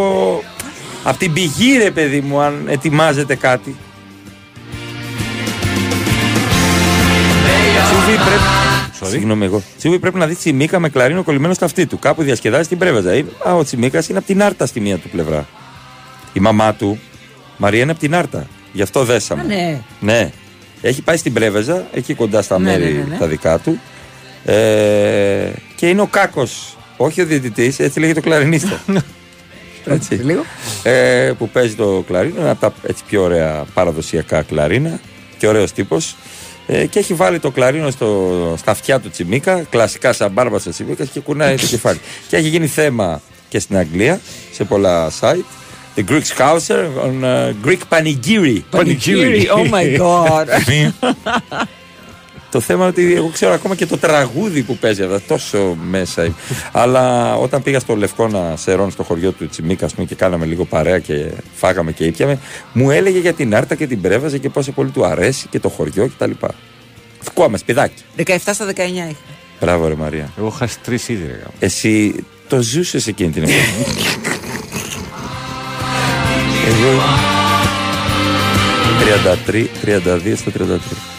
S2: από την πηγή ρε παιδί μου αν ετοιμάζετε κάτι. Τσούβι πρέπει... Συγγνώμη εγώ. Τσούβι πρέπει να δεις Τσιμίκα με κλαρίνο κολλημένο στο αυτί του. Κάπου διασκεδάζει την πρέβεζα. Ε, Α, ο Τσιμίκας είναι από την Άρτα στη μία του πλευρά. Η μαμά του, Μαρία, είναι από την Άρτα. Γι' αυτό δέσαμε.
S3: Α, ναι.
S2: Ναι. Έχει πάει στην Πρέβεζα, εκεί κοντά στα
S3: Ναι,
S2: μέρη
S3: ναι, ναι, ναι.
S2: τα δικά του. Ε, και είναι ο Κάκος, όχι ο διαιτητής, έτσι λέγεται ο κλαρινίστας. έτσι.
S3: Λίγο.
S2: Ε, που παίζει το κλαρίνο, ένα από τα έτσι, πιο ωραία παραδοσιακά κλαρίνα και ωραίος τύπος. Ε, και έχει βάλει το κλαρίνο στο, στα αυτιά του Τσιμίκα, κλασικά σαν μπάρμπα στο Τσιμίκα και κουνάει το κεφάλι. Και έχει γίνει θέμα και στην Αγγλία σε πολλά site. The Greek Scouser on uh, Greek Panigiri.
S3: Πανηγύρι, oh my god.
S2: Το θέμα είναι ότι εγώ ξέρω ακόμα και το τραγούδι που παίζει αυτά, τόσο μέσα. είμαι. Αλλά όταν πήγα στο Λευκόνα Σερών στο χωριό του Τσιμίκα ας πούμε, και κάναμε λίγο παρέα και φάγαμε και ήπιαμε, μου έλεγε για την Άρτα και την πρέβαζε και πόσο πολύ του αρέσει και το χωριό κτλ. Φουκώμε, σπιδάκι.
S3: 17 στα 19 είχα.
S2: Μπράβο, ρε Μαρία.
S4: Εγώ είχα τρεις ήδη. ρε γάμο.
S2: Εσύ το ζούσες εκείνη την εποχή. Εγώ. 33, 32 στα 33.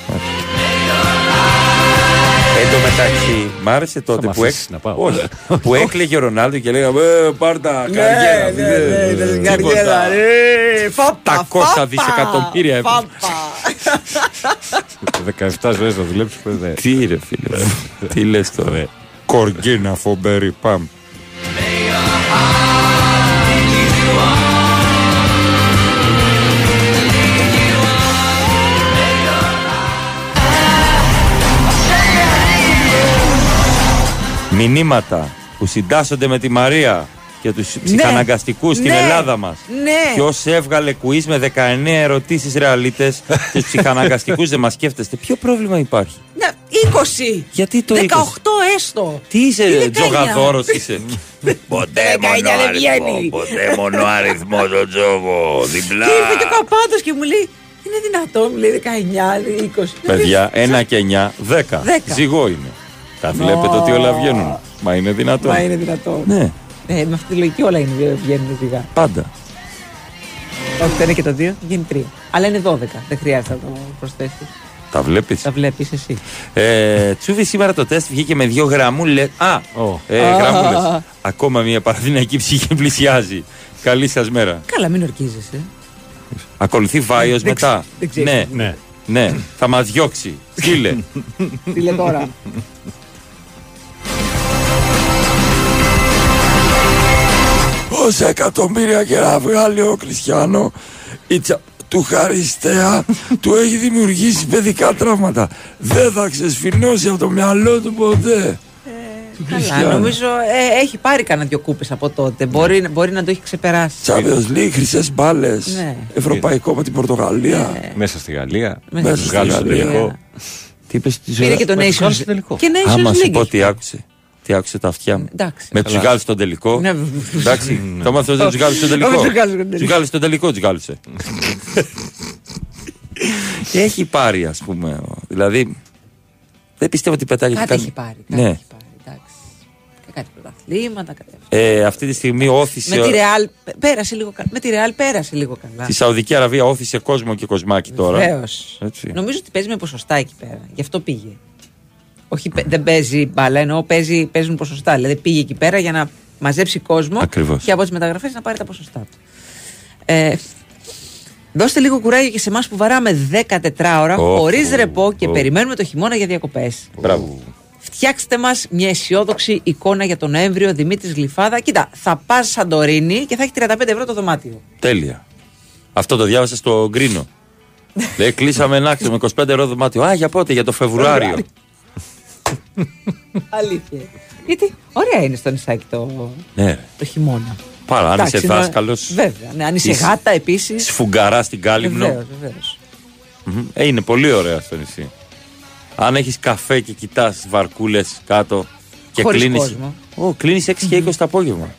S2: Μάλιστα. Εν τω μεταξύ, μ' άρεσε τότε
S4: μ'
S2: που,
S4: αφήσεις
S2: έκ...
S4: να πάω.
S2: Όχι. που έκλαιγε ο Ρονάλντο και λέγαμε ε, Πάρτα, καριέρα.
S3: ναι, ναι, ναι,
S2: τίποτα.
S3: καριέρα, ρε, φάπα,
S2: 700
S3: φάπα,
S2: δισεκατομμύρια έπρεπε.
S3: Φάπα.
S4: 17 ζωές να δουλέψεις που δεν.
S2: Τι ρε φίλε, μου, τι λες τώρα. Κοργκίνα φομπέρι, πάμε. Μηνύματα που συντάσσονται με τη Μαρία και τους ψυχαναγκαστικούς στην
S3: Ναι.
S2: Ελλάδα μας.
S3: Ναι.
S2: Ποιο έβγαλε quiz με 19 ερωτήσεις ρεαλίτες και τους ψυχαναγκαστικούς δεν μας σκέφτεστε. Ποιο πρόβλημα υπάρχει;
S3: Ναι, 20.
S2: Γιατί το
S3: 18
S2: 20?
S3: έστω.
S2: Τι είσαι,
S3: Τι 19?
S2: τζογαδόρος είσαι; Ποτέ
S3: 19 δεν βγαίνει.
S2: ποτέ μόνο αριθμό το τζόγο. Διπλά.
S3: Και ήρθε και ο καπάτος και μου λέει είναι δυνατό, μου λέει 19, λέει 20.
S2: Παιδιά, 1 και 9, 10.
S3: Δέκα.
S2: Ζυγό είναι. Τα βλέπετε ότι όλα βγαίνουν. Μα είναι δυνατό.
S3: Μα είναι δυνατό.
S2: Ναι,
S3: Ε, με αυτή τη λογική όλα είναι, βγαίνουν σιγά.
S2: πάντα.
S3: Όχι, το ένα και το δύο βγαίνει τρία. Αλλά είναι 12. Δεν χρειάζεται να το προσθέσεις.
S2: Τα βλέπεις;
S3: Τα βλέπεις εσύ.
S2: Ε, Τσούβι, σήμερα το τεστ βγήκε με δύο γραμμούλε. Α, ε,
S3: Α.
S2: γραμμούλες. Ακόμα μια παραδυναϊκή ψυχή πλησιάζει. Καλή σας μέρα.
S3: Καλά, μην ορκίζεσαι.
S2: Ακολουθεί Βάιος
S3: Δεν
S2: μετά.
S3: ξε- δεν ξέρω.
S2: ναι,
S4: Ναι.
S2: ναι, θα μας διώξει. Στείλε.
S3: Τι λέει τώρα.
S2: Όσα εκατομμύρια και να βγάλει ο Κριστιανό η τσα- του Χαριστέα του έχει δημιουργήσει παιδικά τραύματα. Δεν θα ξεσφινώσει από το μυαλό του ποτέ.
S3: Καλά,
S2: Χριστιανό.
S3: νομίζω ε, έχει πάρει κανένα δυο κούπες από τότε. Μπορεί, μπορεί να το έχει ξεπεράσει.
S2: Champions League, χρυσές μπάλες.
S3: Ναι.
S2: Ευρωπαϊκό με την Πορτογαλία.
S4: Μέσα στη Γαλλία.
S3: Μέσα
S2: Μέσα
S4: Του
S2: στη
S4: Γάλλου στον
S2: Γαλλία.
S4: τελικό.
S2: Τι είπες στη
S3: Πήρε και το
S4: με τους
S3: Nations.
S4: Γάλλους στο τελικό.
S3: Και Nations
S2: Άμα σου
S3: League.
S2: πω τι άκουσε. Τι άκουσε τα αυτιά μου.
S3: Εντάξει.
S2: Με τους
S3: Καλά.
S2: Γάλλου στον τελικό.
S3: Ναι.
S2: Εντάξει. Το μάθω τους Γάλλου στον τελικό.
S3: Με τους Γάλλους στον
S2: Τους
S3: τελικό.
S2: Γάλλου στον τελικό τους Γάλλουσε. Και έχει πάρει, ας πούμε. ο- Δηλαδή. Δεν πιστεύω ότι πετάει
S3: Κάτι έχει πάρει. Κάτι
S2: Ναι.
S3: έχει πάρει. Εντάξει. Και κάτι πρωταθλήματα. Κάτι...
S2: Ε, αυτή τη στιγμή όθησε.
S3: Με τη Ρεάλ πέρασε λίγο καλά. Με τη Ρεάλ πέρασε λίγο καλά.
S2: Στη Σαουδική Αραβία όθησε κόσμο και κοσμάκι τώρα.
S3: Βεβαίως.
S2: Έτσι.
S3: Νομίζω ότι παίζει με ποσοστά εκεί πέρα. Γι' αυτό πήγε. Όχι, παι- δεν παίζει μπάλα, εννοώ παίζει, παίζουν ποσοστά. Δηλαδή πήγε εκεί πέρα για να μαζέψει κόσμο
S2: Ακριβώς.
S3: και από τις μεταγραφές να πάρει τα ποσοστά του. Ε, δώστε λίγο κουράγιο και σε εμάς που βαράμε 14 ώρα
S2: Ω,
S3: χωρίς
S2: ω,
S3: ρεπό και
S2: ω.
S3: περιμένουμε το χειμώνα για διακοπές.
S2: Μπράβο.
S3: Φτιάξτε μας μια αισιόδοξη εικόνα για τον Νοέμβριο Δημήτρης Γλυφάδα. Κοίτα, θα πας Σαντορίνη και θα έχει 35 ευρώ το δωμάτιο.
S2: Τέλεια. Αυτό το διάβασα στο Γκρίνο. Λέει, κλείσαμε ένα άξιο με 25 ευρώ δωμάτιο. Α, για πότε, για το Φεβρουάριο.
S3: Αλήθεια. Γιατί ωραία είναι στο νησάκι το,
S2: ναι, ρε.
S3: το χειμώνα.
S2: Πάρα, αν
S3: Εντάξει,
S2: είσαι
S3: είναι-
S2: δάσκαλος.
S3: Βέβαια. Ναι, αν είσαι γάτα επίσης.
S2: Σφουγγαρά στην Κάλυμνο.
S3: Βεβαίως, βεβαίως.
S2: Μμμ. Ε, είναι πολύ ωραία στο νησί. Αν έχεις καφέ και κοιτάς βαρκούλες κάτω και
S3: Χωρίς
S2: κλείνει.
S3: κόσμο.
S2: Ω, κλείνεις 6 και 20 το απόγευμα.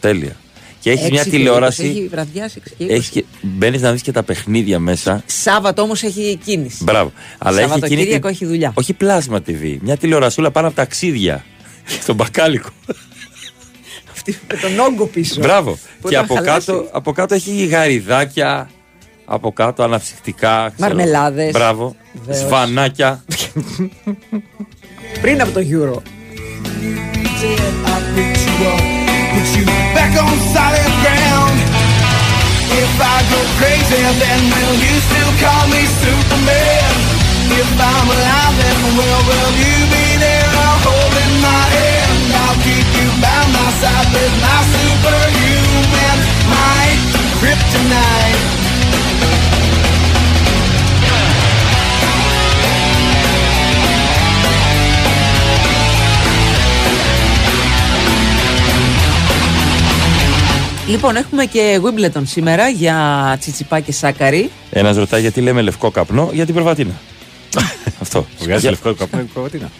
S2: Τέλεια. Και έχεις μια
S3: Έξι και
S2: τηλεόραση.
S3: είκοσι, Έχει βραδιάσει έξι και είκοσι.
S2: Έχεις και... Μπαίνεις να δεις και τα παιχνίδια μέσα.
S3: Σάββατο όμως έχει κίνηση.
S2: Μπράβο. Αλλά έχει εκείνη
S3: Σαββατοκύριακο
S2: την-
S3: έχει δουλειά.
S2: Όχι πλάσμα TV. Μια τηλεορασούλα πάνω από ταξίδια. Στον μπακάλικο.
S3: Αυτή με τον όγκο πίσω.
S2: Μπράβο.
S3: Που
S2: και
S3: όταν
S2: από
S3: χαλάσει.
S2: κάτω, από κάτω έχει γαριδάκια. Από κάτω αναψυκτικά. ξέρω.
S3: Μαρμελάδες.
S2: Μπράβο.
S3: Βεβαίως.
S2: Σβανάκια.
S3: Πριν από το Euro.
S23: Solid ground. If I go crazy, then will you still call me Superman? If I'm alive, then will, will you be there holding my hand? I'll keep you by my side with my superhuman might, kryptonite.
S3: Λοιπόν, έχουμε και Wimbledon σήμερα για Τσιτσιπά και Σάκαρη.
S2: Ένας ρωτάει γιατί λέμε λευκό καπνό για την προβατίνα. αυτό.
S4: Βγάζει
S2: Για-
S4: λευκό καπνό η προβατίνα.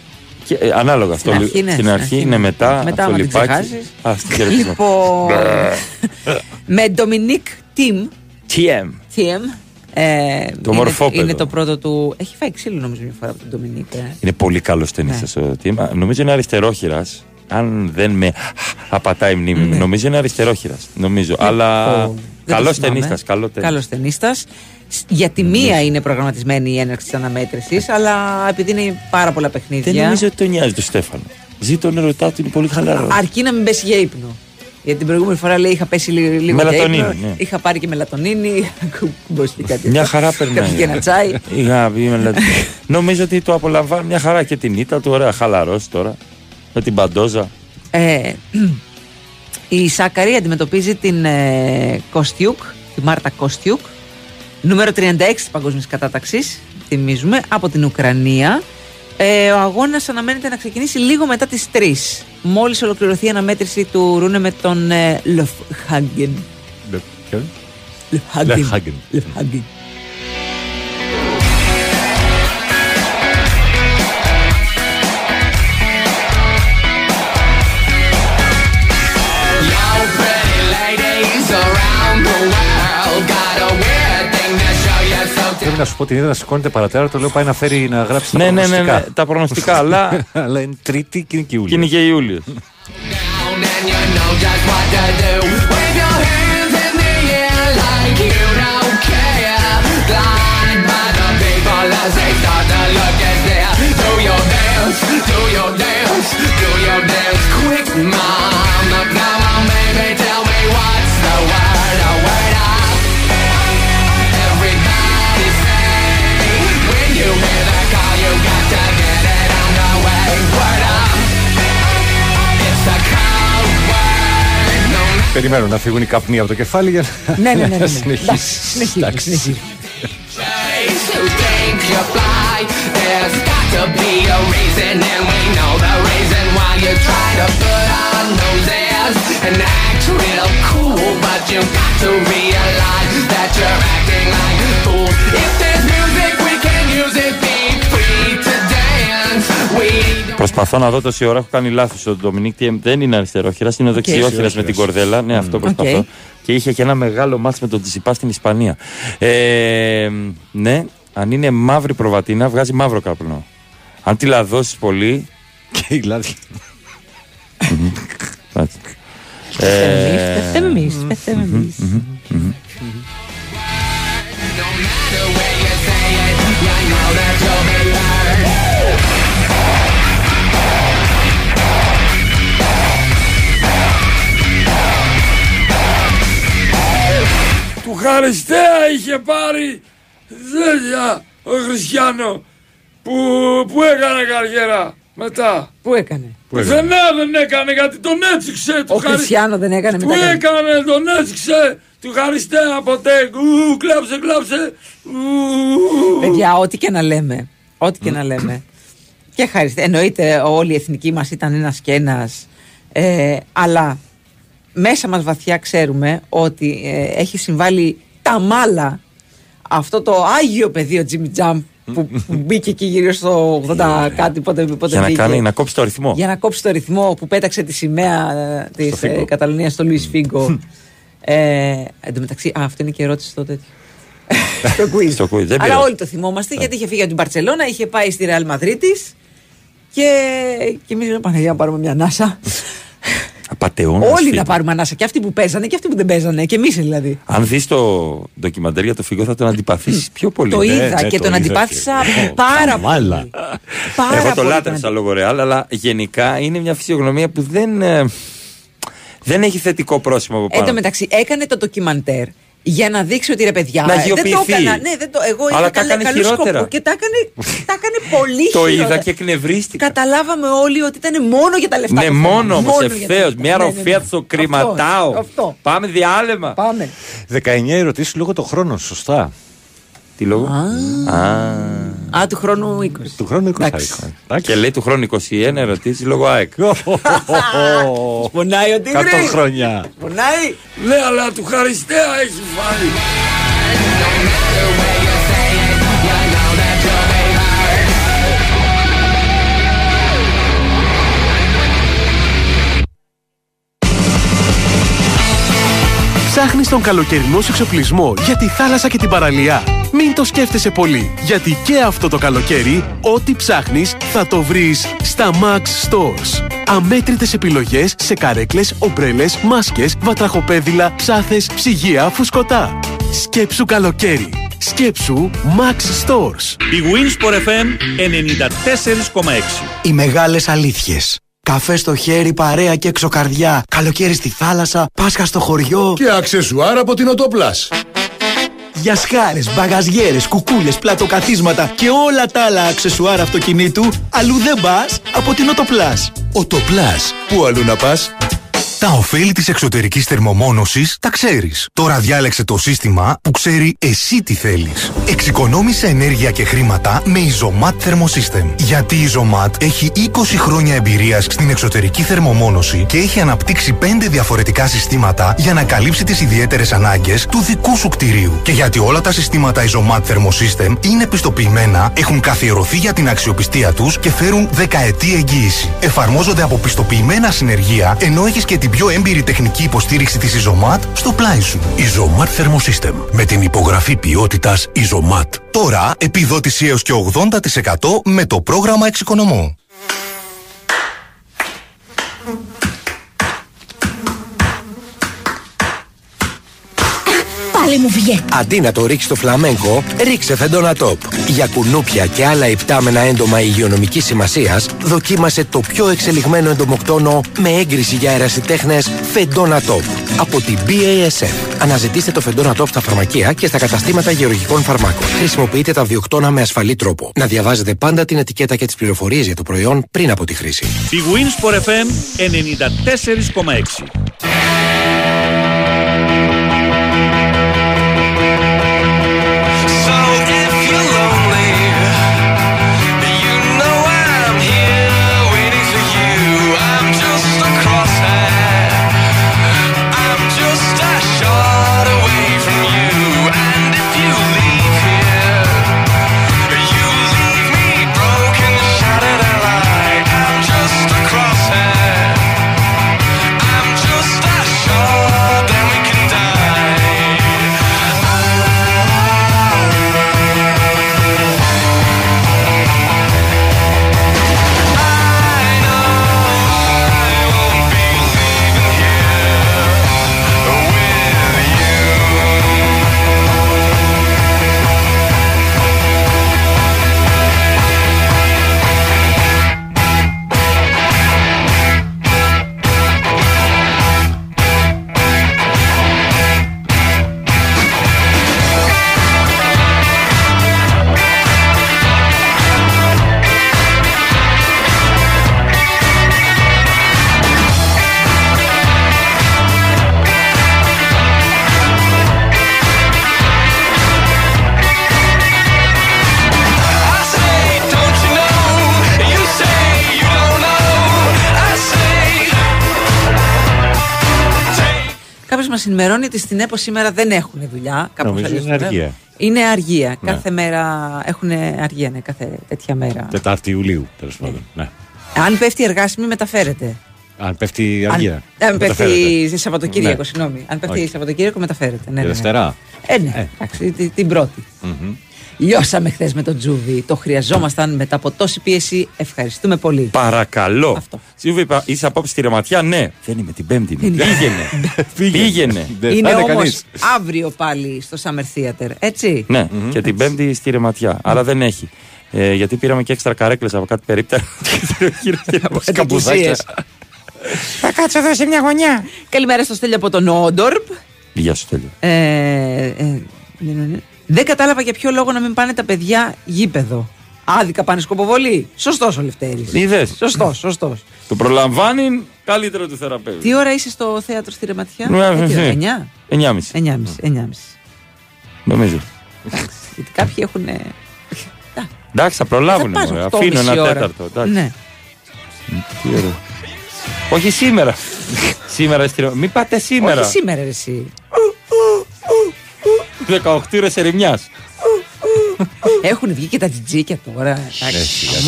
S2: Και, ε, ανάλογα αυτό.
S3: Στην αρχή, ναι,
S2: Στην
S3: στην
S2: αρχή
S3: αρχή,
S2: είναι
S3: ναι.
S2: μετά.
S3: Μετά,
S2: αυτό
S3: άμα την
S2: λιπάκι.
S3: ξεχάσεις.
S2: Α, στην χαιρετισμό.
S3: Λοιπόν, με Ντομινίκ Τιμ.
S2: TM.
S3: TM. Ε,
S2: Το
S3: είναι,
S2: μορφόπεδο.
S3: είναι το πρώτο του. Έχει φάει ξύλο νομίζω μια φορά από τον Ντομινίκ. Ε.
S2: Είναι πολύ καλός ταινίστα ο Τιμ. Α, Νομίζω είναι αριστερόχειρας. Αν δεν με απατάει η μνήμη μου, νομίζω είναι αριστερόχειρας. Νομίζω. Αλλά
S3: Ναι. Λοιπόν, δεν το
S2: καλός
S3: θυμάμαι.
S2: ταινίστας. Καλό ταινίστας.
S3: Καλός ταινίστας. Σ- Για τη μία είναι προγραμματισμένη η έναρξη της αναμέτρησης, αλλά επειδή είναι πάρα πολλά παιχνίδια.
S2: Δεν νομίζω ότι τον νοιάζει τον Στέφανο. Ζήτω νερωτά του είναι πολύ χαλαρός.
S3: Αρκεί να μην πέσει για ύπνο. Γιατί την προηγούμενη φορά λέει είχα πέσει λι- λίγο για
S2: Μελατονίνη,
S3: ύπνο,
S2: ναι.
S3: Είχα πάρει και μελατονίνη. είχα κουμπώσει κάτι.
S2: Μια
S3: τέτοιο.
S2: χαρά περνάει.
S3: Κάποιο και ένα τσάι.
S2: Είχα πει με λα- Νομίζω ότι το απολαμβάνω μια χαρά και την ήττα του. Ωραία, χαλαρός τώρα. Με την παντόζα.
S3: Ε, η Σάκαρη αντιμετωπίζει την ε, Κωστιούκ, τη Μάρτα Κωστιούκ, νούμερο 36 της παγκόσμιας κατάταξης, θυμίζουμε, από την Ουκρανία. Ε, ο αγώνας αναμένεται να ξεκινήσει λίγο μετά τις 3. Μόλις ολοκληρωθεί η αναμέτρηση του Ρούνε με τον ε, Λοφχάγκεν.
S4: Ποιον;
S3: Λοφχάγκεν.
S23: So
S4: Πρέπει να σου πω την είδα να σηκώνεται παρατέρα, το λέω πάει να φέρει να γράψει τα
S2: Ναι, ναι, ναι,
S4: προγνωστικά.
S2: ναι, τα προγνωστικά, αλλά-
S4: αλλά είναι Τρίτη και είναι και Ιούλιος.
S2: Και είναι και Ιούλιος.
S23: and you know just what to do. Wave your hands in the air like you
S4: Περιμένουμε να φύγουν οι καπνοί από το κεφάλι για να
S23: τα αφήσουμε.
S2: Προσπαθώ να δω τόση ώρα, έχω κάνει λάθος. Ο Ντομινίκ TM δεν είναι αριστερόχειρα, είναι ο δεξιόχειρα με την κορδέλα. Ναι, αυτό προσπαθώ.
S3: Οκ.
S2: Και είχε και ένα μεγάλο μάτς με τον Τσιπά στην Ισπανία. Ε, ναι, αν είναι μαύρη προβατίνα, βγάζει μαύρο καπνό. Αν τη λαδώσεις πολύ.
S4: Και η λάδι.
S2: Μάλιστα. Ε,
S3: Πεθέμε εμείς, πεθέμε εμείς.
S26: Του Χαριστέα είχε πάρει τέτοια ο Χριστιανό που, που έκανε καριέρα μετά.
S3: Πού έκανε;
S26: Πουθενά δεν έκανε γιατί τον έτσιξε.
S3: Ο Χριστιανό δεν έκανε
S26: Του
S3: μετά. κάνει.
S26: έκανε, τον έτσιξε. Του Χαριστέα ποτέ. Ου, κλάψε, κλάψε. Ου.
S3: Παιδιά, ό,τι και να λέμε. Ό,τι και να λέμε. Και ευχαριστώ. Εννοείται όλη η εθνική μας ήταν ένας και ένας. Ε, αλλά μέσα μας βαθιά ξέρουμε ότι ε, έχει συμβάλει τα μάλα αυτό το άγιο πεδίο Jimmy Jump που, που μπήκε εκεί γύρω στο 80 κάτι πότε, πότε
S2: για να,
S3: μπήκε.
S2: κάνει, να κόψει το ρυθμό.
S3: Για να κόψει το ρυθμό που πέταξε τη σημαία ε, της
S2: Φίγκο.
S3: ε, Καταλωνίας στο Λουίς Φίγκο. ε, εν τω μεταξύ, α, αυτό είναι και ερώτηση στο τέτοιο. στο quiz.
S2: Στο quiz, δεν
S3: Αλλά
S2: πειράζει.
S3: όλοι το θυμόμαστε γιατί είχε φύγει από την Παρσελώνα, είχε πάει στη Ρεάλ Μαδρίτης και, και εμείς λέμε Παναγία να πάρουμε μια ανάσα.
S2: Απατεώνας.
S3: Όλοι να πάρουμε ανάσα. Και αυτοί που παίζανε και αυτοί που δεν παίζανε. Και εμείς δηλαδή.
S2: Αν δεις το ντοκιμαντέρ για το φίγκο, θα τον αντιπαθήσει πιο πολύ.
S3: Το είδα και τον αντιπάθησα πάρα πολύ. Πάρα
S2: Εγώ το
S3: πολύ
S2: λάτρεψα
S3: τον
S2: λόγω Ρεάλ, αλλά γενικά είναι μια φυσιογνωμία που δεν, ε, δεν έχει θετικό πρόσημο από
S3: Εν
S2: πάνω.
S3: τω μεταξύ, έκανε το ντοκιμαντέρ για να δείξει ότι ρε παιδιά.
S2: Να
S3: ε, δεν το
S2: αγιοποιηθεί.
S3: έκανα. Ναι, δεν το, εγώ
S2: Αλλά
S3: είχα
S2: τα
S3: καλέ-
S2: έκανε
S3: καλούς
S2: χειρότερα.
S3: σκοπούς Και τα έκανε, τα έκανε πολύ
S2: Το
S3: χειρότερα.
S2: είδα και εκνευρίστηκα.
S3: Καταλάβαμε όλοι ότι ήταν μόνο για τα λεφτά.
S2: Ναι,
S3: το
S2: μόνο
S3: θέμα.
S2: όμως
S3: Μόνο για τα
S2: ευθέω.
S3: λεφτά.
S2: Μια
S3: Ναι, ναι, ναι.
S2: ροφία στο κρυματάω.
S3: αυτό.
S2: Πάμε διάλειμμα.
S3: Πάμε.
S4: 19 ερωτήσεις λόγω των χρόνων, σωστά.
S2: Τι λόγο; Α.
S3: Α, του χρόνου 20.
S4: Του χρόνου 20 θα
S3: Εντάξει.
S4: είχα.
S2: Και λέει του χρόνου 21 ερωτήσεις λόγω ΑΕΚ.
S3: Πονάει ο Τίγρης.
S4: 100 χρόνια.
S3: Πονάει.
S23: Ναι, αλλά του Χαριστέα έχει βάλει.
S6: Ψάχνεις τον καλοκαιρινό σου εξοπλισμό για τη θάλασσα και την παραλία. Μην το σκέφτεσαι πολύ, γιατί και αυτό το καλοκαίρι, ό,τι ψάχνεις θα το βρεις στα Max Stores. Αμέτρητες επιλογές σε καρέκλες, ομπρέλες, μάσκες, βατραχοπέδιλα, ψάθες, ψυγεία, φουσκωτά. Σκέψου καλοκαίρι. Σκέψου Max Stores.
S19: Η Winsport FM 94,6.
S27: Οι μεγάλες αλήθειες. Καφέ στο χέρι, παρέα και εξωκαρδιά. Καλοκαίρι στη θάλασσα, Πάσχα στο χωριό.
S18: Και αξεσουάρ από την Οτοπλάς.
S27: Γιασχάρες, μπαγαζιέρες, κουκούλες, πλατοκαθίσματα και όλα τα άλλα αξεσουάρ αυτοκινήτου αλλού δεν πας από την Οτοπλάς.
S9: Οτοπλάς. Πού αλλού να πας; Τα ωφέλη της εξωτερικής θερμομόνωσης τα ξέρεις. Τώρα διάλεξε το σύστημα που ξέρει εσύ τι θέλεις. Εξοικονόμησε ενέργεια και χρήματα με Isomat Thermosystem. Γιατί η Isomat έχει 20 χρόνια εμπειρίας στην εξωτερική θερμομόνωση και έχει αναπτύξει 5 διαφορετικά συστήματα για να καλύψει τις ιδιαίτερες ανάγκες του δικού σου κτηρίου. Και γιατί όλα τα συστήματα Isomat Thermosystem είναι πιστοποιημένα, έχουν καθιερωθεί για την αξιοπιστία τους και φέρουν δεκαετή εγγύηση. Εφαρμόζονται από πιστοποιημένα συνεργεία, ενώ έχεις και την πιο έμπειρη τεχνική υποστήριξη της Isomat στο πλάι σου.
S18: Isomat Thermosystem. Με την υπογραφή ποιότητας Isomat.
S9: Τώρα επιδότηση έως και 80% με το πρόγραμμα εξοικονομώ.
S7: Πάλι μου βγαίνει. Αντί να το ρίξει στο φλαμέγκο, ρίξε φεντόνα τόπ. Για κουνούπια και άλλα υπτάμενα έντομα υγειονομικής σημασίας, δοκίμασε το πιο εξελιγμένο εντομοκτόνο με έγκριση για αερασιτέχνε φεντόνα τόπ. Από την BASF. Αναζητήστε το φεντόνα τόπ στα φαρμακεία και στα καταστήματα γεωργικών φαρμάκων. Χρησιμοποιείτε τα βιοκτώνα με ασφαλή τρόπο. Να διαβάζετε πάντα την ετικέτα και τις πληροφορίες για το προϊόν πριν από τη χρήση.
S19: Η Winsport FM 94,6.
S3: Μας ενημερώνει ότι στην ΕΠΟ σήμερα δεν έχουν δουλειά. Κάπως
S4: Νομίζω
S3: αλλιώς
S4: είναι
S3: το
S4: αργία.
S3: βλέπω. Είναι αργία.
S4: Ναι.
S3: Κάθε μέρα έχουν αργία, ναι, κάθε τέτοια μέρα.
S4: Τετάρτη Ιουλίου, τέλος πάντων. Ναι.
S3: Αν πέφτει εργάσιμη, μεταφέρεται.
S4: Αν πέφτει αργία.
S3: Αν, αν πέφτει
S4: μεταφέρεται.
S3: Σαββατοκύριακο,
S4: Ναι.
S3: συγγνώμη. Αν πέφτει
S4: Όχι.
S3: Σαββατοκύριακο, μεταφέρεται. Ναι,
S4: Και
S3: ναι, ναι.
S4: Δευτέρα.
S3: Ε, ναι, εντάξει, την, την πρώτη. Λιώσαμε χθες με τον Τζούβι. Το χρειαζόμασταν μετά από τόση πίεση. Ευχαριστούμε πολύ.
S2: Παρακαλώ. Σίλβη, είπα, είσαι απόψη στη ρεματιά; Ναι, δεν είμαι την Πέμπτη.
S3: Δεν είμαι.
S2: Πήγαινε. Πήγαινε.
S3: Είναι όμως αύριο πάλι στο Summer Theater, έτσι;
S2: Ναι, και την Πέμπτη στη ρεματιά. Αλλά δεν έχει. Ε, γιατί πήραμε και έξτρα καρέκλες από κάτι περίπτερα.
S3: Εκκλησίες.
S28: Θα κάτσω εδώ σε μια γωνιά.
S3: Καλημέρα στο Στέλιο από τον Όντορπ.
S2: Γεια σου, Τέλειο.
S3: Ε, ε, ναι, ναι, ναι. Δεν κατάλαβα για ποιο λόγο να μην πάνε τα παιδιά γήπεδο. Άδικα πάνε σκοποβολή. Σωστός ο Λευτέρης.
S2: Είδες.
S3: Σωστός, σωστός.
S2: Το προλαμβάνει καλύτερο του θεραπεύει.
S3: Τι ώρα είσαι στο θέατρο στη Ρεματιά,
S2: Ναι,
S3: Ε, τι ώρα,
S2: ναι.
S3: εννιά;
S2: 9.30.
S3: 9.30. 9.30.
S2: Νομίζω.
S3: Γιατί κάποιοι έχουν.
S2: Εντάξει, θα προλάβουν.
S3: Θα πας
S2: μωρέ.
S3: 8,5
S2: Αφήνω ένα
S3: ώρα.
S2: τέταρτο. εντάξει.
S3: Ναι.
S2: Τι ωραίο. Όχι σήμερα. σήμερα εστιατόριο. Μην πάτε σήμερα.
S3: Όχι σήμερα, ρε, εσύ.
S2: 18 ώρες ερημιάς.
S3: Έχουν βγει και τα τζιτζίκια τώρα.
S2: Ναι,
S3: Εντάξει,
S2: σιγά,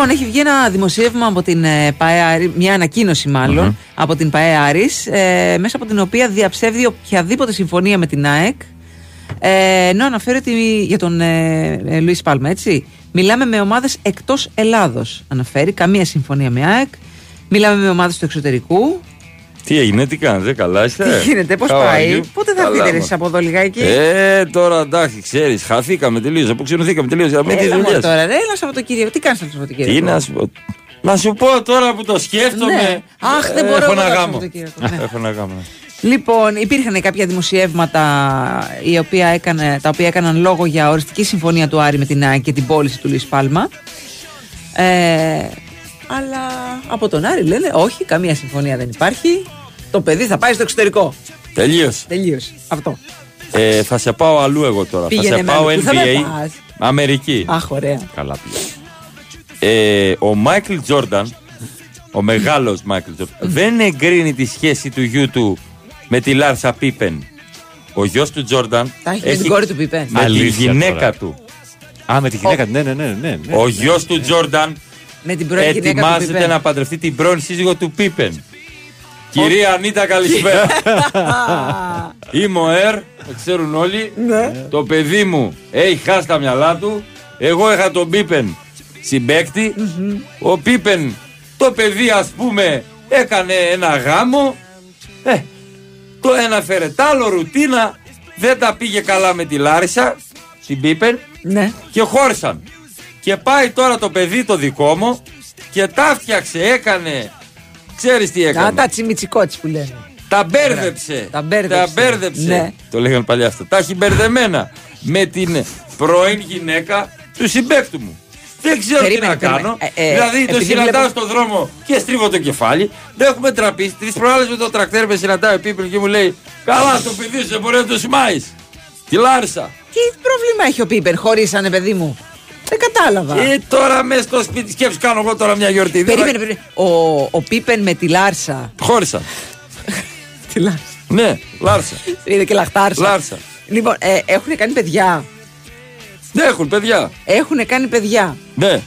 S3: Λοιπόν, έχει βγει ένα δημοσίευμα από την ε, ΠαΕ Άρη, μια ανακοίνωση μάλλον, από την ΠαΕ Άρης, ε, μέσα από την οποία διαψεύδει οποιαδήποτε συμφωνία με την ΑΕΚ, ε, ενώ αναφέρει ότι για τον ε, ε, Λουίς Πάλμα, έτσι, μιλάμε με ομάδες εκτός Ελλάδος, αναφέρει, καμία συμφωνία με ΑΕΚ, μιλάμε με ομάδες του εξωτερικού,
S2: Τι έγινε, τι κάνετε, καλά είστε;
S3: τι γίνεται, πώς
S2: How are
S3: πάει,
S2: you?
S3: πότε θα
S2: Καλά,
S3: έρθετε
S2: μα.
S3: εσείς από εδώ λιγάκι;
S2: Ε, τώρα εντάξει, ξέρεις, χαθήκαμε τελείω, αποξενωθήκαμε τελείω για με τις
S3: Έλα μόνο
S2: δουλειές.
S3: τώρα, ρε, έλα Σαββατοκύριακο, τι κάνεις το Σαββατοκύριακο.
S2: Τι να σου πω. Να σου πω τώρα που το σκέφτομαι.
S3: Ναι. Αχ, δεν
S2: Ε,
S3: μπορώ
S2: Έχω
S3: εγώ
S2: ένα
S3: το
S2: γάμο.
S3: Σαββατοκύριακο, ναι.
S2: Έχω ένα γάμο.
S3: Λοιπόν, υπήρχαν κάποια δημοσιεύματα η οποία έκανε, τα οποία έκαναν λόγο για οριστική συμφωνία του Άρη με την ΑΕΚ και την πώληση του Λουίς Πάλμα. Ε, αλλά από τον Άρη λένε όχι, καμία συμφωνία δεν υπάρχει. Το παιδί θα πάει στο εξωτερικό.
S2: Τελείωσε.
S3: Τελείωσε. Αυτό.
S2: Ε, θα σε πάω αλλού εγώ τώρα.
S3: Πήγαινε
S2: θα σε
S3: με
S2: πάω
S3: αλλού. Πού θα με
S2: NBA.
S3: πας;
S2: Αμερική.
S3: Αχ, ωραία.
S2: Καλά πήγε. Ε, ο Μάικλ Τζόρνταν, ο μεγάλος Μάικλ Τζόρνταν, δεν εγκρίνει τη σχέση του γιού του με τη Λάρσα Πίπεν. Ο γιος του Τζόρνταν
S3: Τα έχει με την κόρη του Πιπέν.
S2: με τη
S4: Αλήθεια
S2: γυναίκα
S4: τώρα.
S2: του.
S4: Α, με τη γυναίκα του. Ναι, ναι, ναι. ναι, ναι.
S2: Ο γιος του Τζόρνταν
S3: Με την πρώην γυναίκα του
S2: ετοιμάζεται
S3: Πιπέν.
S2: να παντρευτεί την πρώην σύζυγο του Πίπεν. Κυρία Ανίτα, καλησπέρα. Είμαι ο Ερ, το ξέρουν όλοι.
S3: Ναι.
S2: Το παιδί μου έχει χάσει τα μυαλά του. Εγώ είχα τον Πίπεν συμπαίκτη. Ο Πίπεν, το παιδί ας πούμε, έκανε ένα γάμο. Ε, το ένα φέρε τ' άλλο ρουτίνα. Δεν τα πήγε καλά με τη Λάρισα, την Πίπεν.
S3: Ναι.
S2: Και χώρισαν. Και πάει τώρα το παιδί το δικό μου και τα φτιάξε, έκανε. Ξέρεις τι
S3: Α,
S2: έκανε.
S3: τα τσιμιτσικότσι που λένε.
S2: Τα μπέρδεψε.
S3: Τα μπέρδεψε.
S2: μπέρδεψε.
S3: Ναι.
S2: Το λέγανε παλιά αυτό. Τα έχει μπερδεμένα με την πρώην γυναίκα του συμπέκτου μου. Δεν ξέρω
S3: Περίμενε,
S2: τι να
S3: περίμενε.
S2: κάνω.
S3: Ε, ε,
S2: δηλαδή το
S3: επειδή
S2: συναντάω
S3: βλέπω-
S2: στον δρόμο και στρίβω το κεφάλι. Δεν έχουμε τραπείς. Τρεις προάλλες με το τρακτέρ με συναντάει ο Πίπελ και μου λέει Καλά, το παιδί σου δεν μπορεί να το σημάει. Τη Λάρισα.
S3: Τι πρόβλημα έχει ο Πίπερ, χωρίσανε παιδί μου; Δεν κατάλαβα.
S2: Και τώρα μέσα στο σπίτι σκέψου κάνω εγώ τώρα μια γιορτή.
S3: Περίμενε, περίμενε. Ο, ο Πίπεν με τη Λάρσα.
S2: Χώρισα.
S3: τη Λάρσα.
S2: Ναι, Λάρσα.
S3: Είδε και λαχτάρσα.
S2: Λάρσα.
S3: Λοιπόν, ε, έχουν κάνει παιδιά;
S2: Δεν έχουν παιδιά.
S3: Έχουν κάνει παιδιά;
S2: Ναι,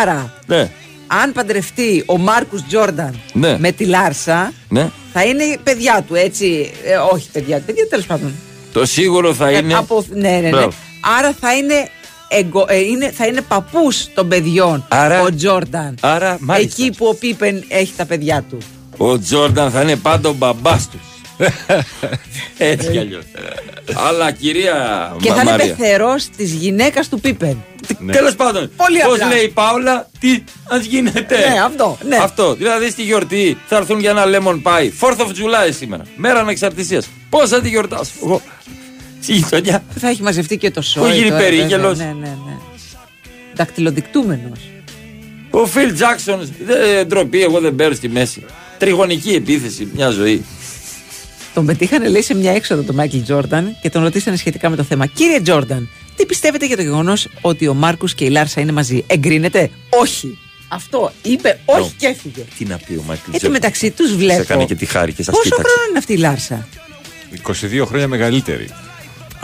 S3: Άρα,
S2: ναι,
S3: αν παντρευτεί ο Μάρκους Τζόρνταν
S2: Ναι.
S3: με τη Λάρσα,
S2: ναι.
S3: θα είναι παιδιά του, έτσι; Ε, όχι παιδιά του, παιδιά τέλος πάντων.
S2: Το σίγουρο θα
S3: Ε,
S2: είναι.
S3: από- ναι, ναι, ναι.
S2: Μπράβο.
S3: Άρα θα είναι, εγκο, ε, είναι, θα είναι παππούς των παιδιών
S2: Άρα-
S3: ο Τζόρνταν.
S2: Άρα, μάλιστα.
S3: Εκεί που ο Πίπεν έχει τα παιδιά του.
S2: Ο Τζόρνταν θα είναι πάντα ο μπαμπάς τους. Έτσι κι αλλιώς. Αλλά κυρία
S3: Και
S2: Μα-
S3: θα είναι
S2: Μαρία.
S3: πεθερός της γυναίκας του Πίπεν.
S2: Τέλος πάντων,
S3: Πολύ
S2: πώς
S3: απλά.
S2: λέει η Πάολα, τι ας γίνεται.
S3: Ναι, αυτό, ναι.
S2: Αυτό. Δηλαδή στη γιορτή θα έρθουν για ένα lemon pie. 4th of July σήμερα. Μέρα ανεξαρτησίας. Πώς θα τη γιορτάσω εγώ; Στη γειτονιά.
S3: Θα έχει μαζευτεί και το σόι.
S2: Που γίνει
S3: τώρα,
S2: περίγελος.
S3: βέβαια. Ναι, ναι, ναι. Δακτυλοδεικτούμενος.
S2: Ο Φιλ Τζάξον, δεν ντροπή, εγώ δεν παίρνω στη μέση. Τριγωνική επίθεση, μια ζωή.
S3: Τον πετύχανε, λέει, σε μια έξοδο τον Μάικλ Τζόρνταν και τον ρωτήσανε σχετικά με το θέμα. Κύριε Τζόρνταν, τι πιστεύετε για το γεγονός ότι ο Μάρκους και η Λάρσα είναι μαζί; Εγκρίνετε, Όχι. Αυτό είπε, όχι και έφυγε.
S2: Τι να πει ο Μάικλ
S3: Εν τω μεταξύ τους βλέπω.
S2: Σε έκανε και τη χάρη και σας
S3: Πόσο
S2: κοίταξε.
S3: χρόνο είναι αυτή η Λάρσα;
S4: 22 χρόνια μεγαλύτερη.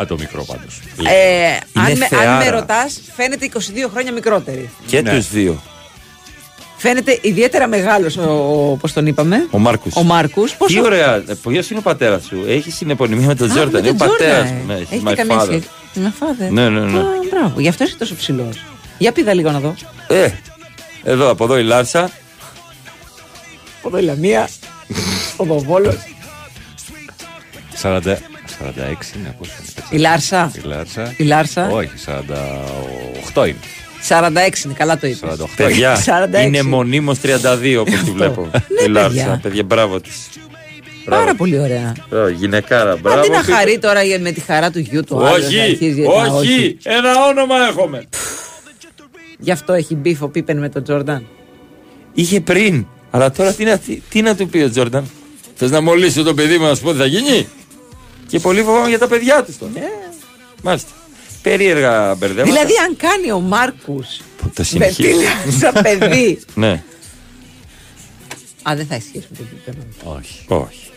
S4: Α, το μικρό πάντως.
S3: Ε, αν, με, αν
S2: θεάρα.
S3: με ρωτάς, φαίνεται 22 χρόνια μικρότερη.
S2: Και
S4: Ναι.
S2: τους δύο.
S3: Φαίνεται ιδιαίτερα μεγάλος, πώς τον είπαμε;
S2: Ο Μάρκο.
S3: Ο Μάρκους.
S2: Τι ωραία. Ποιος είναι ο πατέρας σου; Έχει συνεπωνυμία με τον
S3: Α,
S2: Τζόρνταν.
S3: με
S2: Είναι ο
S3: τον
S2: πατέρας
S3: Τζόρνταν,
S2: μου.
S3: ε.
S2: Ναι,
S3: Έχετε
S2: my
S3: καμία
S2: father.
S3: σχέση. Να φάτε.
S2: Ναι, ναι, ναι.
S3: Α, μπράβο, γι' αυτό είσαι τόσο ψηλός. Για πήδα λίγο να δω.
S2: Ε, εδώ, από εδώ η Λάρσα.
S3: Από εδώ η Λαμία. Ο Βοβόλος.
S4: 40, 46 είναι, πώς είναι.
S3: Η Λάρσα.
S4: Η Λάρσα.
S3: Η Λάρσα.
S4: Όχι, 48 είναι.
S3: 46 είναι, καλά το είπες.
S4: 48.
S2: Παιδιά,
S3: 46.
S2: είναι μονίμως 32 όπως τη βλέπω. η Λάρσα,
S3: παιδιά.
S2: παιδιά, μπράβο της.
S3: Πάρα πολύ ωραία.
S2: Μπράβο, γυναικάρα, μπράβο.
S3: Αντί να
S2: Πείτε.
S3: χαρεί τώρα για- με τη χαρά του γιου του άλλου, να αρχίζει
S26: Όχι,
S3: για τα
S26: όχι, ένα όνομα έχουμε.
S3: Γι' αυτό έχει μπίφο Πίπεν με τον Τζόρνταν.
S2: Είχε πριν. Αλλά τώρα τι να, τι, τι να του πει ο Τζόρνταν; Θες να μολύσει το παιδί μου να σου πω τι θα γίνει; Και πολύ φοβάμαι για τα παιδιά του τώρα. Μάλιστα. Περίεργα μπερδέματα.
S3: Δηλαδή, αν κάνει ο Μάρκους
S2: το συνεχίζει.
S3: Βεντίλια σαν παιδί.
S2: ναι.
S3: Α, δεν θα ισχύσει με τον Πίπεν.
S4: Όχι.
S2: Όχι.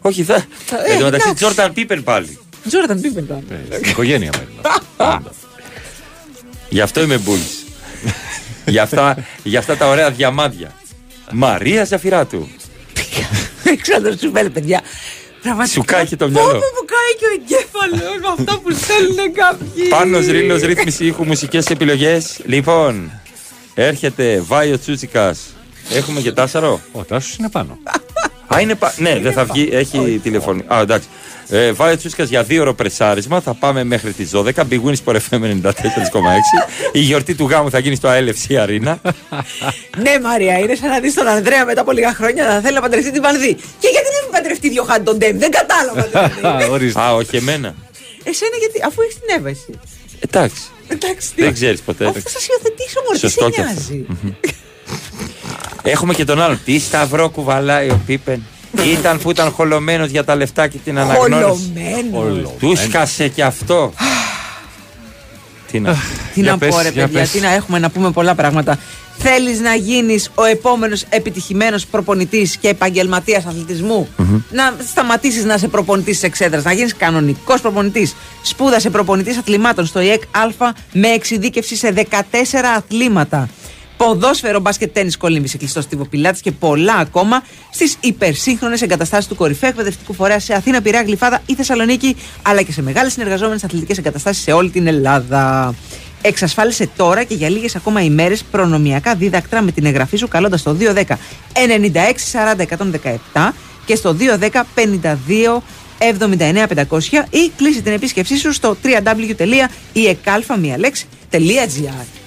S2: Όχι, θα.
S3: Ε,
S2: Εν τω μεταξύ,
S3: εντάξει.
S2: Τζόρνταν Πίπεν πάλι.
S3: Τζόρνταν Πίπεν ήταν.
S4: Στην οικογένεια μένει.
S2: Γι' αυτό είμαι μπουλ. για, αυτά, για αυτά τα ωραία διαμάντια. Μαρία Ζαφυράτου.
S3: Αλεξάνδρου Σουβέλ, παιδιά. Πραγματικά.
S2: Σου κάει και το
S3: Πού
S2: μυαλό.
S3: μου κάει και ο εγκέφαλος με αυτά που στέλνουν κάποιοι.
S2: Πάνω ρίλος, ρύθμιση ήχου, μουσικές επιλογές. Λοιπόν, έρχεται Βάιο Τσούτσικας. Έχουμε και τάσαρο;
S4: Ο Τάσος είναι πάνω.
S2: Α, είναι πα... Ναι, δεν θα βγει, έχει τηλεφωνή. Α, εντάξει. Ε, Βάιο Τσούτσικα για δύο ώρο πρεσάρισμα. Θα πάμε μέχρι τις 12. Big Wins for FM 94,6. Η γιορτή του γάμου θα γίνει στο ALFC Arena.
S3: Ναι, Μαρία, είναι σαν να δεις τον Ανδρέα μετά από λίγα χρόνια να θέλει να παντρευτεί την Πανδί. Και γιατί δεν έχει παντρευτεί δύο χάντι τον Ντέμ, δεν κατάλαβα. δηλαδή.
S2: Α, όχι εμένα.
S3: Εσένα γιατί, αφού έχεις την Εύα εσύ.
S2: Εντάξει.
S3: Εντάξει, τι.
S2: Δεν ξέρεις ποτέ.
S3: Αφού θα σας υιοθετήσω, Μωρή, τι σε
S2: Σωστό και αυτό.
S3: νοιάζει.
S2: Έχουμε και τον άλλον. Τι σταυρό κουβαλάει ο Πίπεν. Ήταν που ήταν χολωμένος για τα λεφτά και την αναγνώριση.
S3: Χολωμένος.
S2: Του σκάσε και αυτό. Τι να,
S3: Τι
S2: Για
S3: να
S2: πες,
S3: πω, ρε
S2: για
S3: παιδιά,
S2: πες.
S3: τι να έχουμε να πούμε πολλά πράγματα. Θέλεις να γίνεις ο επόμενος επιτυχημένος προπονητής και επαγγελματίας αθλητισμού; Να σταματήσεις να είσαι προπονητής της εξέδρας, να γίνεις κανονικός προπονητής. Σπούδασε προπονητής αθλημάτων στο ΙΕΚ Α με εξειδίκευση σε 14 αθλήματα. Ποδόσφαιρο, μπάσκετ, τέννη, κολύμβηση, κλειστό στίβο πιλάτης και πολλά ακόμα στις υπερσύγχρονες εγκαταστάσεις του κορυφαίου εκπαιδευτικού φορέα σε Αθήνα, Πειραιά, Γλυφάδα ή Θεσσαλονίκη, αλλά και σε μεγάλες συνεργαζόμενες αθλητικές εγκαταστάσεις σε όλη την Ελλάδα. Εξασφάλισε τώρα και για λίγες ακόμα ημέρες προνομιακά δίδακτρα με την εγγραφή σου καλώντας το 210 96 40 117 και στο 210 52 79 500 ή κλείσει την επίσκεψή σου στο www.ekalfa.gr